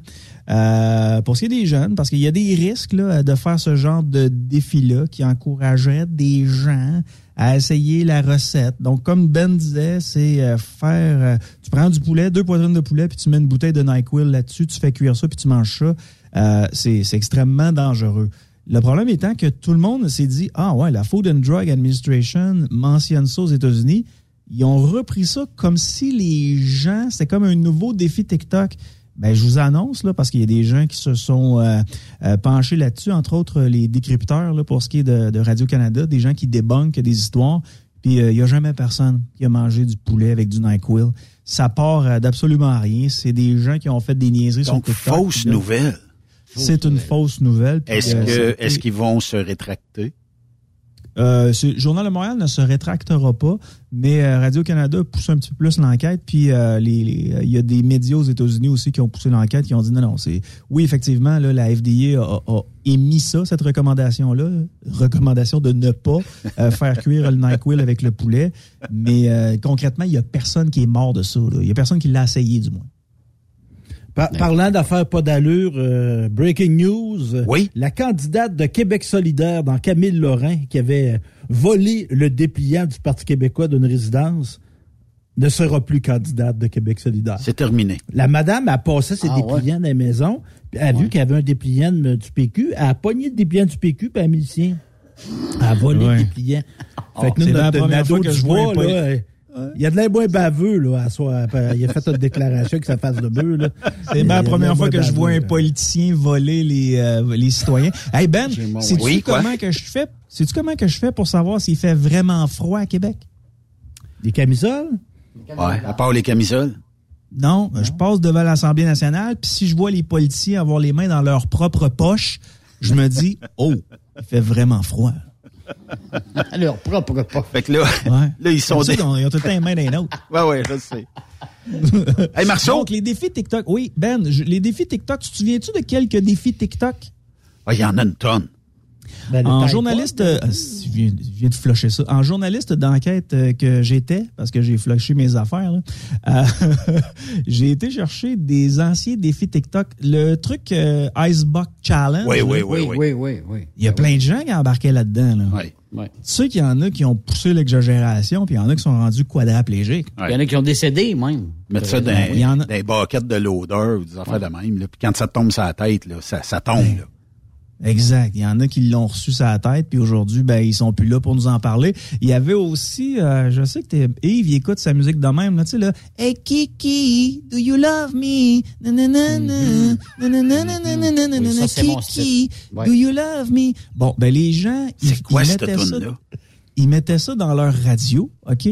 pour ce qui est des jeunes, parce qu'il y a des risques là, de faire ce genre de défi-là qui encouragerait des gens à essayer la recette. Donc, comme Ben disait, c'est faire... tu prends du poulet, deux poitrines de poulet, puis tu mets une bouteille de NyQuil là-dessus, tu fais cuire ça, puis tu manges ça. C'est extrêmement dangereux. Le problème étant que tout le monde s'est dit, ah ouais, la Food and Drug Administration mentionne ça aux États-Unis. Ils ont repris ça comme si les gens, c'était comme un nouveau défi TikTok. Ben, je vous annonce, là, parce qu'il y a des gens qui se sont euh, euh, penchés là-dessus, entre autres les décrypteurs, là, pour ce qui est de, de Radio-Canada, des gens qui débunkent des histoires. Puis euh, il n'y a jamais personne qui a mangé du poulet avec du NyQuil. Ça part euh, d'absolument rien. C'est des gens qui ont fait des niaiseries Donc, sur TikTok. fausse nouvelle. C'est une fausse nouvelle. Est-ce euh, que est-ce qu'ils vont se rétracter? Euh, Journal de Montréal ne se rétractera pas, mais euh, Radio-Canada pousse un petit peu plus l'enquête. Puis euh, les- les- il y a des médias aux États-Unis aussi qui ont poussé l'enquête, qui ont dit non, non, c'est oui, effectivement, là, la FDA a, a émis ça, cette recommandation-là, recommandation de ne pas euh, faire cuire le NyQuil avec le poulet. Mais concrètement, il y a personne qui est mort de ça. là. Il y a personne qui l'a essayé, du moins. Par- parlant d'affaires pas d'allure, euh, breaking news. Oui. La candidate de Québec solidaire dans Camille Lorrain, qui avait volé le dépliant du Parti québécois d'une résidence, ne sera plus candidate de Québec solidaire. C'est terminé. La madame a passé ses Ah, dépliants dans la maison, puis elle a vu qu'il y avait un dépliant du PQ, elle a pogné le dépliant du PQ, puis elle a mis le sien. Elle a volé Ouais. le dépliant. fait que C'est nous, la notre première Nadeau fois que du je vois bois, un il y a de l'air moins baveux, là, à soi. Il a fait une déclaration avec sa face de bœuf, là. C'est bien la première fois que je vois un politicien voler les, euh, les citoyens. Hey Ben, sais-tu Oui, comment que je fais? Sais-tu comment que je fais pour savoir s'il fait vraiment froid à Québec? Des camisoles? Ouais, à part les camisoles. Non, je passe devant l'Assemblée nationale, puis si je vois les politiciens avoir les mains dans leurs propres poches, je me dis, oh, il fait vraiment froid. Leur propre pas. Fait que là, Ouais. là ils sont des... Ils ont, ils ont tout le temps les mains les nôtres. Ouais, ouais, je sais. hey, Marceau! Donc, les défis TikTok. Oui, Ben, je- les défis TikTok, tu te souviens-tu de quelques défis TikTok? Ah, Il y en a une tonne. Ben, En journaliste, euh, je viens, je viens de flusher ça. En journaliste d'enquête euh, que j'étais, parce que j'ai flushé mes affaires, là, euh, j'ai été chercher des anciens défis TikTok. Le truc euh, Icebox Challenge. Oui, là, oui, oui, oui. Oui, oui, oui. Il y a plein de gens qui embarquaient là-dedans. Là. Ouais. Ouais. Tu sais qu'il y en a qui ont poussé l'exagération, puis il y en a qui sont rendus quadraplégiques. Il y en a qui ont décédé, même. Mettre ça dans, Il y en a- dans les baquettes de l'odeur ou des affaires de même. Là. Puis quand ça tombe sur la tête, là, ça, ça tombe. Là. Exact. Il y en a qui l'ont reçu sur la tête, puis aujourd'hui, ben, ils sont plus là pour nous en parler. Il y avait aussi, euh, je sais que t'es, Yves, il écoute sa musique de même, là, tu sais, là. Hey Kiki, do you love me? Kiki, do you love me? Bon, ben, les gens, ils, C'est quoi ils cette mettaient ça, ils mettaient ça dans leur radio, OK?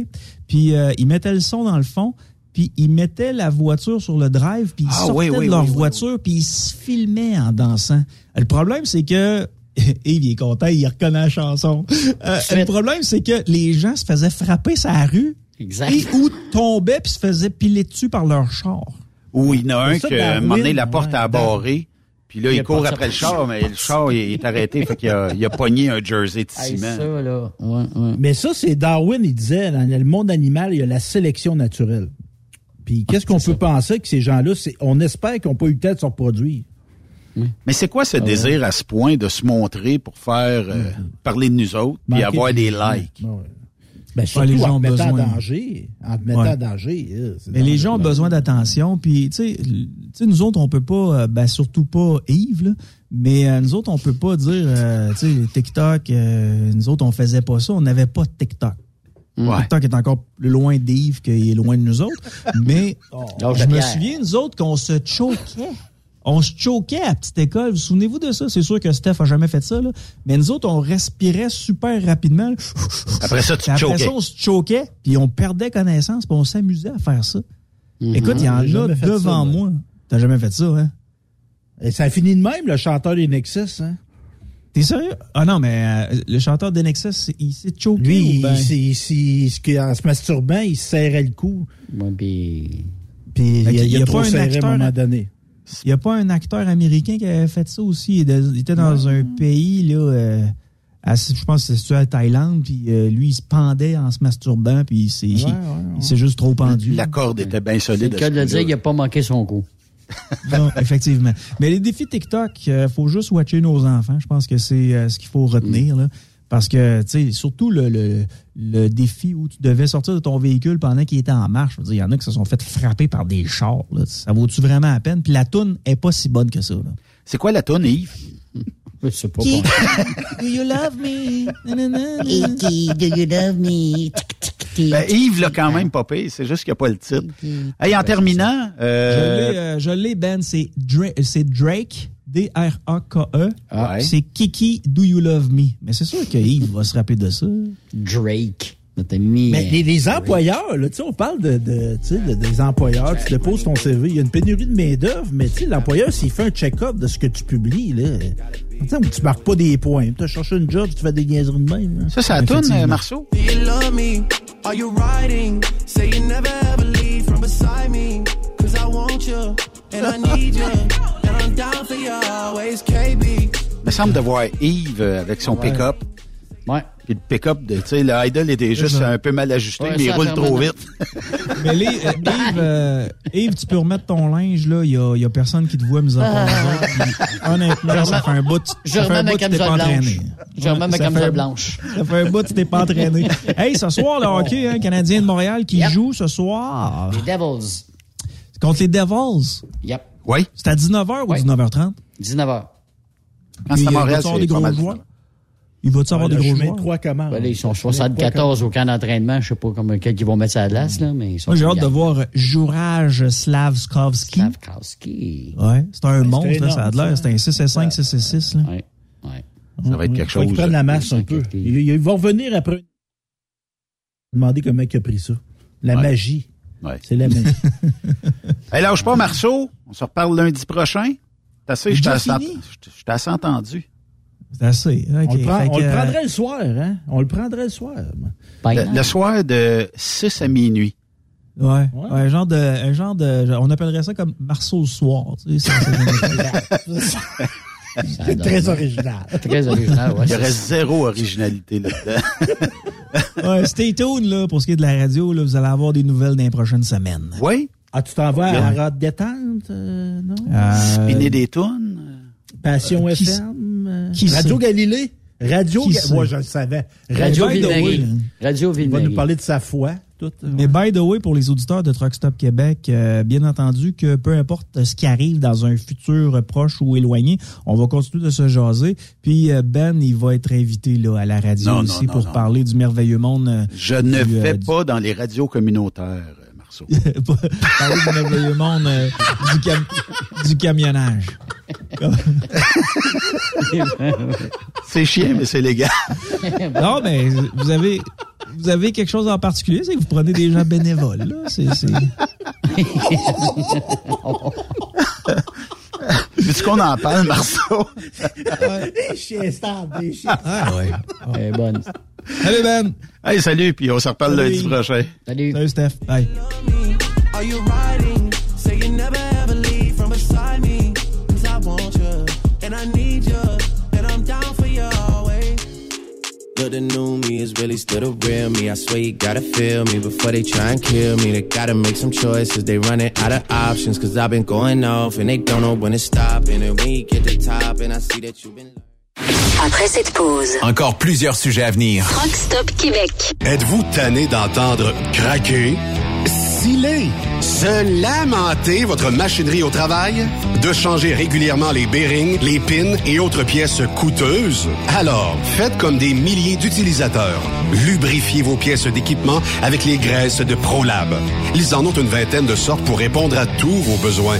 Puis euh, ils mettaient le son dans le fond, puis ils mettaient la voiture sur le drive, puis ils Ah, sortaient oui, oui, de leur oui, oui, voiture, puis ils se filmaient en dansant. Le problème, c'est que... Yves, il est content, il reconnaît la chanson. Euh, le problème, c'est que les gens se faisaient frapper sa rue Exact. et ou tombaient puis se faisaient piler dessus par leur char. Ou il y en a un que, à un moment donné, Darwin, la porte ouais, a barré. Puis là, Il court après le char, mais le char, il est arrêté. Fait qu'il a, il a pogné un jersey de Hey, ciment. ça, là. Ouais, ouais. Mais ça, c'est Darwin, il disait, dans le monde animal, il y a la sélection naturelle. Puis qu'est-ce qu'on peut penser que ces gens-là, c'est, on espère qu'ils n'ont pas eu le temps de se reproduire? Mais c'est quoi ce désir à ce point de se montrer pour faire euh, parler de nous autres puis Manquer avoir de- des likes? Ouais. Ben, surtout les gens en ont te mettant besoin. en danger. En te mettant Ouais. en danger. euh, c'est Mais les gens ont besoin d'attention. Puis, tu sais, tu sais, nous autres, on peut pas, euh, ben, surtout pas Yves, là, mais euh, nous autres, on peut pas dire, euh, tu sais, TikTok, euh, nous autres, on faisait pas ça. On n'avait pas de TikTok. Ouais. TikTok est encore plus loin d'Yves qu'il est loin de nous autres. Mais je me souviens, nous autres, qu'on se choquait. On se choquait à la petite école. Vous souvenez-vous de ça? C'est sûr que Steph a jamais fait ça, là. Mais nous autres, on respirait super rapidement. là. Après ça, tu te après choquais. ça, on se choquait, puis on perdait connaissance, puis on s'amusait à faire ça. Écoute, il y en a devant ça, moi. T'as jamais fait ça, hein? Et ça finit de même, le chanteur des Nexus. Hein? T'es sérieux? Ah non, mais euh, le chanteur de Nexus, c'est- il s'est choqué. Lui, ou il, ben- s'est- il s'est- ce qui- en se masturbant, il se serrait le cou. Ouais, puis... Puis il, a- il y a, a trop pas un serré à acteur- un moment donné. Il n'y a pas un acteur américain qui avait fait ça aussi. Il était- il était dans un pays, là, euh, à- je pense que c'était à Thaïlande, puis euh, lui, il se pendait en se masturbant, puis il s'est il- il juste trop pendu. La corde était bien C'est solide. le cas de le dire, il n'a pas manqué son coup. Non, effectivement. Mais les défis TikTok, euh, faut juste watcher nos enfants. Je pense que c'est euh, ce qu'il faut retenir. Parce que, tu sais, surtout le, défi où tu devais sortir de ton véhicule pendant qu'il était en marche. Il y en a qui se sont fait frapper par des chars. Ça vaut-tu vraiment la peine? Puis la toune est pas si bonne que ça. C'est quoi la toune, Yves? Je sais pas. Qui? quoi. Do you love me? Na. do you love me? Ben, Yves l'a quand même pas payé, c'est juste qu'il n'y a pas le titre. Hey, en terminant, Je euh, l'ai, euh, je l'ai, Ben. C'est Drake, Drake. Ouais. E. C'est Kiki, Do You Love Me? Mais c'est sûr que Yves va se rappeler de ça. Drake. Notre ami. Mais euh, les, les employeurs, là, tu sais, on parle de, de, tu sais, de- des employeurs, tu déposes ton CV, il y a une pénurie de main-d'œuvre, mais tu sais, l'employeur, s'il fait un check-up de ce que tu publies, là, tu marques pas des points, tu as cherché une job, tu fais des niaiseries de même. là. ça, toune, Effectivement. euh, Marceau? Do you love me? Are you riding? Say you never ever leave from beside me. Cause I want you, and I need you. And I'm down for you always, KB. Il me semble de voir Yves euh, avec son pick-up. Ouais. Puis le pick-up, de- tu sais, le idle était juste ça. un peu mal ajusté, Ouais, mais il roule trop vite. Mais les- euh, Yves, euh, Yves, tu peux remettre ton linge, là. Il y a, il y a personne qui te voit, mis à part. Puis, Honnêtement, ça fait un bout. Je ça fait un remets ma bout que tu t'es pas entraîné. Je remets ma Ça camisole fait- blanche. Ça fait un bout que tu t'es pas entraîné. Hey, ce soir, le hockey, hein, Canadien de Montréal qui joue ce soir. Les Devils. Contre les Devils. Yep. Oui. C'est à 19h ou Ouais. 19h30? 19h. Quand c'est à Puis, Montréal, c'est des pas gros joueurs? Il va-tu avoir Ouais, des gros joueurs? trois commandes. Ben là, ils sont Le chemin de trois 74 au camp d'entraînement. Je sais pas comment, quel qu'ils vont mettre ça à glace, là, mais ils sont Moi, j'ai hâte de voir Juraj Slavskovski. Slavkowski. Ouais, c'est un monstre, là, ça a de l'air. C'est un 6 et 5, 6 et 6, là. Ouais. Ouais. Ça va être quelque Faut qu'il chose. prenne la masse un peu. Il, il va revenir après. Demander comment il a pris ça. La Ouais. magie. Ouais. C'est la magie. Hey, lâche pas, Marceau. On se reparle lundi prochain. T'as assez, je t'ai assez entendu. C'est assez. OK. on le, prend- Fait on que, le euh, prendrait le soir, hein? On le prendrait le soir. Ben, Le, le soir de 6 à minuit. Ouais, Ouais. ouais, un genre de, un genre de, on appellerait ça comme Marceau le soir, tu sais. c'est- très original. Très original, ouais. Il y aurait zéro originalité là-dedans. ouais, stay tuned, là, pour ce qui est de la radio, là, vous allez avoir des nouvelles dans les prochaines semaines. Oui? Ah, tu t'en vas à la rade détente, euh, non? Euh, Spinner des tunes? Passion qui FM? euh, qui Radio? Galilée? Radio Ga-? Moi, je le savais. Radio way, Ville-Marie. Radio Il va nous parler de sa foi. Tout, euh, Mais by the way, pour les auditeurs de Truck Stop Québec, euh, bien entendu que peu importe ce qui arrive dans un futur proche ou éloigné, on va continuer de se jaser. Puis euh, Ben, il va être invité là à la radio Non, non, aussi non, pour non. parler du merveilleux monde. euh, Je ne euh, fais du- pas dans les radios communautaires, euh, Marceau. parler du merveilleux monde euh, du, cam- du camionnage. C'est chiant, mais c'est légal. Non, mais vous avez vous avez quelque chose en particulier, c'est que vous prenez des gens bénévoles. Là. C'est, c'est... Veux-tu qu'on en parle, Marceau? Des chiens stables, des chiens. Ah ouais. Elle est bonne. Allez Ben. Hey, salut, puis on se reparle Salut. lundi prochain. Salut. Salut Steph. Bye. And I need you, and I'm down for you always. But the new me is really still the real me. I swear you gotta feel me before they try and kill me. They gotta make some choices. They running out of options. Cause I've been going off and they don't know when to stop. And then when you get to the top, and I see that you've been. Après cette pause, Encore plusieurs sujets à venir. Truck Stop Québec. Êtes-vous tanné d'entendre craquer, se lamenter votre machinerie au travail? De changer régulièrement les bearings, les pins et autres pièces coûteuses? Alors, faites comme des milliers d'utilisateurs. Lubrifiez vos pièces d'équipement avec les graisses de ProLab. Ils en ont une vingtaine de sortes pour répondre à tous vos besoins.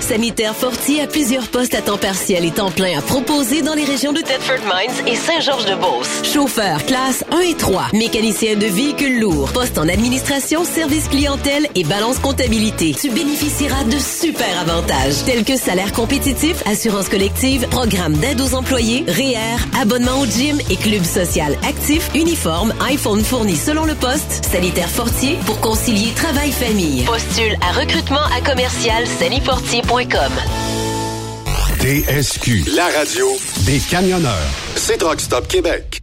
Sanitaire Fortier a plusieurs postes à temps partiel et temps plein à proposer dans les régions de Thetford Mines et Saint-Georges-de-Beauce. Chauffeur classe 1 et 3, mécanicien de véhicules lourds, poste en administration, service clientèle et balance comptabilité. Tu bénéficieras de super avantages tels que salaire compétitif, assurance collective, programme d'aide aux employés, REER, abonnement au gym et club social actif, uniforme, iPhone fourni selon le poste, sanitaire Fortier pour concilier travail-famille. Postule à recrutement à commercial TSQ, la radio des camionneurs. C'est Truck Stop Québec.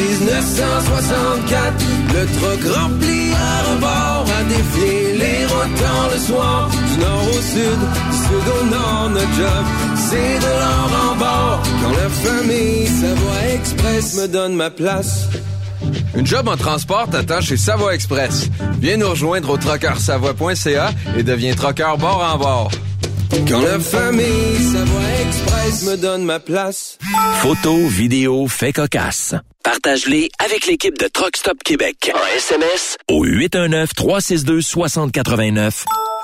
1964. Le truck rempli à rebord a défié les rotants le soir. Du nord au sud, du sud au nord, notre job, c'est de l'or en bord. Quand la famille Savoie Express me donne ma place. Une job en transport t'attend chez Savoie Express. Viens nous rejoindre au trockeursavoie.ca et deviens trockeur bord en bord. Quand la famille Savoie Express me donne ma place. Photos, vidéos, faits cocasse. Partage-les avec l'équipe de Truck Stop Québec. En SMS au 819-362-6089.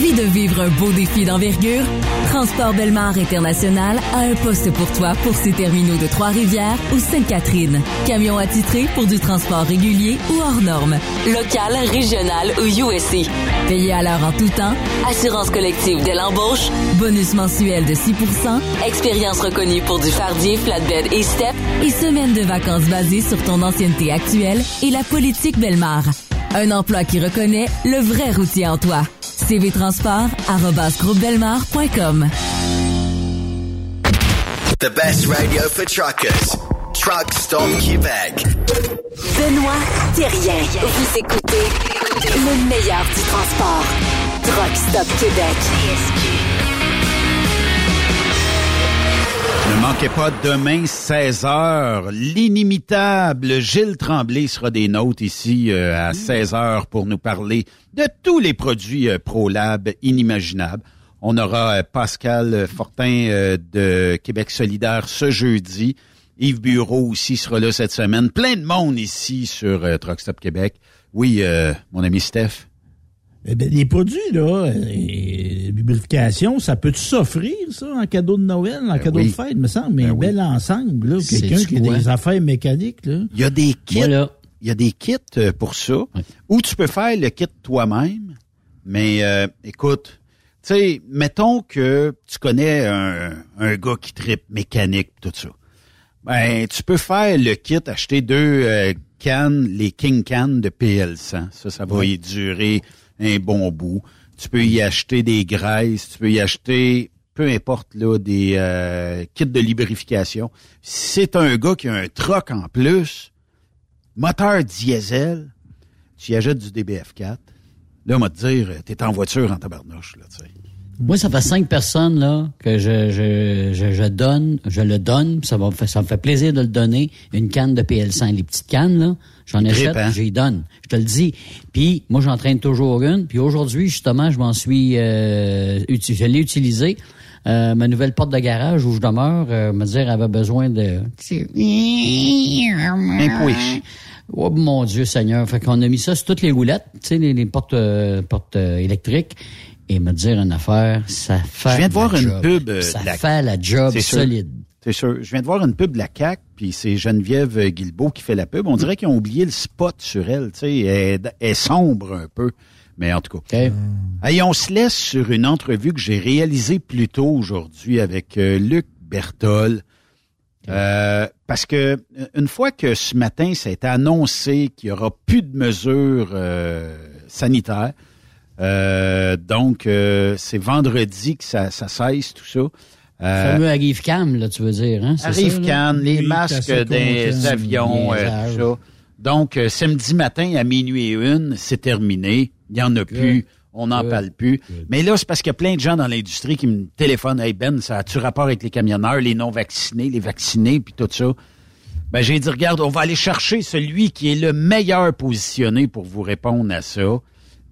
Envie de vivre un beau défi d'envergure? Transport Belmar International a un poste pour toi pour ses terminaux de Trois-Rivières ou Sainte-Catherine. Camion attitré pour du transport régulier ou hors norme. Local, régional ou USC. Payé à l'heure en tout temps. Assurance collective dès l'embauche. Bonus mensuel de 6% Expérience reconnue pour du fardier, flatbed et step. Et semaine de vacances basées sur ton ancienneté actuelle et la politique Belmar. Un emploi qui reconnaît le vrai routier en toi. cvtransport.com The best radio for truckers. Truck Stop Québec. Benoît Thérien. Vous écoutez le meilleur du transport. Truck Stop Québec. Ne manquez pas demain 16h, l'inimitable Gilles Tremblay sera des nôtres ici euh, à 16h pour nous parler de tous les produits euh, ProLab inimaginables. On aura euh, Pascal Fortin euh, de Québec solidaire ce jeudi. Yves Bureau aussi sera là cette semaine. Plein de monde ici sur euh, Truck Stop Québec. Oui, euh, mon ami Steph. Eh ben, les produits, là, euh, lubrification, ça peut s'offrir, ça, en cadeau de Noël, en cadeau oui. de fête, me semble, mais Ben un oui. bel ensemble, là, quelqu'un qui a des affaires mécaniques, là. Il y a des kits. Voilà. Il y a des kits euh, pour ça. Ou tu peux faire le kit toi-même. Mais euh, écoute, tu sais, mettons que tu connais un, un gars qui tripe mécanique tout ça. Ben, tu peux faire le kit, acheter deux euh, cannes, les King Cannes de PL100. Ça, ça va y durer un bon bout. Tu peux y acheter des graisses, tu peux y acheter peu importe là des euh, kits de lubrification. C'est un gars qui a un troc en plus, moteur diesel, tu y achètes du DBF4. Là, on va te dire, t'es en voiture en tabarnouche, là, tu sais. Moi, ça fait cinq personnes là que je, je, je, je donne, je le donne, ça, va, ça me fait plaisir de le donner, une canne de PL100, les petites cannes, là, j'en achète, hein? j'y donne, je te le dis. Puis moi, j'en traîne toujours une, puis aujourd'hui, justement, je m'en suis, euh, je l'ai utilisé. Euh, ma nouvelle porte de garage où je demeure, euh, me dire, elle avait besoin de... Un push. Oh mon Dieu Seigneur. Fait qu'on a mis ça sur toutes les roulettes, tu sais, les, les portes, euh, portes euh, électriques. Et me dire une affaire, ça fait Je viens de voir la une job. pub. euh, Ça la- fait la job solide. C'est sûr. Je viens de voir une pub de la CAC, puis c'est Geneviève euh, Guilbeault qui fait la pub. On dirait qu'ils ont oublié le spot sur elle. Tu sais, elle, elle est sombre un peu. Mais en tout cas. Hey, on se laisse sur une entrevue que j'ai réalisée plus tôt aujourd'hui avec euh, Luc Bertol. Euh, parce que une fois que ce matin, ça a été annoncé qu'il y aura plus de mesures euh, sanitaires, euh, donc euh, c'est vendredi que ça, ça cesse tout ça. Euh, fameux Arrive Cam, là, tu veux dire, hein? Arrive? Cannes, les Oui, masques des content. avions, euh, tout ça. Donc, euh, samedi matin à minuit et une, c'est terminé. Il n'y en a plus. On n'en parle plus. Mais là, c'est parce qu'il y a plein de gens dans l'industrie qui me téléphonent. Hey Ben, ça a-tu rapport avec les camionneurs, les non-vaccinés, les vaccinés, puis tout ça? Ben, j'ai dit, regarde, on va aller chercher celui qui est le meilleur positionné pour vous répondre à ça.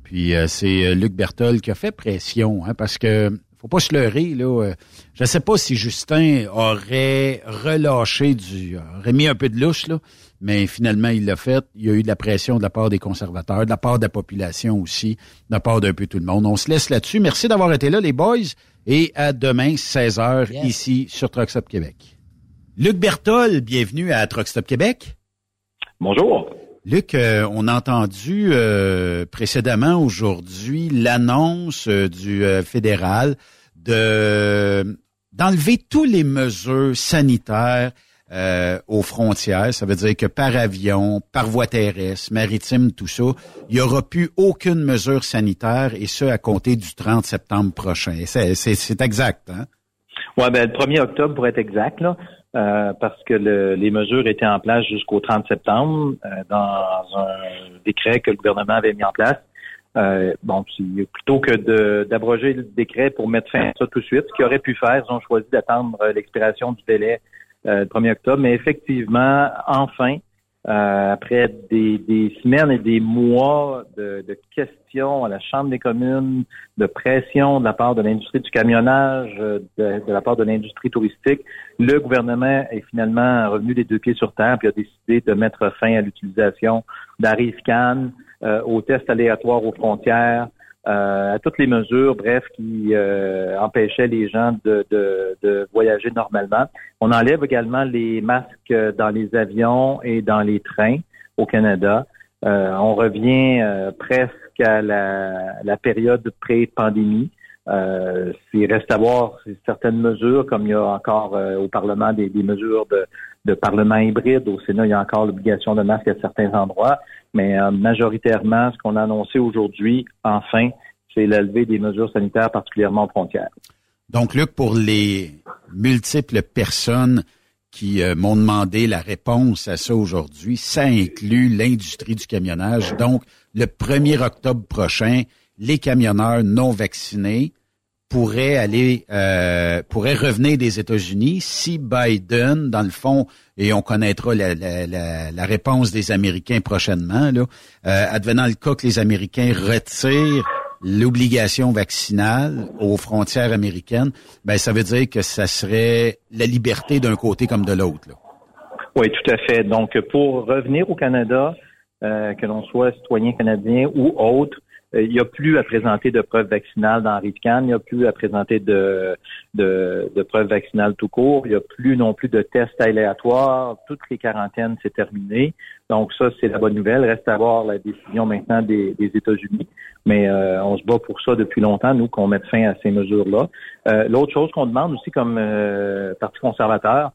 Puis euh, c'est euh, Luc Bertol qui a fait pression, hein, parce que faut pas se leurrer, là. euh, je sais pas si Justin aurait relâché du. aurait mis un peu de louche, là, mais finalement, il l'a fait. Il y a eu de la pression de la part des conservateurs, de la part de la population aussi, de la part d'un peu tout le monde. On se laisse là-dessus. Merci d'avoir été là, les boys, et à demain, 16h, Yes. ici sur Truck Stop Québec. Luc Bertol, bienvenue à Truck Stop Québec. Bonjour. Luc, euh, on a entendu euh, précédemment aujourd'hui l'annonce euh, du fédéral de d'enlever toutes les mesures sanitaires aux frontières. Ça veut dire que par avion, par voie terrestre, maritime, tout ça, il n'y aura plus aucune mesure sanitaire et ce à compter du 30 septembre prochain. C'est, exact, hein? Ouais, ben, le 1er octobre pour être exact, là, euh, parce que le- les mesures étaient en place jusqu'au 30 septembre euh, dans un décret que le gouvernement avait mis en place. Euh, bon, plutôt que d'abroger le décret pour mettre fin à ça tout de suite, ce qu'ils auraient pu faire, ils ont choisi d'attendre l'expiration du délai euh, le 1er octobre. Mais effectivement, enfin, euh, après des, des semaines et des mois de, de questions à la Chambre des communes, de pression de la part de l'industrie du camionnage, euh, de, la part de l'industrie touristique, le gouvernement est finalement revenu les deux pieds sur terre puis a décidé de mettre fin à l'utilisation d'Arrive-Can, euh, aux tests aléatoires aux frontières, euh, à toutes les mesures, bref, qui euh, empêchaient les gens de, de, de voyager normalement. On enlève également les masques dans les avions et dans les trains au Canada. Euh, on revient euh, presque à la, période pré-pandémie. Euh, il reste à voir certaines mesures, comme il y a encore euh, au Parlement des, mesures de, de Parlement hybride. Au Sénat, il y a encore l'obligation de masque à certains endroits. Mais euh, majoritairement, ce qu'on a annoncé aujourd'hui, enfin, c'est la levée des mesures sanitaires, particulièrement aux frontières. Donc, Luc, pour les multiples personnes qui euh, m'ont demandé la réponse à ça aujourd'hui, ça inclut l'industrie du camionnage. Donc, le 1er octobre prochain, les camionneurs non vaccinés pourrait aller euh, pourrait revenir des États-Unis si Biden, dans le fond, et on connaîtra la, la, la, la réponse des Américains prochainement, là, euh, advenant le cas que les Américains retirent l'obligation vaccinale aux frontières américaines, ben ça veut dire que ça serait la liberté d'un côté comme de l'autre. Oui, tout à fait. Donc, pour revenir au Canada, euh, que l'on soit citoyen canadien ou autre, il n'y a plus à présenter de preuves vaccinales dans RIVCAN, il n'y a plus à présenter de, de, de, preuves vaccinales tout court, il n'y a plus non plus de tests aléatoires, toutes les quarantaines, c'est terminé. Donc ça, c'est la bonne nouvelle. Reste à voir la décision maintenant des, États-Unis. Mais euh, on se bat pour ça depuis longtemps, nous, qu'on mette fin à ces mesures-là. Euh, L'autre chose qu'on demande aussi comme euh, Parti conservateur,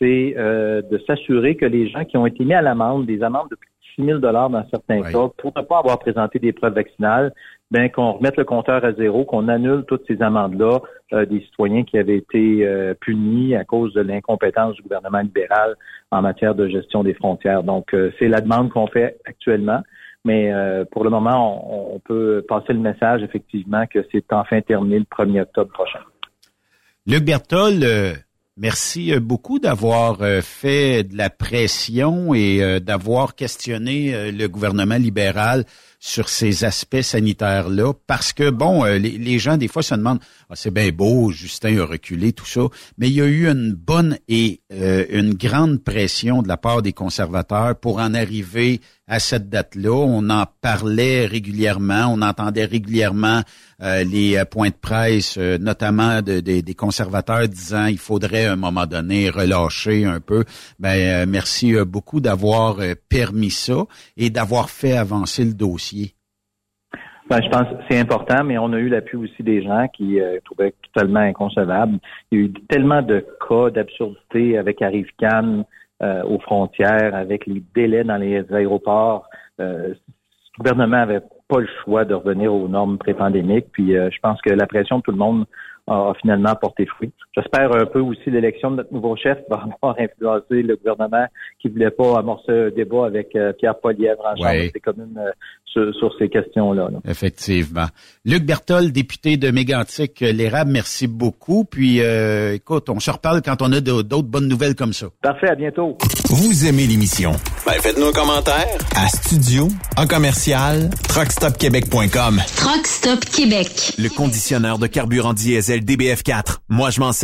c'est de s'assurer que les gens qui ont été mis à l'amende, des amendes de 6 000 dans certains cas pour ne pas avoir présenté des preuves vaccinales, ben qu'on remette le compteur à zéro, qu'on annule toutes ces amendes-là euh, des citoyens qui avaient été euh, punis à cause de l'incompétence du gouvernement libéral en matière de gestion des frontières. Donc, euh, c'est la demande qu'on fait actuellement. Mais pour le moment, on, on, peut passer le message effectivement que c'est enfin terminé le 1er octobre prochain. Luc Berthold, Merci euh, beaucoup d'avoir euh, fait de la pression et euh, d'avoir questionné le gouvernement libéral sur ces aspects sanitaires-là, parce que, bon, les, gens, des fois, se demandent, c'est bien beau, Justin a reculé, tout ça, mais il y a eu une bonne et une grande pression de la part des conservateurs pour en arriver à cette date-là. On en parlait régulièrement, on entendait régulièrement euh, les euh, points de presse, euh, notamment des conservateurs disant il faudrait à un moment donné relâcher un peu. Ben merci beaucoup d'avoir permis ça et d'avoir fait avancer le dossier. Ben, je pense que c'est important, mais on a eu l'appui aussi des gens qui trouvaient totalement inconcevable. Il y a eu tellement de cas d'absurdité avec Arrive Cannes, euh, aux frontières, avec les délais dans les aéroports. Euh, le gouvernement avait pas le choix de revenir aux normes pré-pandémiques. Puis euh, je pense que la pression de tout le monde a, finalement porté fruit. J'espère un peu aussi l'élection de notre nouveau chef va avoir influencé le gouvernement qui voulait pas amorcer un débat avec euh, Pierre Polièvre en charge des communes euh, sur, ces questions-là. Effectivement. Luc Berthold, député de Mégantic, euh, l'érable, merci beaucoup. Puis écoute, on se reparle quand on a d'autres bonnes nouvelles comme ça. Parfait, à bientôt. Vous aimez l'émission? Ben faites-nous un commentaire. À studio, en commercial, truckstopquebec.com. Truckstop Québec. Le conditionneur de carburant diesel DBF4. Moi, je m'en sers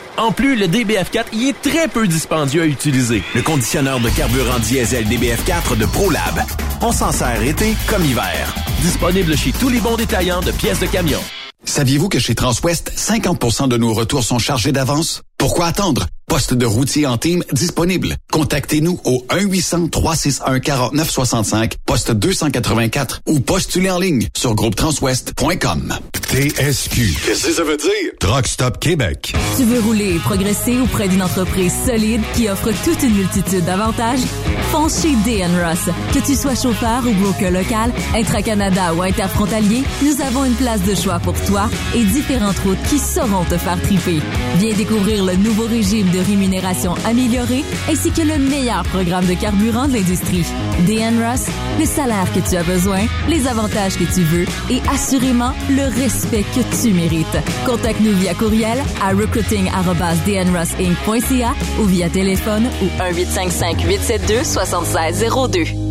En plus, le DBF4 y est très peu dispendieux à utiliser. Le conditionneur de carburant diesel DBF4 de ProLab. On s'en sert été comme hiver. Disponible chez tous les bons détaillants de pièces de camion. Saviez-vous que chez Transwest, 50% de nos retours sont chargés d'avance? Pourquoi attendre? Poste de routier en team disponible. Contactez-nous au 1-800-361-4965, poste 284 ou postulez en ligne sur groupetranswest.com. TSQ. Qu'est-ce que ça veut dire? Truck Stop Québec. Tu veux rouler et progresser auprès d'une entreprise solide qui offre toute une multitude d'avantages? Fonce chez DN Ross. Que tu sois chauffeur ou broker local, intra-Canada ou interfrontalier, nous avons une place de choix pour toi et différentes routes qui sauront te faire triper. Viens découvrir le nouveau régime de rémunération améliorée ainsi que le meilleur programme de carburant de l'industrie. DN Ross, le salaire que tu as besoin, les avantages que tu veux et assurément le respect que tu mérites. Contacte-nous via courriel à recruiting@dnrossinc.ca ou via téléphone ou 1 855 872 7602.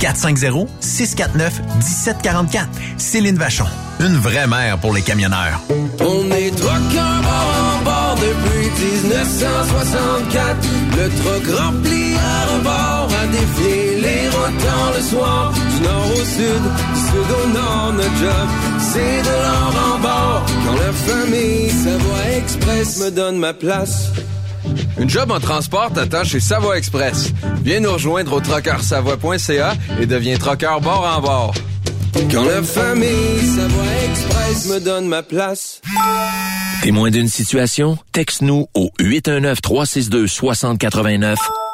450-649-1744. Céline Vachon. Une vraie mère pour les camionneurs. On est truckers bord en bord depuis 1964. Le truck rempli à rebord a défié les rotants le soir. Du nord au sud, du sud au nord, notre job, c'est de l'or en bord. Quand la famille Savoie Express me donne ma place. Une job en transport t'attend chez Savoie Express. Viens nous rejoindre au trockeursavoie.ca et deviens trockeur bord en bord. Quand la famille Savoie Express me donne ma place. Témoin d'une situation? Texte-nous au 819-362-6089,